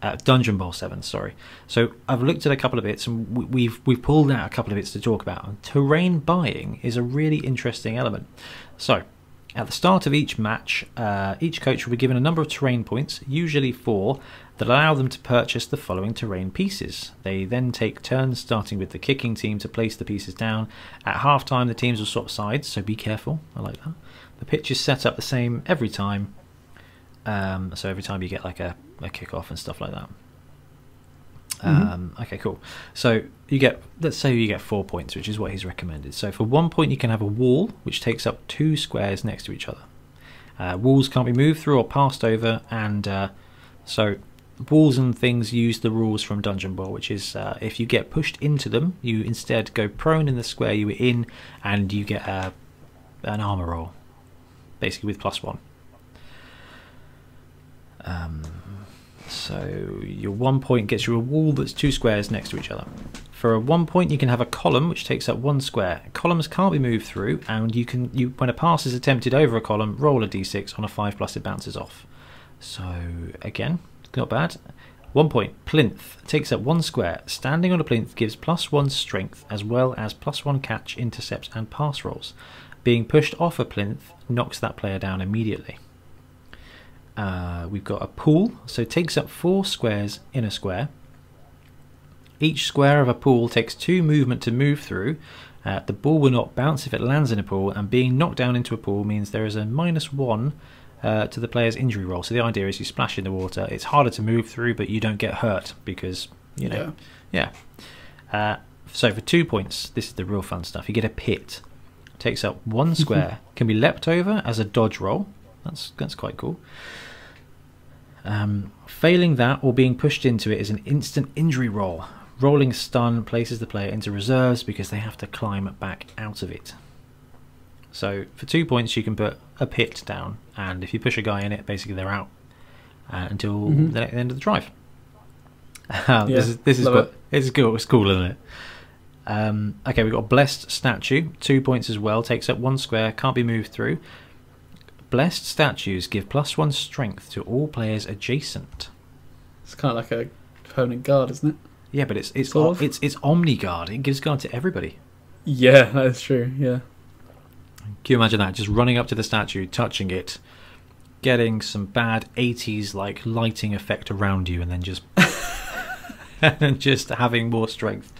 Uh, Dungeon Bowl Sevens. sorry. So I've looked at a couple of bits, and we- we've we've pulled out a couple of bits to talk about. And terrain buying is a really interesting element. So at the start of each match, uh, each coach will be given a number of terrain points, usually four, that allow them to purchase the following terrain pieces. They then take turns, starting with the kicking team, to place the pieces down. At half time, the teams will swap sides, so be careful. I like that. The pitch is set up the same every time. Um, so every time you get like a, a kickoff and stuff like that. Mhm. Um, okay, cool. So you get, let's say you get four points, which is what he's recommended. So for one point, you can have a wall which takes up two squares next to each other. Uh, walls can't be moved through or passed over, and uh, so walls and things use the rules from Dungeon Bowl, which is uh, if you get pushed into them, you instead go prone in the square you were in, and you get a, an armor roll, basically with plus one. Um, so your one point gets you a wall that's two squares next to each other. For a one point, you can have a column which takes up one square. Columns can't be moved through, and you can you when a pass is attempted over a column, roll a d6 on a five plus it bounces off. So again, not bad. One point, plinth takes up one square. Standing on a plinth gives plus one strength as well as plus one catch, intercepts, and pass rolls. Being pushed off a plinth knocks that player down immediately. Uh, we've got a pool, so takes up four squares in a square. Each square of a pool takes two movement to move through. Uh, the ball will not bounce if it lands in a pool, and being knocked down into a pool means there is a minus one uh, to the player's injury roll. So the idea is you splash in the water. It's harder to move through, but you don't get hurt because you know. Yeah. Uh, so for two points, this is the real fun stuff. You get a pit. Takes up one *laughs* square. can be leapt over as a dodge roll. That's that's quite cool. Um, failing that or being pushed into it is an instant injury roll. Rolling stun places the player into reserves because they have to climb back out of it. So for two points, you can put a pit down, and if you push a guy in it, basically they're out uh, until Mhm. the end of the drive. Uh, *laughs* this is this is what, cool. It's cool, isn't it? Um, okay, we've got a blessed statue, two points as well. Takes up one square, can't be moved through. Blessed statues give plus one strength to all players adjacent. It's kind of like a permanent guard, isn't it? Yeah, but it's it's it's it's Omni Guard. It gives guard to everybody. Yeah, that is true. Yeah. Can you imagine that? Just running up to the statue, touching it, getting some bad 80s like lighting effect around you, and then just *laughs* and just having more strength.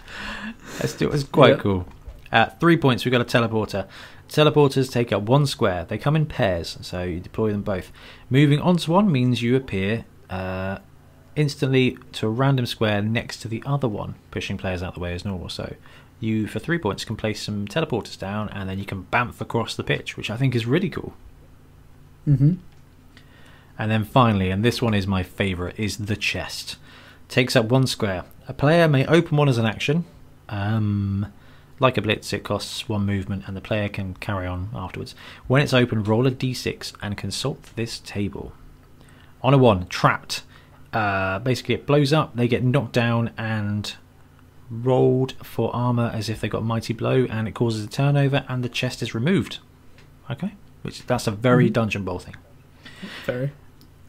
That's, still, it's quite Yeah. cool. At three points, we've got a teleporter. Teleporters take up one square. They come in pairs, so you deploy them both. Moving onto one means you appear uh, instantly to a random square next to the other one, pushing players out the way as normal. So you, for three points, can place some teleporters down, and then you can bamf across the pitch, which I think is really cool. Mm-hmm. And then finally, and this one is my favourite, is the chest. Takes up one square. A player may open one as an action. Um, like a blitz, it costs one movement, and the player can carry on afterwards. When it's open, roll a d6 and consult this table. On a one, trapped. Uh, basically, it blows up. They get knocked down and rolled for armor as if they got mighty blow, and it causes a turnover, and the chest is removed. Okay, which that's a very Mhm. dungeon bowl thing. Very.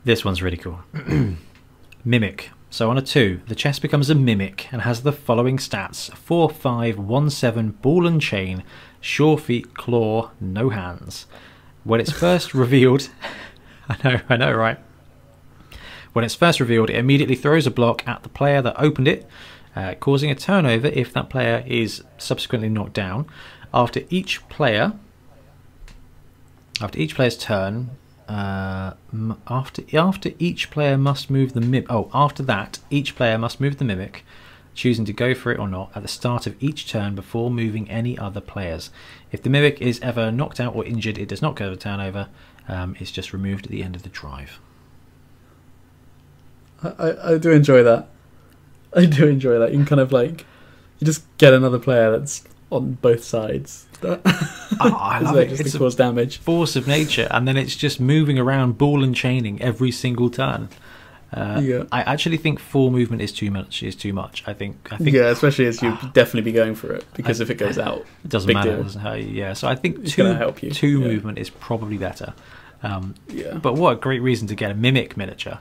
This one's really cool. *clears throat* mimic. So on a 2, the chest becomes a mimic and has the following stats 4, 5, 1, 7, ball and chain, sure feet, claw, no hands. When it's first *laughs* revealed, *laughs* I know, I know, right? When it's first revealed, it immediately throws a block at the player that opened it, uh, causing a turnover if that player is subsequently knocked down. After each player, after each player's turn, uh, after after each player must move the mimic. Oh, after that, each player must move the mimic, choosing to go for it or not at the start of each turn before moving any other players. If the mimic is ever knocked out or injured, it does not go to turnover. Um, it's just removed at the end of the drive. I, I, I do enjoy that. I do enjoy that. You can kind of like, you just get another player that's on both sides. That, *laughs* Oh, I love it. Just It's cause damage. force of nature, and then it's just moving around, ball and chaining every single turn. Uh, Yeah. I actually think four movement is too much. Is too much. I think. I think Yeah, especially as you'd definitely be going for it because I- if it goes out, It doesn't Big matter, deal. doesn't it? Yeah, so I think It's two help you, two yeah. movement is probably better. Um, yeah. but what a great reason to get a mimic miniature!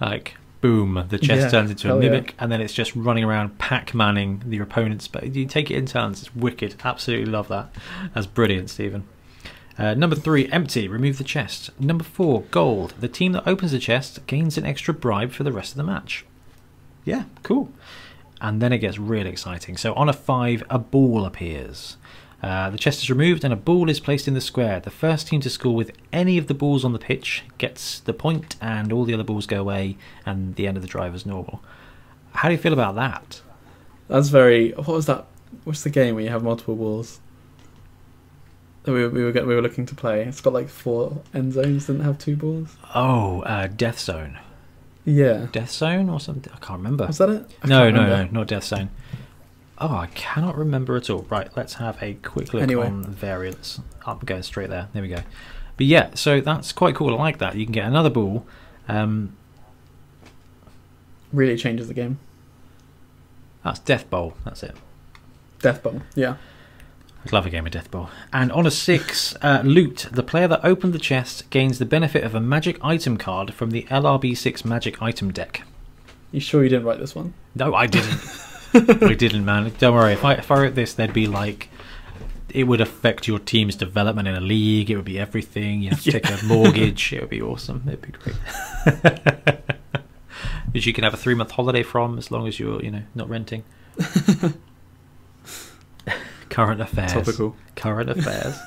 Like, boom, the chest Yeah, turns into a hell yeah. mimic, and then it's just running around pac manning the opponent's. But you take it in turns. It's wicked. Absolutely love that. That's brilliant, Stephen. Uh, number three, empty. Remove the chest. Number four, gold. The team that opens the chest gains an extra bribe for the rest of the match. Yeah, cool. And then it gets really exciting. So on a five, a ball appears. Uh, the chest is removed and a ball is placed in the square. The first team to score with any of the balls on the pitch gets the point, and all the other balls go away, and the end of the drive is normal. How do you feel about that? That's very. What was that? What's the game where you have multiple balls? That we were, we were we were looking to play. It's got like four end zones. Didn't have two balls. Oh, uh, Death Zone. Yeah. Death Zone or something? I can't remember. Was that it? I No, no, no, not Death Zone. Oh, I cannot remember at all. Right, let's have a quick look Anyway. on variants. Up, going straight there. There we go. But yeah, so that's quite cool. I like that. You can get another ball. Um, Really changes the game. that's Death Bowl. That's it. Death Bowl. Yeah. I'd love a game of Death Bowl. And on a six, uh, loot. The player that opened the chest gains the benefit of a magic item card from the LRB6 magic item deck. You sure you didn't write this one? No, I didn't. *laughs* I didn't, man. Don't worry. If I if I wrote this, there'd be like, it would affect your team's development in a league. It would be everything. You have to take a *laughs* mortgage. It would be awesome. It'd be great. *laughs* Which you can have a three month holiday from, as long as you're you know not renting. *laughs* Current affairs. Topical. Current affairs.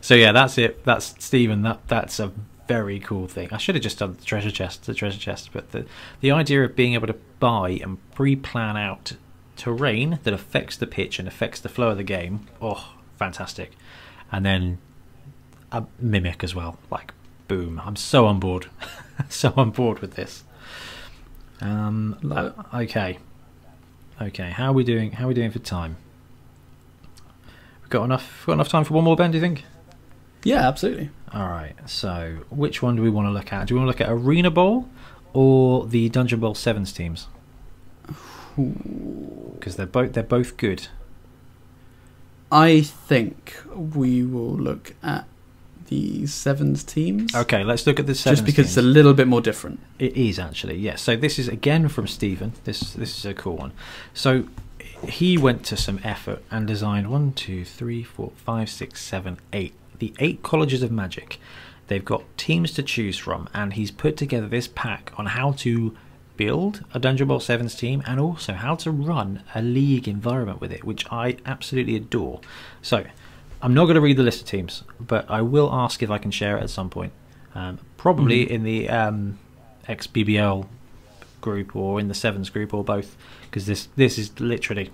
so yeah, that's it. That's Stephen. That that's a very cool thing. I should have just done the treasure chest, the treasure chest, but the the idea of being able to buy and pre-plan out terrain that affects the pitch and affects the flow of the game. Oh, fantastic! And then a mimic as well. Like, boom! I'm so on board, *laughs* so on board with this. Um, okay, okay. How are we doing? How are we doing for time? We've got enough. Got enough time for one more, Ben? Do you think? Yeah, absolutely. All right. So, which one do we want to look at? Do we want to look at Arena Bowl or the Dungeon Bowl Sevens teams? Because they're both they're both good. I think we will look at the sevens teams. Okay, let's look at the sevens Just because teams. it's a little bit more different. It is actually, yes. So this is again from Stephen. This this is a cool one. So he went to some effort and designed one, two, three, four, five, six, seven, eight. The eight colleges of magic. They've got teams to choose from, and he's put together this pack on how to build a Dungeon Bowl Sevens team and also how to run a league environment with it, which I absolutely adore. So I'm not going to read the list of teams, but I will ask if I can share it at some point. Um, probably Mhm. in the um, XBBL group or in the sevens group or both, because this this is literally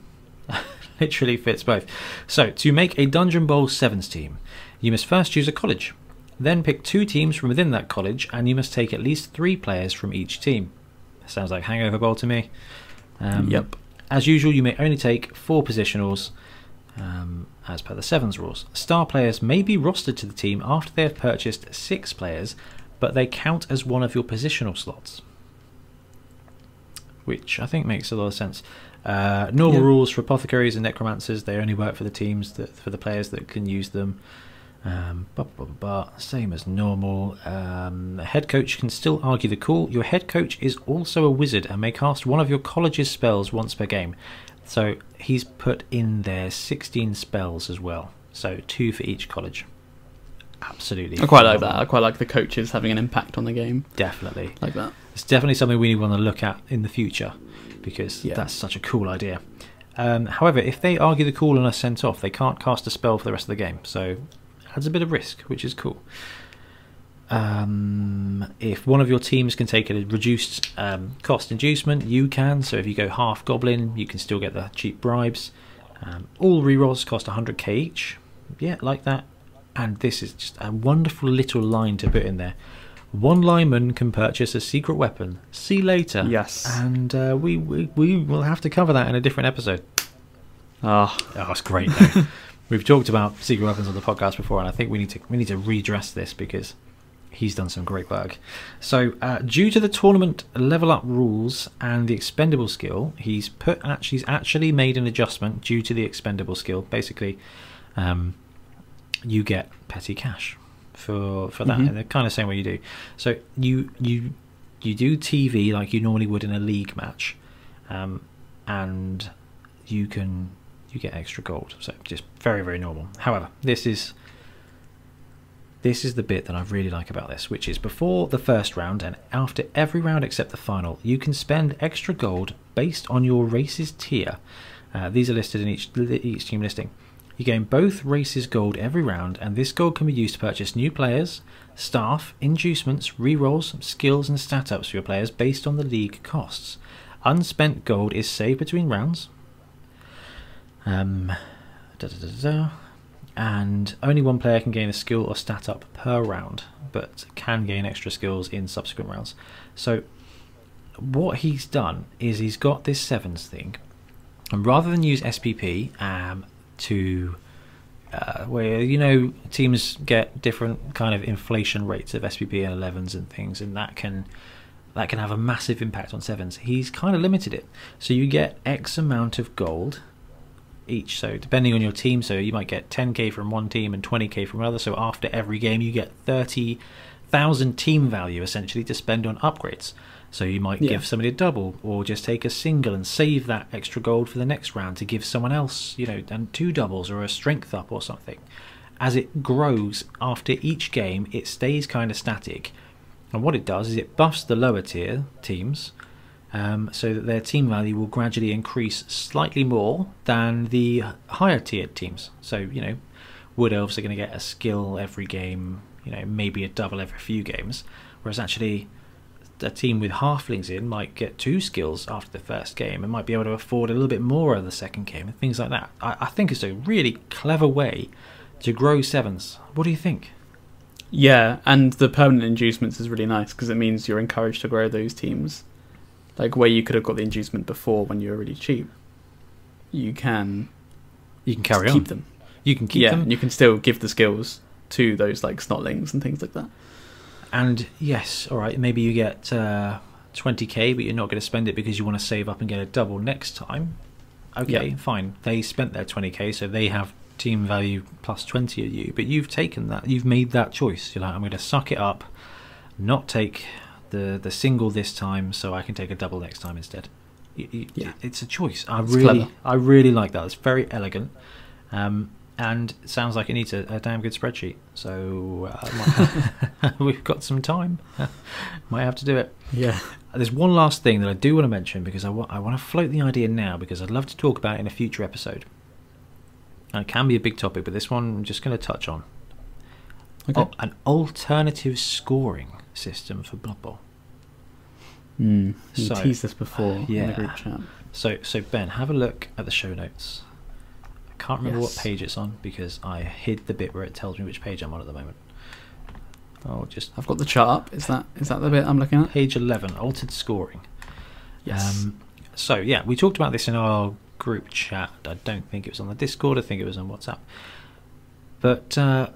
*laughs* literally fits both. So to make a Dungeon Bowl sevens team, you must first choose a college, then pick two teams from within that college, and you must take at least three players from each team. Sounds like Hangover Bowl to me. Um, Yep. As usual, you may only take four positionals. Um, as per the sevens rules, star players may be rostered to the team after they have purchased six players, but they count as one of your positional slots, which I think makes a lot of sense. Uh, normal Yeah. rules for apothecaries and necromancers: they only work for the teams that for the players that can use them. Um, same as normal. Um, the head coach can still argue the call. Your head coach is also a wizard and may cast one of your college's spells once per game. So he's put in there 16 spells as well. So two for each college. Absolutely. I quite like that. I quite like the coaches having an impact on the game. Definitely. Like that. It's definitely something we want to look at in the future because Yeah. that's such a cool idea. Um, however, if they argue the call and are sent off, they can't cast a spell for the rest of the game. So adds a bit of risk, which is cool. Um, if one of your teams can take a reduced um, cost inducement, you can. So if you go half goblin, you can still get the cheap bribes. Um, all rerolls cost 100k each. Yeah, like that. And this is just a wonderful little line to put in there. One lineman can purchase a secret weapon. See later. Yes. And uh, we, we we will have to cover that in a different episode. Ah, Oh, that's great. *laughs* We've talked about secret weapons on the podcast before, and I think we need to we need to redress this because he's done some great work. So, uh, due to the tournament level up rules and the expendable skill, he's put actually he's actually made an adjustment due to the expendable skill. Basically, um, you get petty cash for for that, Mhm. in the kind of same way you do. So you you you do TV like you normally would in a league match, um, and you can you get extra gold. So just very very normal. However, this is this is the bit that I really like about this, which is before the first round and after every round except the final, you can spend extra gold based on your race's tier. Uh, these are listed in each each team listing. You gain both races gold every round, and this gold can be used to purchase new players, staff, inducements, rerolls, skills, and stat ups for your players based on the league costs. Unspent gold is saved between rounds. Um, da, da, da, and only one player can gain a skill or stat up per round, but can gain extra skills in subsequent rounds. So, what he's done is he's got this sevens thing, and rather than use SPP um, to uh, where you know teams get different kind of inflation rates of SPP and 11s and things, and that can that can have a massive impact on sevens. He's kind of limited it, so you get X amount of gold each. So depending on your team, so you might get 10k from one team and 20k from another. So after every game, you get 30,000 team value essentially to spend on upgrades. So you might Yeah. give somebody a double, or just take a single and save that extra gold for the next round to give someone else, you know, and two doubles or a strength up or something. As it grows after each game, it stays kind of static. And what it does is it buffs the lower tier teams um, so that their team value will gradually increase slightly more than the higher tiered teams. So, you know, Wood Elves are going to get a skill every game, you know, maybe a double every few games, whereas actually a team with halflings in might get two skills after the first game and might be able to afford a little bit more of the second game and things like that. I, I think it's a really clever way to grow sevens. What do you think? Yeah, and the permanent inducements is really nice because it means you're encouraged to grow those teams. Like where you could have got the inducement before when you were really cheap, you can You can carry keep on. them. You can keep yeah, them. and you can still give the skills to those like snotlings and things like that. And yes, all right, maybe you get uh, 20k, but you're not going to spend it because you want to save up and get a double next time. Okay, Yeah. fine. They spent their 20k, so they have team value plus 20 of you, but you've taken that. You've made that choice. You're like, I'm going to suck it up, not take the the single this time, so I can take a double next time instead. Yeah. It's a choice. I It's really, clever. I really like that. It's very elegant. Um, and sounds like it needs a, a damn good spreadsheet. So uh, *laughs* we've got some time. *laughs* Might have to do it. Yeah. There's one last thing that I do want to mention because I wa- I want to float the idea now because I'd love to talk about it in a future episode. And it can be a big topic, but this one I'm just going to touch on. Okay. Oh, an alternative scoring system for Blood Bowl. Mm, you So, teased this before in yeah. the group chat. So, so Ben, have a look at the show notes. I can't remember Yes. what page it's on because I hid the bit where it tells me which page I'm on at the moment. Oh, just I've got the chart up. Is that is that the bit I'm looking at? page 11, altered scoring. Yes. Um, so yeah, we talked about this in our group chat. I don't think it was on the Discord. I think it was on WhatsApp. But uh,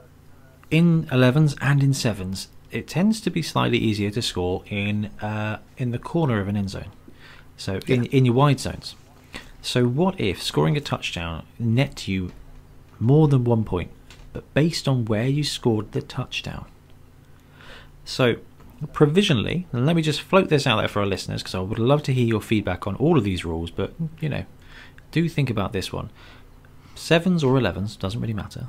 in 11s and in 7s, it tends to be slightly easier to score in uh, in the corner of an end zone. So in Yeah. in your wide zones. So what if scoring a touchdown net you more than one point, but based on where you scored the touchdown? So provisionally, and let me just float this out there for our listeners because I would love to hear your feedback on all of these rules, but you know, do think about this one. Sevens or elevens, doesn't really matter.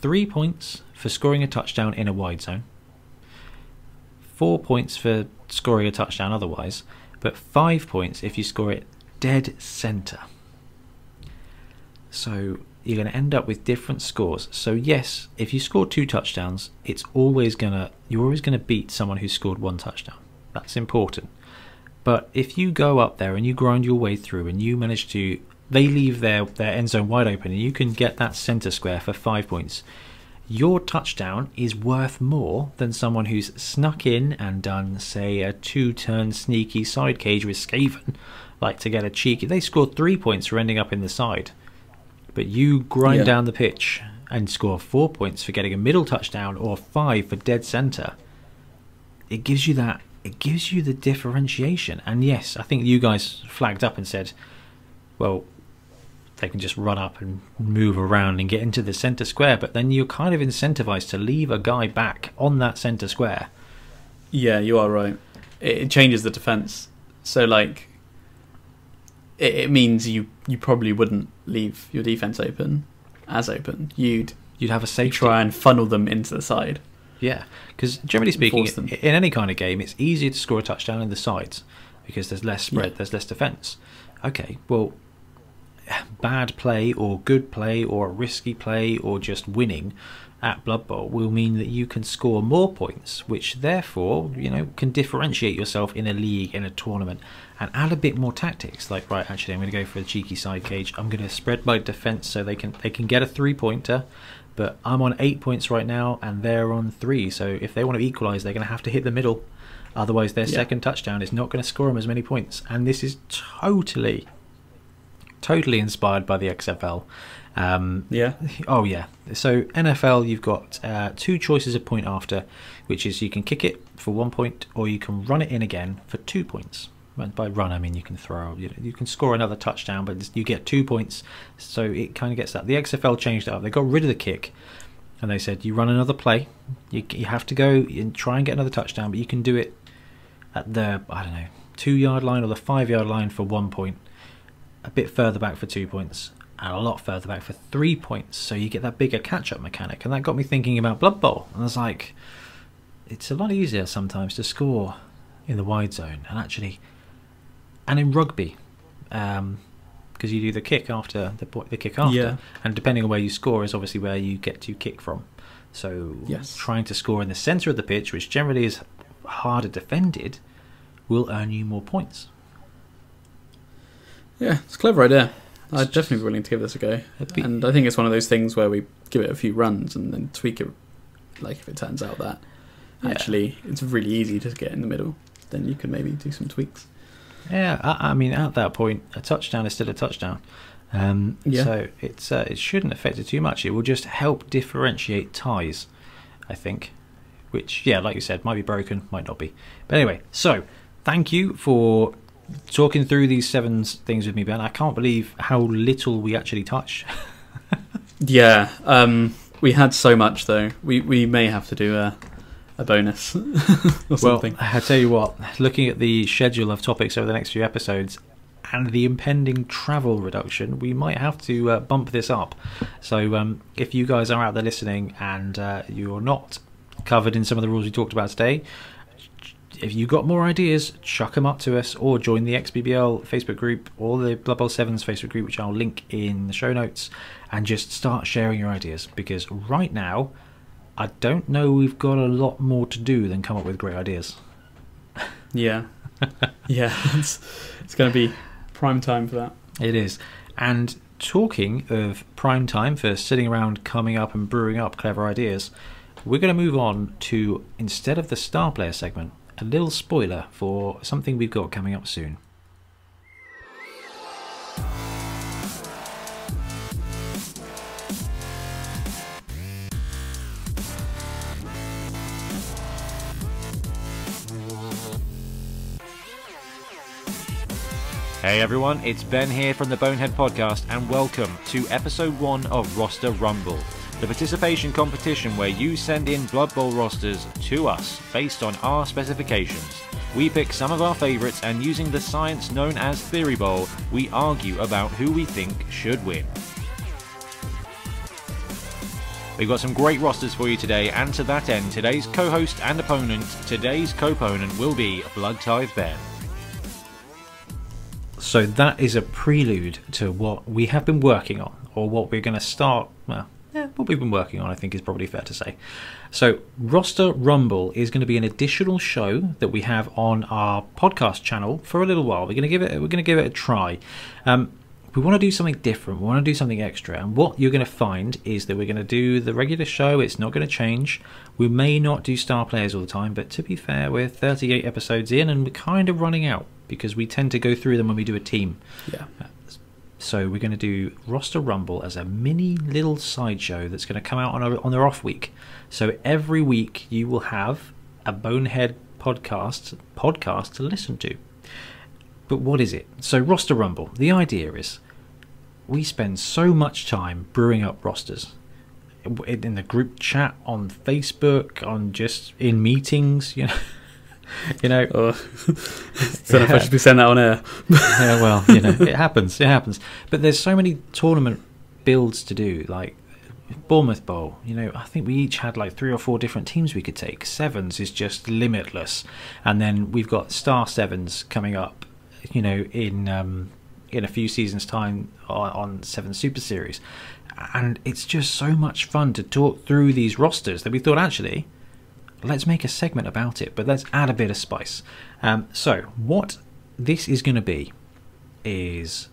Three points for scoring a touchdown in a wide zone. Four points for scoring a touchdown otherwise, but five points if you score it dead centre. So you're going to end up with different scores. So yes, if you score two touchdowns, it's always going to you're always going to beat someone who scored one touchdown. That's important. But if you go up there and you grind your way through and you manage to they leave their their end zone wide open and you can get that center square for 5 points. Your touchdown is worth more than someone who's snuck in and done, say, a two-turn sneaky side cage with Skaven, like to get a cheeky. They scored three points for ending up in the side but you grind Yeah. down the pitch and score four points for getting a middle touchdown or five for dead center, it gives you that. It gives you the differentiation. And yes, I think you guys flagged up and said, well, they can just run up and move around and get into the center square, but then you're kind of incentivized to leave a guy back on that center square. Yeah, you are right. It, changes the defense. So like, it, it means you you probably wouldn't leave your defense open as open. You'd You'd have a safety. try and funnel them into the side. Yeah, because generally speaking, Force them. i- in any kind of game, it's easier to score a touchdown in the sides because there's less spread, Yeah. there's less defense. Okay, well, bad play or good play or a risky play or just winning at Blood Bowl will mean that you can score more points, which therefore, you know, can differentiate yourself in a league, in a tournament, and add a bit more tactics. Like, right, actually, I'm going to go for a cheeky side cage. I'm going to spread my defense so they can they can get a three pointer, but I'm on eight points right now, and they're on three. So if they want to equalise, they're going to have to hit the middle. Otherwise, their Yeah. second touchdown is not going to score them as many points. And this is totally, totally inspired by the XFL. Um, Yeah. Oh yeah. So NFL, you've got uh, two choices of point after, which is you can kick it for one point, or you can run it in again for two points. And by run, I mean you can throw. You, know, you can score another touchdown, but you get two points. So it kind of gets that. The XFL changed it up. They got rid of the kick, and they said you run another play. You, you have to go and try and get another touchdown, but you can do it at the I don't know two yard line or the five yard line for one point, a bit further back for two points, and a lot further back for three points. So you get that bigger catch up mechanic, and that got me thinking about Blood Bowl. And I was like, it's a lot easier sometimes to score in the wide zone, and actually, and in rugby, um, because you do the kick after the the kick after, Yeah. and depending on where you score is obviously where you get to kick from. So Yes. trying to score in the centre of the pitch, which generally is harder defended, will earn you more points. Yeah, it's a clever idea. I'd definitely be willing to give this a go. Be- And I think it's one of those things where we give it a few runs and then tweak it. Like if it turns out that Yeah. actually it's really easy to get in the middle, then you can maybe do some tweaks. Yeah, I, I mean, at that point, a touchdown is still a touchdown. Um, Yeah. So it's uh, it shouldn't affect it too much. It will just help differentiate ties, I think. Which, yeah, like you said, might be broken, might not be. But anyway, so thank you for talking through these seven things with me, Ben. I can't believe how little we actually touch. *laughs* Yeah, um, we had so much though. We we may have to do a a bonus *laughs* or Well. I tell you what, looking at the schedule of topics over the next few episodes and the impending travel reduction, we might have to uh, bump this up. So, um, if you guys are out there listening and uh, you're not covered in some of the rules we talked about today, if you've got more ideas, chuck them up to us or join the XBBL Facebook group or the Blood Bowl 7's Facebook group, which I'll link in the show notes, and just start sharing your ideas because right now, I don't know we've got a lot more to do than come up with great ideas. yeah, *laughs* yeah, it's it's going to be prime time for that. It is. And talking of prime time for sitting around coming up and brewing up clever ideas, we're going to move on to, instead of the star player segment, a little spoiler for something we've got coming up soon. Hey everyone, it's Ben here from the Bonehead Podcast, and welcome to episode one of Roster Rumble, the participation competition where you send in Blood Bowl rosters to us based on our specifications. We pick some of our favourites, and using the science known as Theory Bowl, we argue about who we think should win. We've got some great rosters for you today, and to that end, today's co host and opponent, today's co opponent will be Bloodtithe Ben. So that is a prelude to what we have been working on, or what we're going to start. Well, yeah, what we've been working on, I think, is probably fair to say. So, Roster Rumble is going to be an additional show that we have on our podcast channel for a little while. We're going to give it. We're going to give it a try. Um, we want to do something different. We want to do something extra. And what you're going to find is that we're going to do the regular show. It's not going to change. We may not do star players all the time, but to be fair, we're 38 episodes in and we're kind of running out because we tend to go through them when we do a team. Yeah, So we're going to do roster rumble as a mini little sideshow that's going to come out on our, on their off week. So every week you will have a bonehead podcast podcast to listen to. But what is it? So roster rumble. The idea is we spend so much time brewing up rosters in the group chat on Facebook, on just in meetings, you know. *laughs* you know, don't *laughs* know if I should be saying that on air. yeah, well, you know, it happens. It happens. But there's so many tournament builds to do, like Bournemouth Bowl. You know, I think we each had like three or four different teams we could take. Sevens is just limitless, and then we've got Star Sevens coming up. You know, in um, in a few seasons' time on, on Seven Super Series, and it's just so much fun to talk through these rosters that we thought actually let's make a segment about it, but let's add a bit of spice. Um, so, what this is going to be is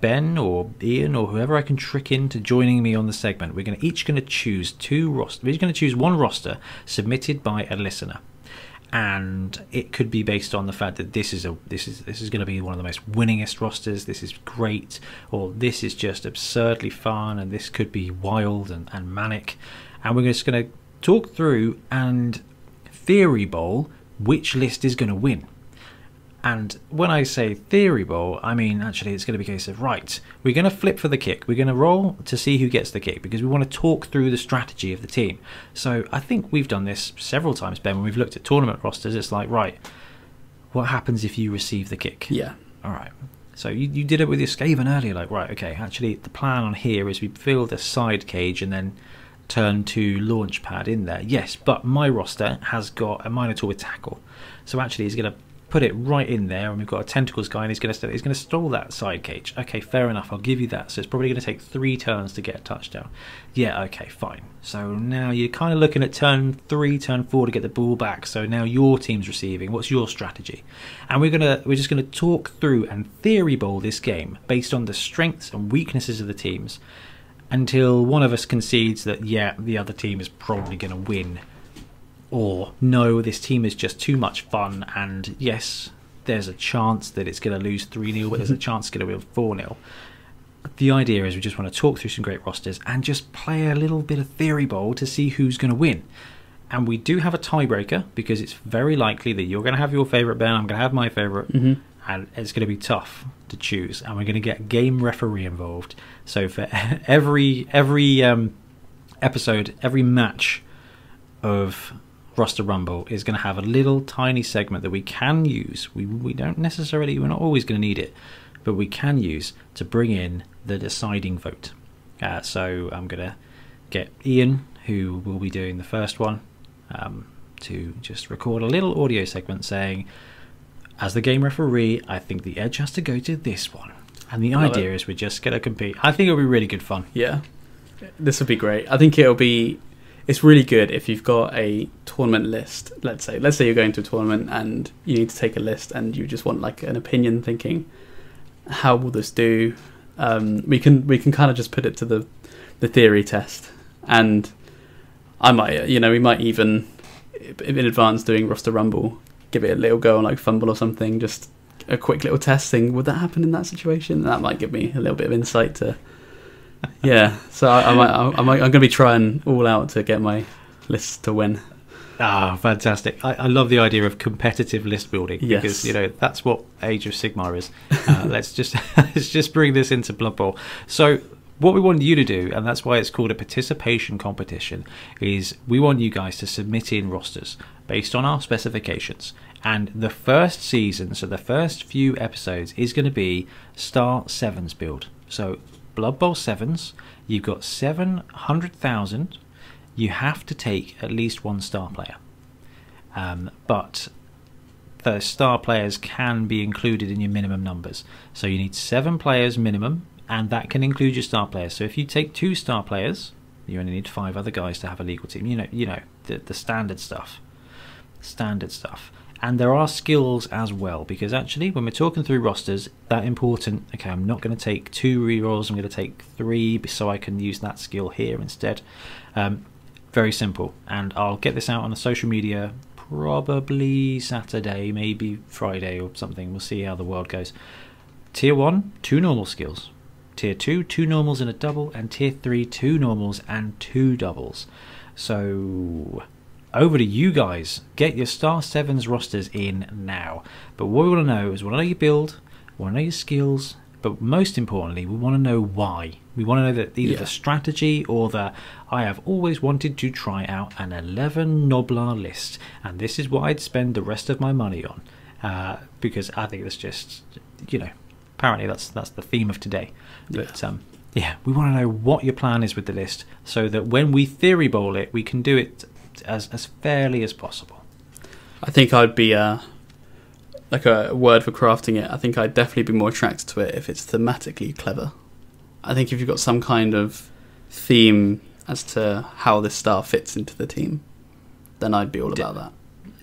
Ben or Ian or whoever I can trick into joining me on the segment. We're going to each going to choose two roster. We're going to choose one roster submitted by a listener, and it could be based on the fact that this is a this is this is going to be one of the most winningest rosters. This is great, or this is just absurdly fun, and this could be wild and, and manic. And we're just going to talk through and theory bowl which list is going to win. And when I say theory bowl, I mean actually it's going to be a case of right, we're going to flip for the kick. We're going to roll to see who gets the kick because we want to talk through the strategy of the team. So I think we've done this several times, Ben, when we've looked at tournament rosters. It's like, right, what happens if you receive the kick? Yeah. All right. So you, you did it with your Skaven earlier, like, right, okay, actually the plan on here is we fill the side cage and then turn to Launchpad in there. Yes, but my roster has got a Minotaur with tackle. So actually he's going to put it right in there, and we've got a tentacles guy, and he's going to he's going to stall that side cage. Okay, fair enough. I'll give you that. So it's probably going to take three turns to get a touchdown. Yeah, okay, fine. So now you're kind of looking at turn three, turn four to get the ball back. So now your team's receiving. What's your strategy? And we're gonna we're just to talk through and theory bowl this game based on the strengths and weaknesses of the teams until one of us concedes that yeah the other team is probably going to win or no, this team is just too much fun, and yes, there's a chance that it's going to lose 3 0, but there's a *laughs* chance it's going to win 4 0. The idea is we just want to talk through some great rosters and just play a little bit of theory bowl to see who's going to win. And we do have a tiebreaker because it's very likely that you're going to have your favourite Ben, I'm going to have my favorite Mm-hmm. and it's going to be tough to choose. And we're going to get game referee involved. So for *laughs* every every um, episode, every match of roster rumble is going to have a little tiny segment that we can use. We we don't necessarily we're not always going to need it, but we can use to bring in the deciding vote. Uh, so I'm going to get Ian, who will be doing the first one, um, to just record a little audio segment saying, as the game referee, I think the edge has to go to this one. And the Love idea is we're just going to compete. I think it'll be really good fun. Yeah. This would be great. I think it'll be. It's really good if you've got a tournament list. Let's say, let's say you're going to a tournament and you need to take a list, and you just want like an opinion, thinking, how will this do? Um, we can we can kind of just put it to the the theory test, and I might, you know, we might even in advance doing roster rumble, give it a little go on like FUMBBL or something, just a quick little test thing. Would that happen in that situation? That might give me a little bit of insight to. *laughs* Yeah, so I, I might, I, I might, I'm going to be trying all out to get my list to win. Ah, fantastic! I, I love the idea of competitive list building Yes. because you know that's what Age of Sigmar is. Uh, *laughs* let's just *laughs* let's just bring this into Blood Bowl. So, what we want you to do, and that's why it's called a participation competition, is we want you guys to submit in rosters based on our specifications. And the first season, so the first few episodes, is going to be Star Sevens build. So Blood Bowl Sevens, you've got seven hundred thousand. You have to take at least one star player. Um, but the star players can be included in your minimum numbers. So you need seven players minimum, and that can include your star players. So if you take two star players, you only need five other guys to have a legal team. You know, you know the the standard stuff, standard stuff. And there are skills as well, because actually, when we're talking through rosters, that important. Okay, I'm not going to take two rerolls. I'm going to take three, so I can use that skill here instead. Um, very simple, and I'll get this out on the social media probably Saturday, maybe Friday or something. We'll see how the world goes. Tier 1, two normal skills. Tier 2, two normals and a double. And Tier 3, two normals and two doubles. So, over to you guys. Get your Star 7s rosters in now. But what we want to know is we want to know your build, we want to know your skills, but most importantly, we want to know why. We want to know that either Yeah. the strategy or the I have always wanted to try out an 11 Gnoblar list, and this is what I'd spend the rest of my money on. Uh, because I think that's just, you know, apparently that's that's the theme of today. But um, yeah, we want to know what your plan is with the list, so that when we theory bowl it, we can do it as as fairly as possible. I think I'd be uh, like a word for crafting it, I think I'd definitely be more attracted to it if it's thematically clever. I think if you've got some kind of theme as to how this star fits into the team, then I'd be all about that.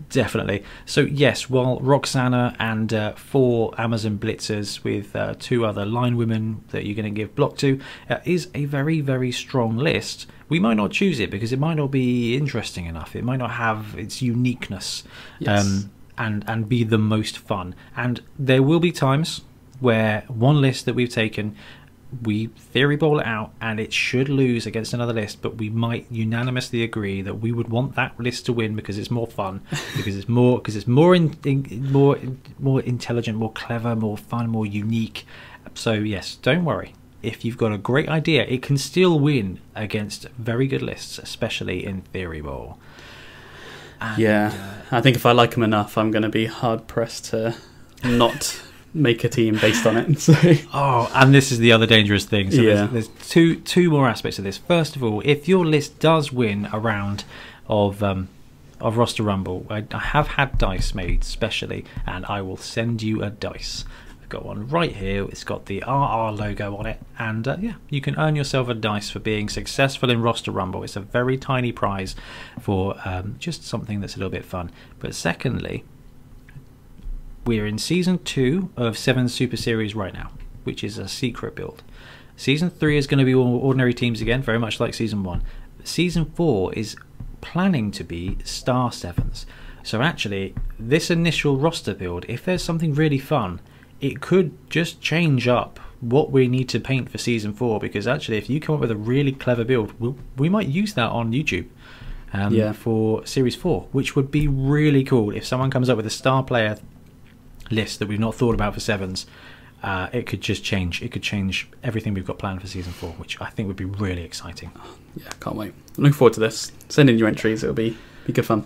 Definitely. So yes, while Roxanna and uh, four Amazon Blitzers with uh, two other line women that you're going to give block to uh, is a very very strong list. We might not choose it because it might not be interesting enough. It might not have its uniqueness. Yes. Um, and and be the most fun. And there will be times where one list that we've taken, we theory ball it out, and it should lose against another list, but we might unanimously agree that we would want that list to win because it's more fun, *laughs* because it's more because it's more in, in, more more intelligent, more clever, more fun, more unique. So yes, don't worry. If you've got a great idea, it can still win against very good lists, especially in Theory Ball. And, yeah, uh, I think if I like them enough, I'm going to be hard pressed to not *laughs* make a team based on it. *laughs* So Oh, and this is the other dangerous thing. So Yeah. there's, there's two two more aspects of this. First of all, if your list does win a round of um, of roster rumble, I, I have had dice made specially, and I will send you a dice. I've got one right here. It's got the RR logo on it, and uh, yeah, you can earn yourself a dice for being successful in roster rumble. It's a very tiny prize for um, just something that's a little bit fun. But secondly, we're in season two of Seven Super Series right now, which is a secret build. Season three is going to be ordinary teams again, very much like season one. Season four is planning to be Star Sevens. So actually, this initial roster build, if there's something really fun, it could just change up what we need to paint for season four. Because actually, if you come up with a really clever build, we we might use that on YouTube um, Yeah. for series four, which would be really cool if someone comes up with a star player list that we've not thought about for sevens. Uh, it could just change. It could change everything we've got planned for season four, which I think would be really exciting. yeah, can't wait. I'm looking forward to this. Send in your entries; it'll be be good fun.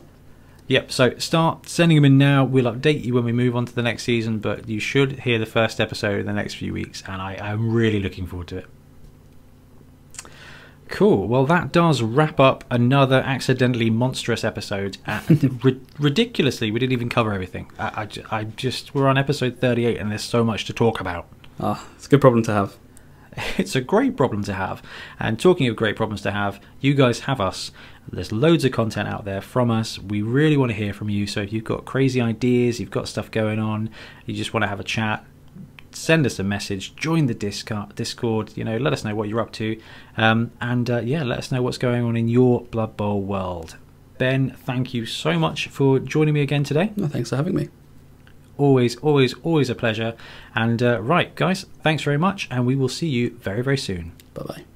Yep. So start sending them in now. We'll update you when we move on to the next season, but you should hear the first episode in the next few weeks, and I, I'm really looking forward to it. Cool. Well, that does wrap up another accidentally monstrous episode. And *laughs* ri- ridiculously, we didn't even cover everything. I, I I just we're on episode 38, and there's so much to talk about. Ah, it's a good problem to have. *laughs* It's a great problem to have. And talking of great problems to have, you guys have us. There's loads of content out there from us. We really want to hear from you. So if you've got crazy ideas, you've got stuff going on, you just want to have a chat, send us a message, join the Discord, Discord you know, let us know what you're up to. Um, and uh, yeah, let us know what's going on in your Blood Bowl world. Ben, thank you so much for joining me again today. Well, thanks for having me. Always, always, always a pleasure. And uh, right, guys, thanks very much, and we will see you very, very soon. Bye bye.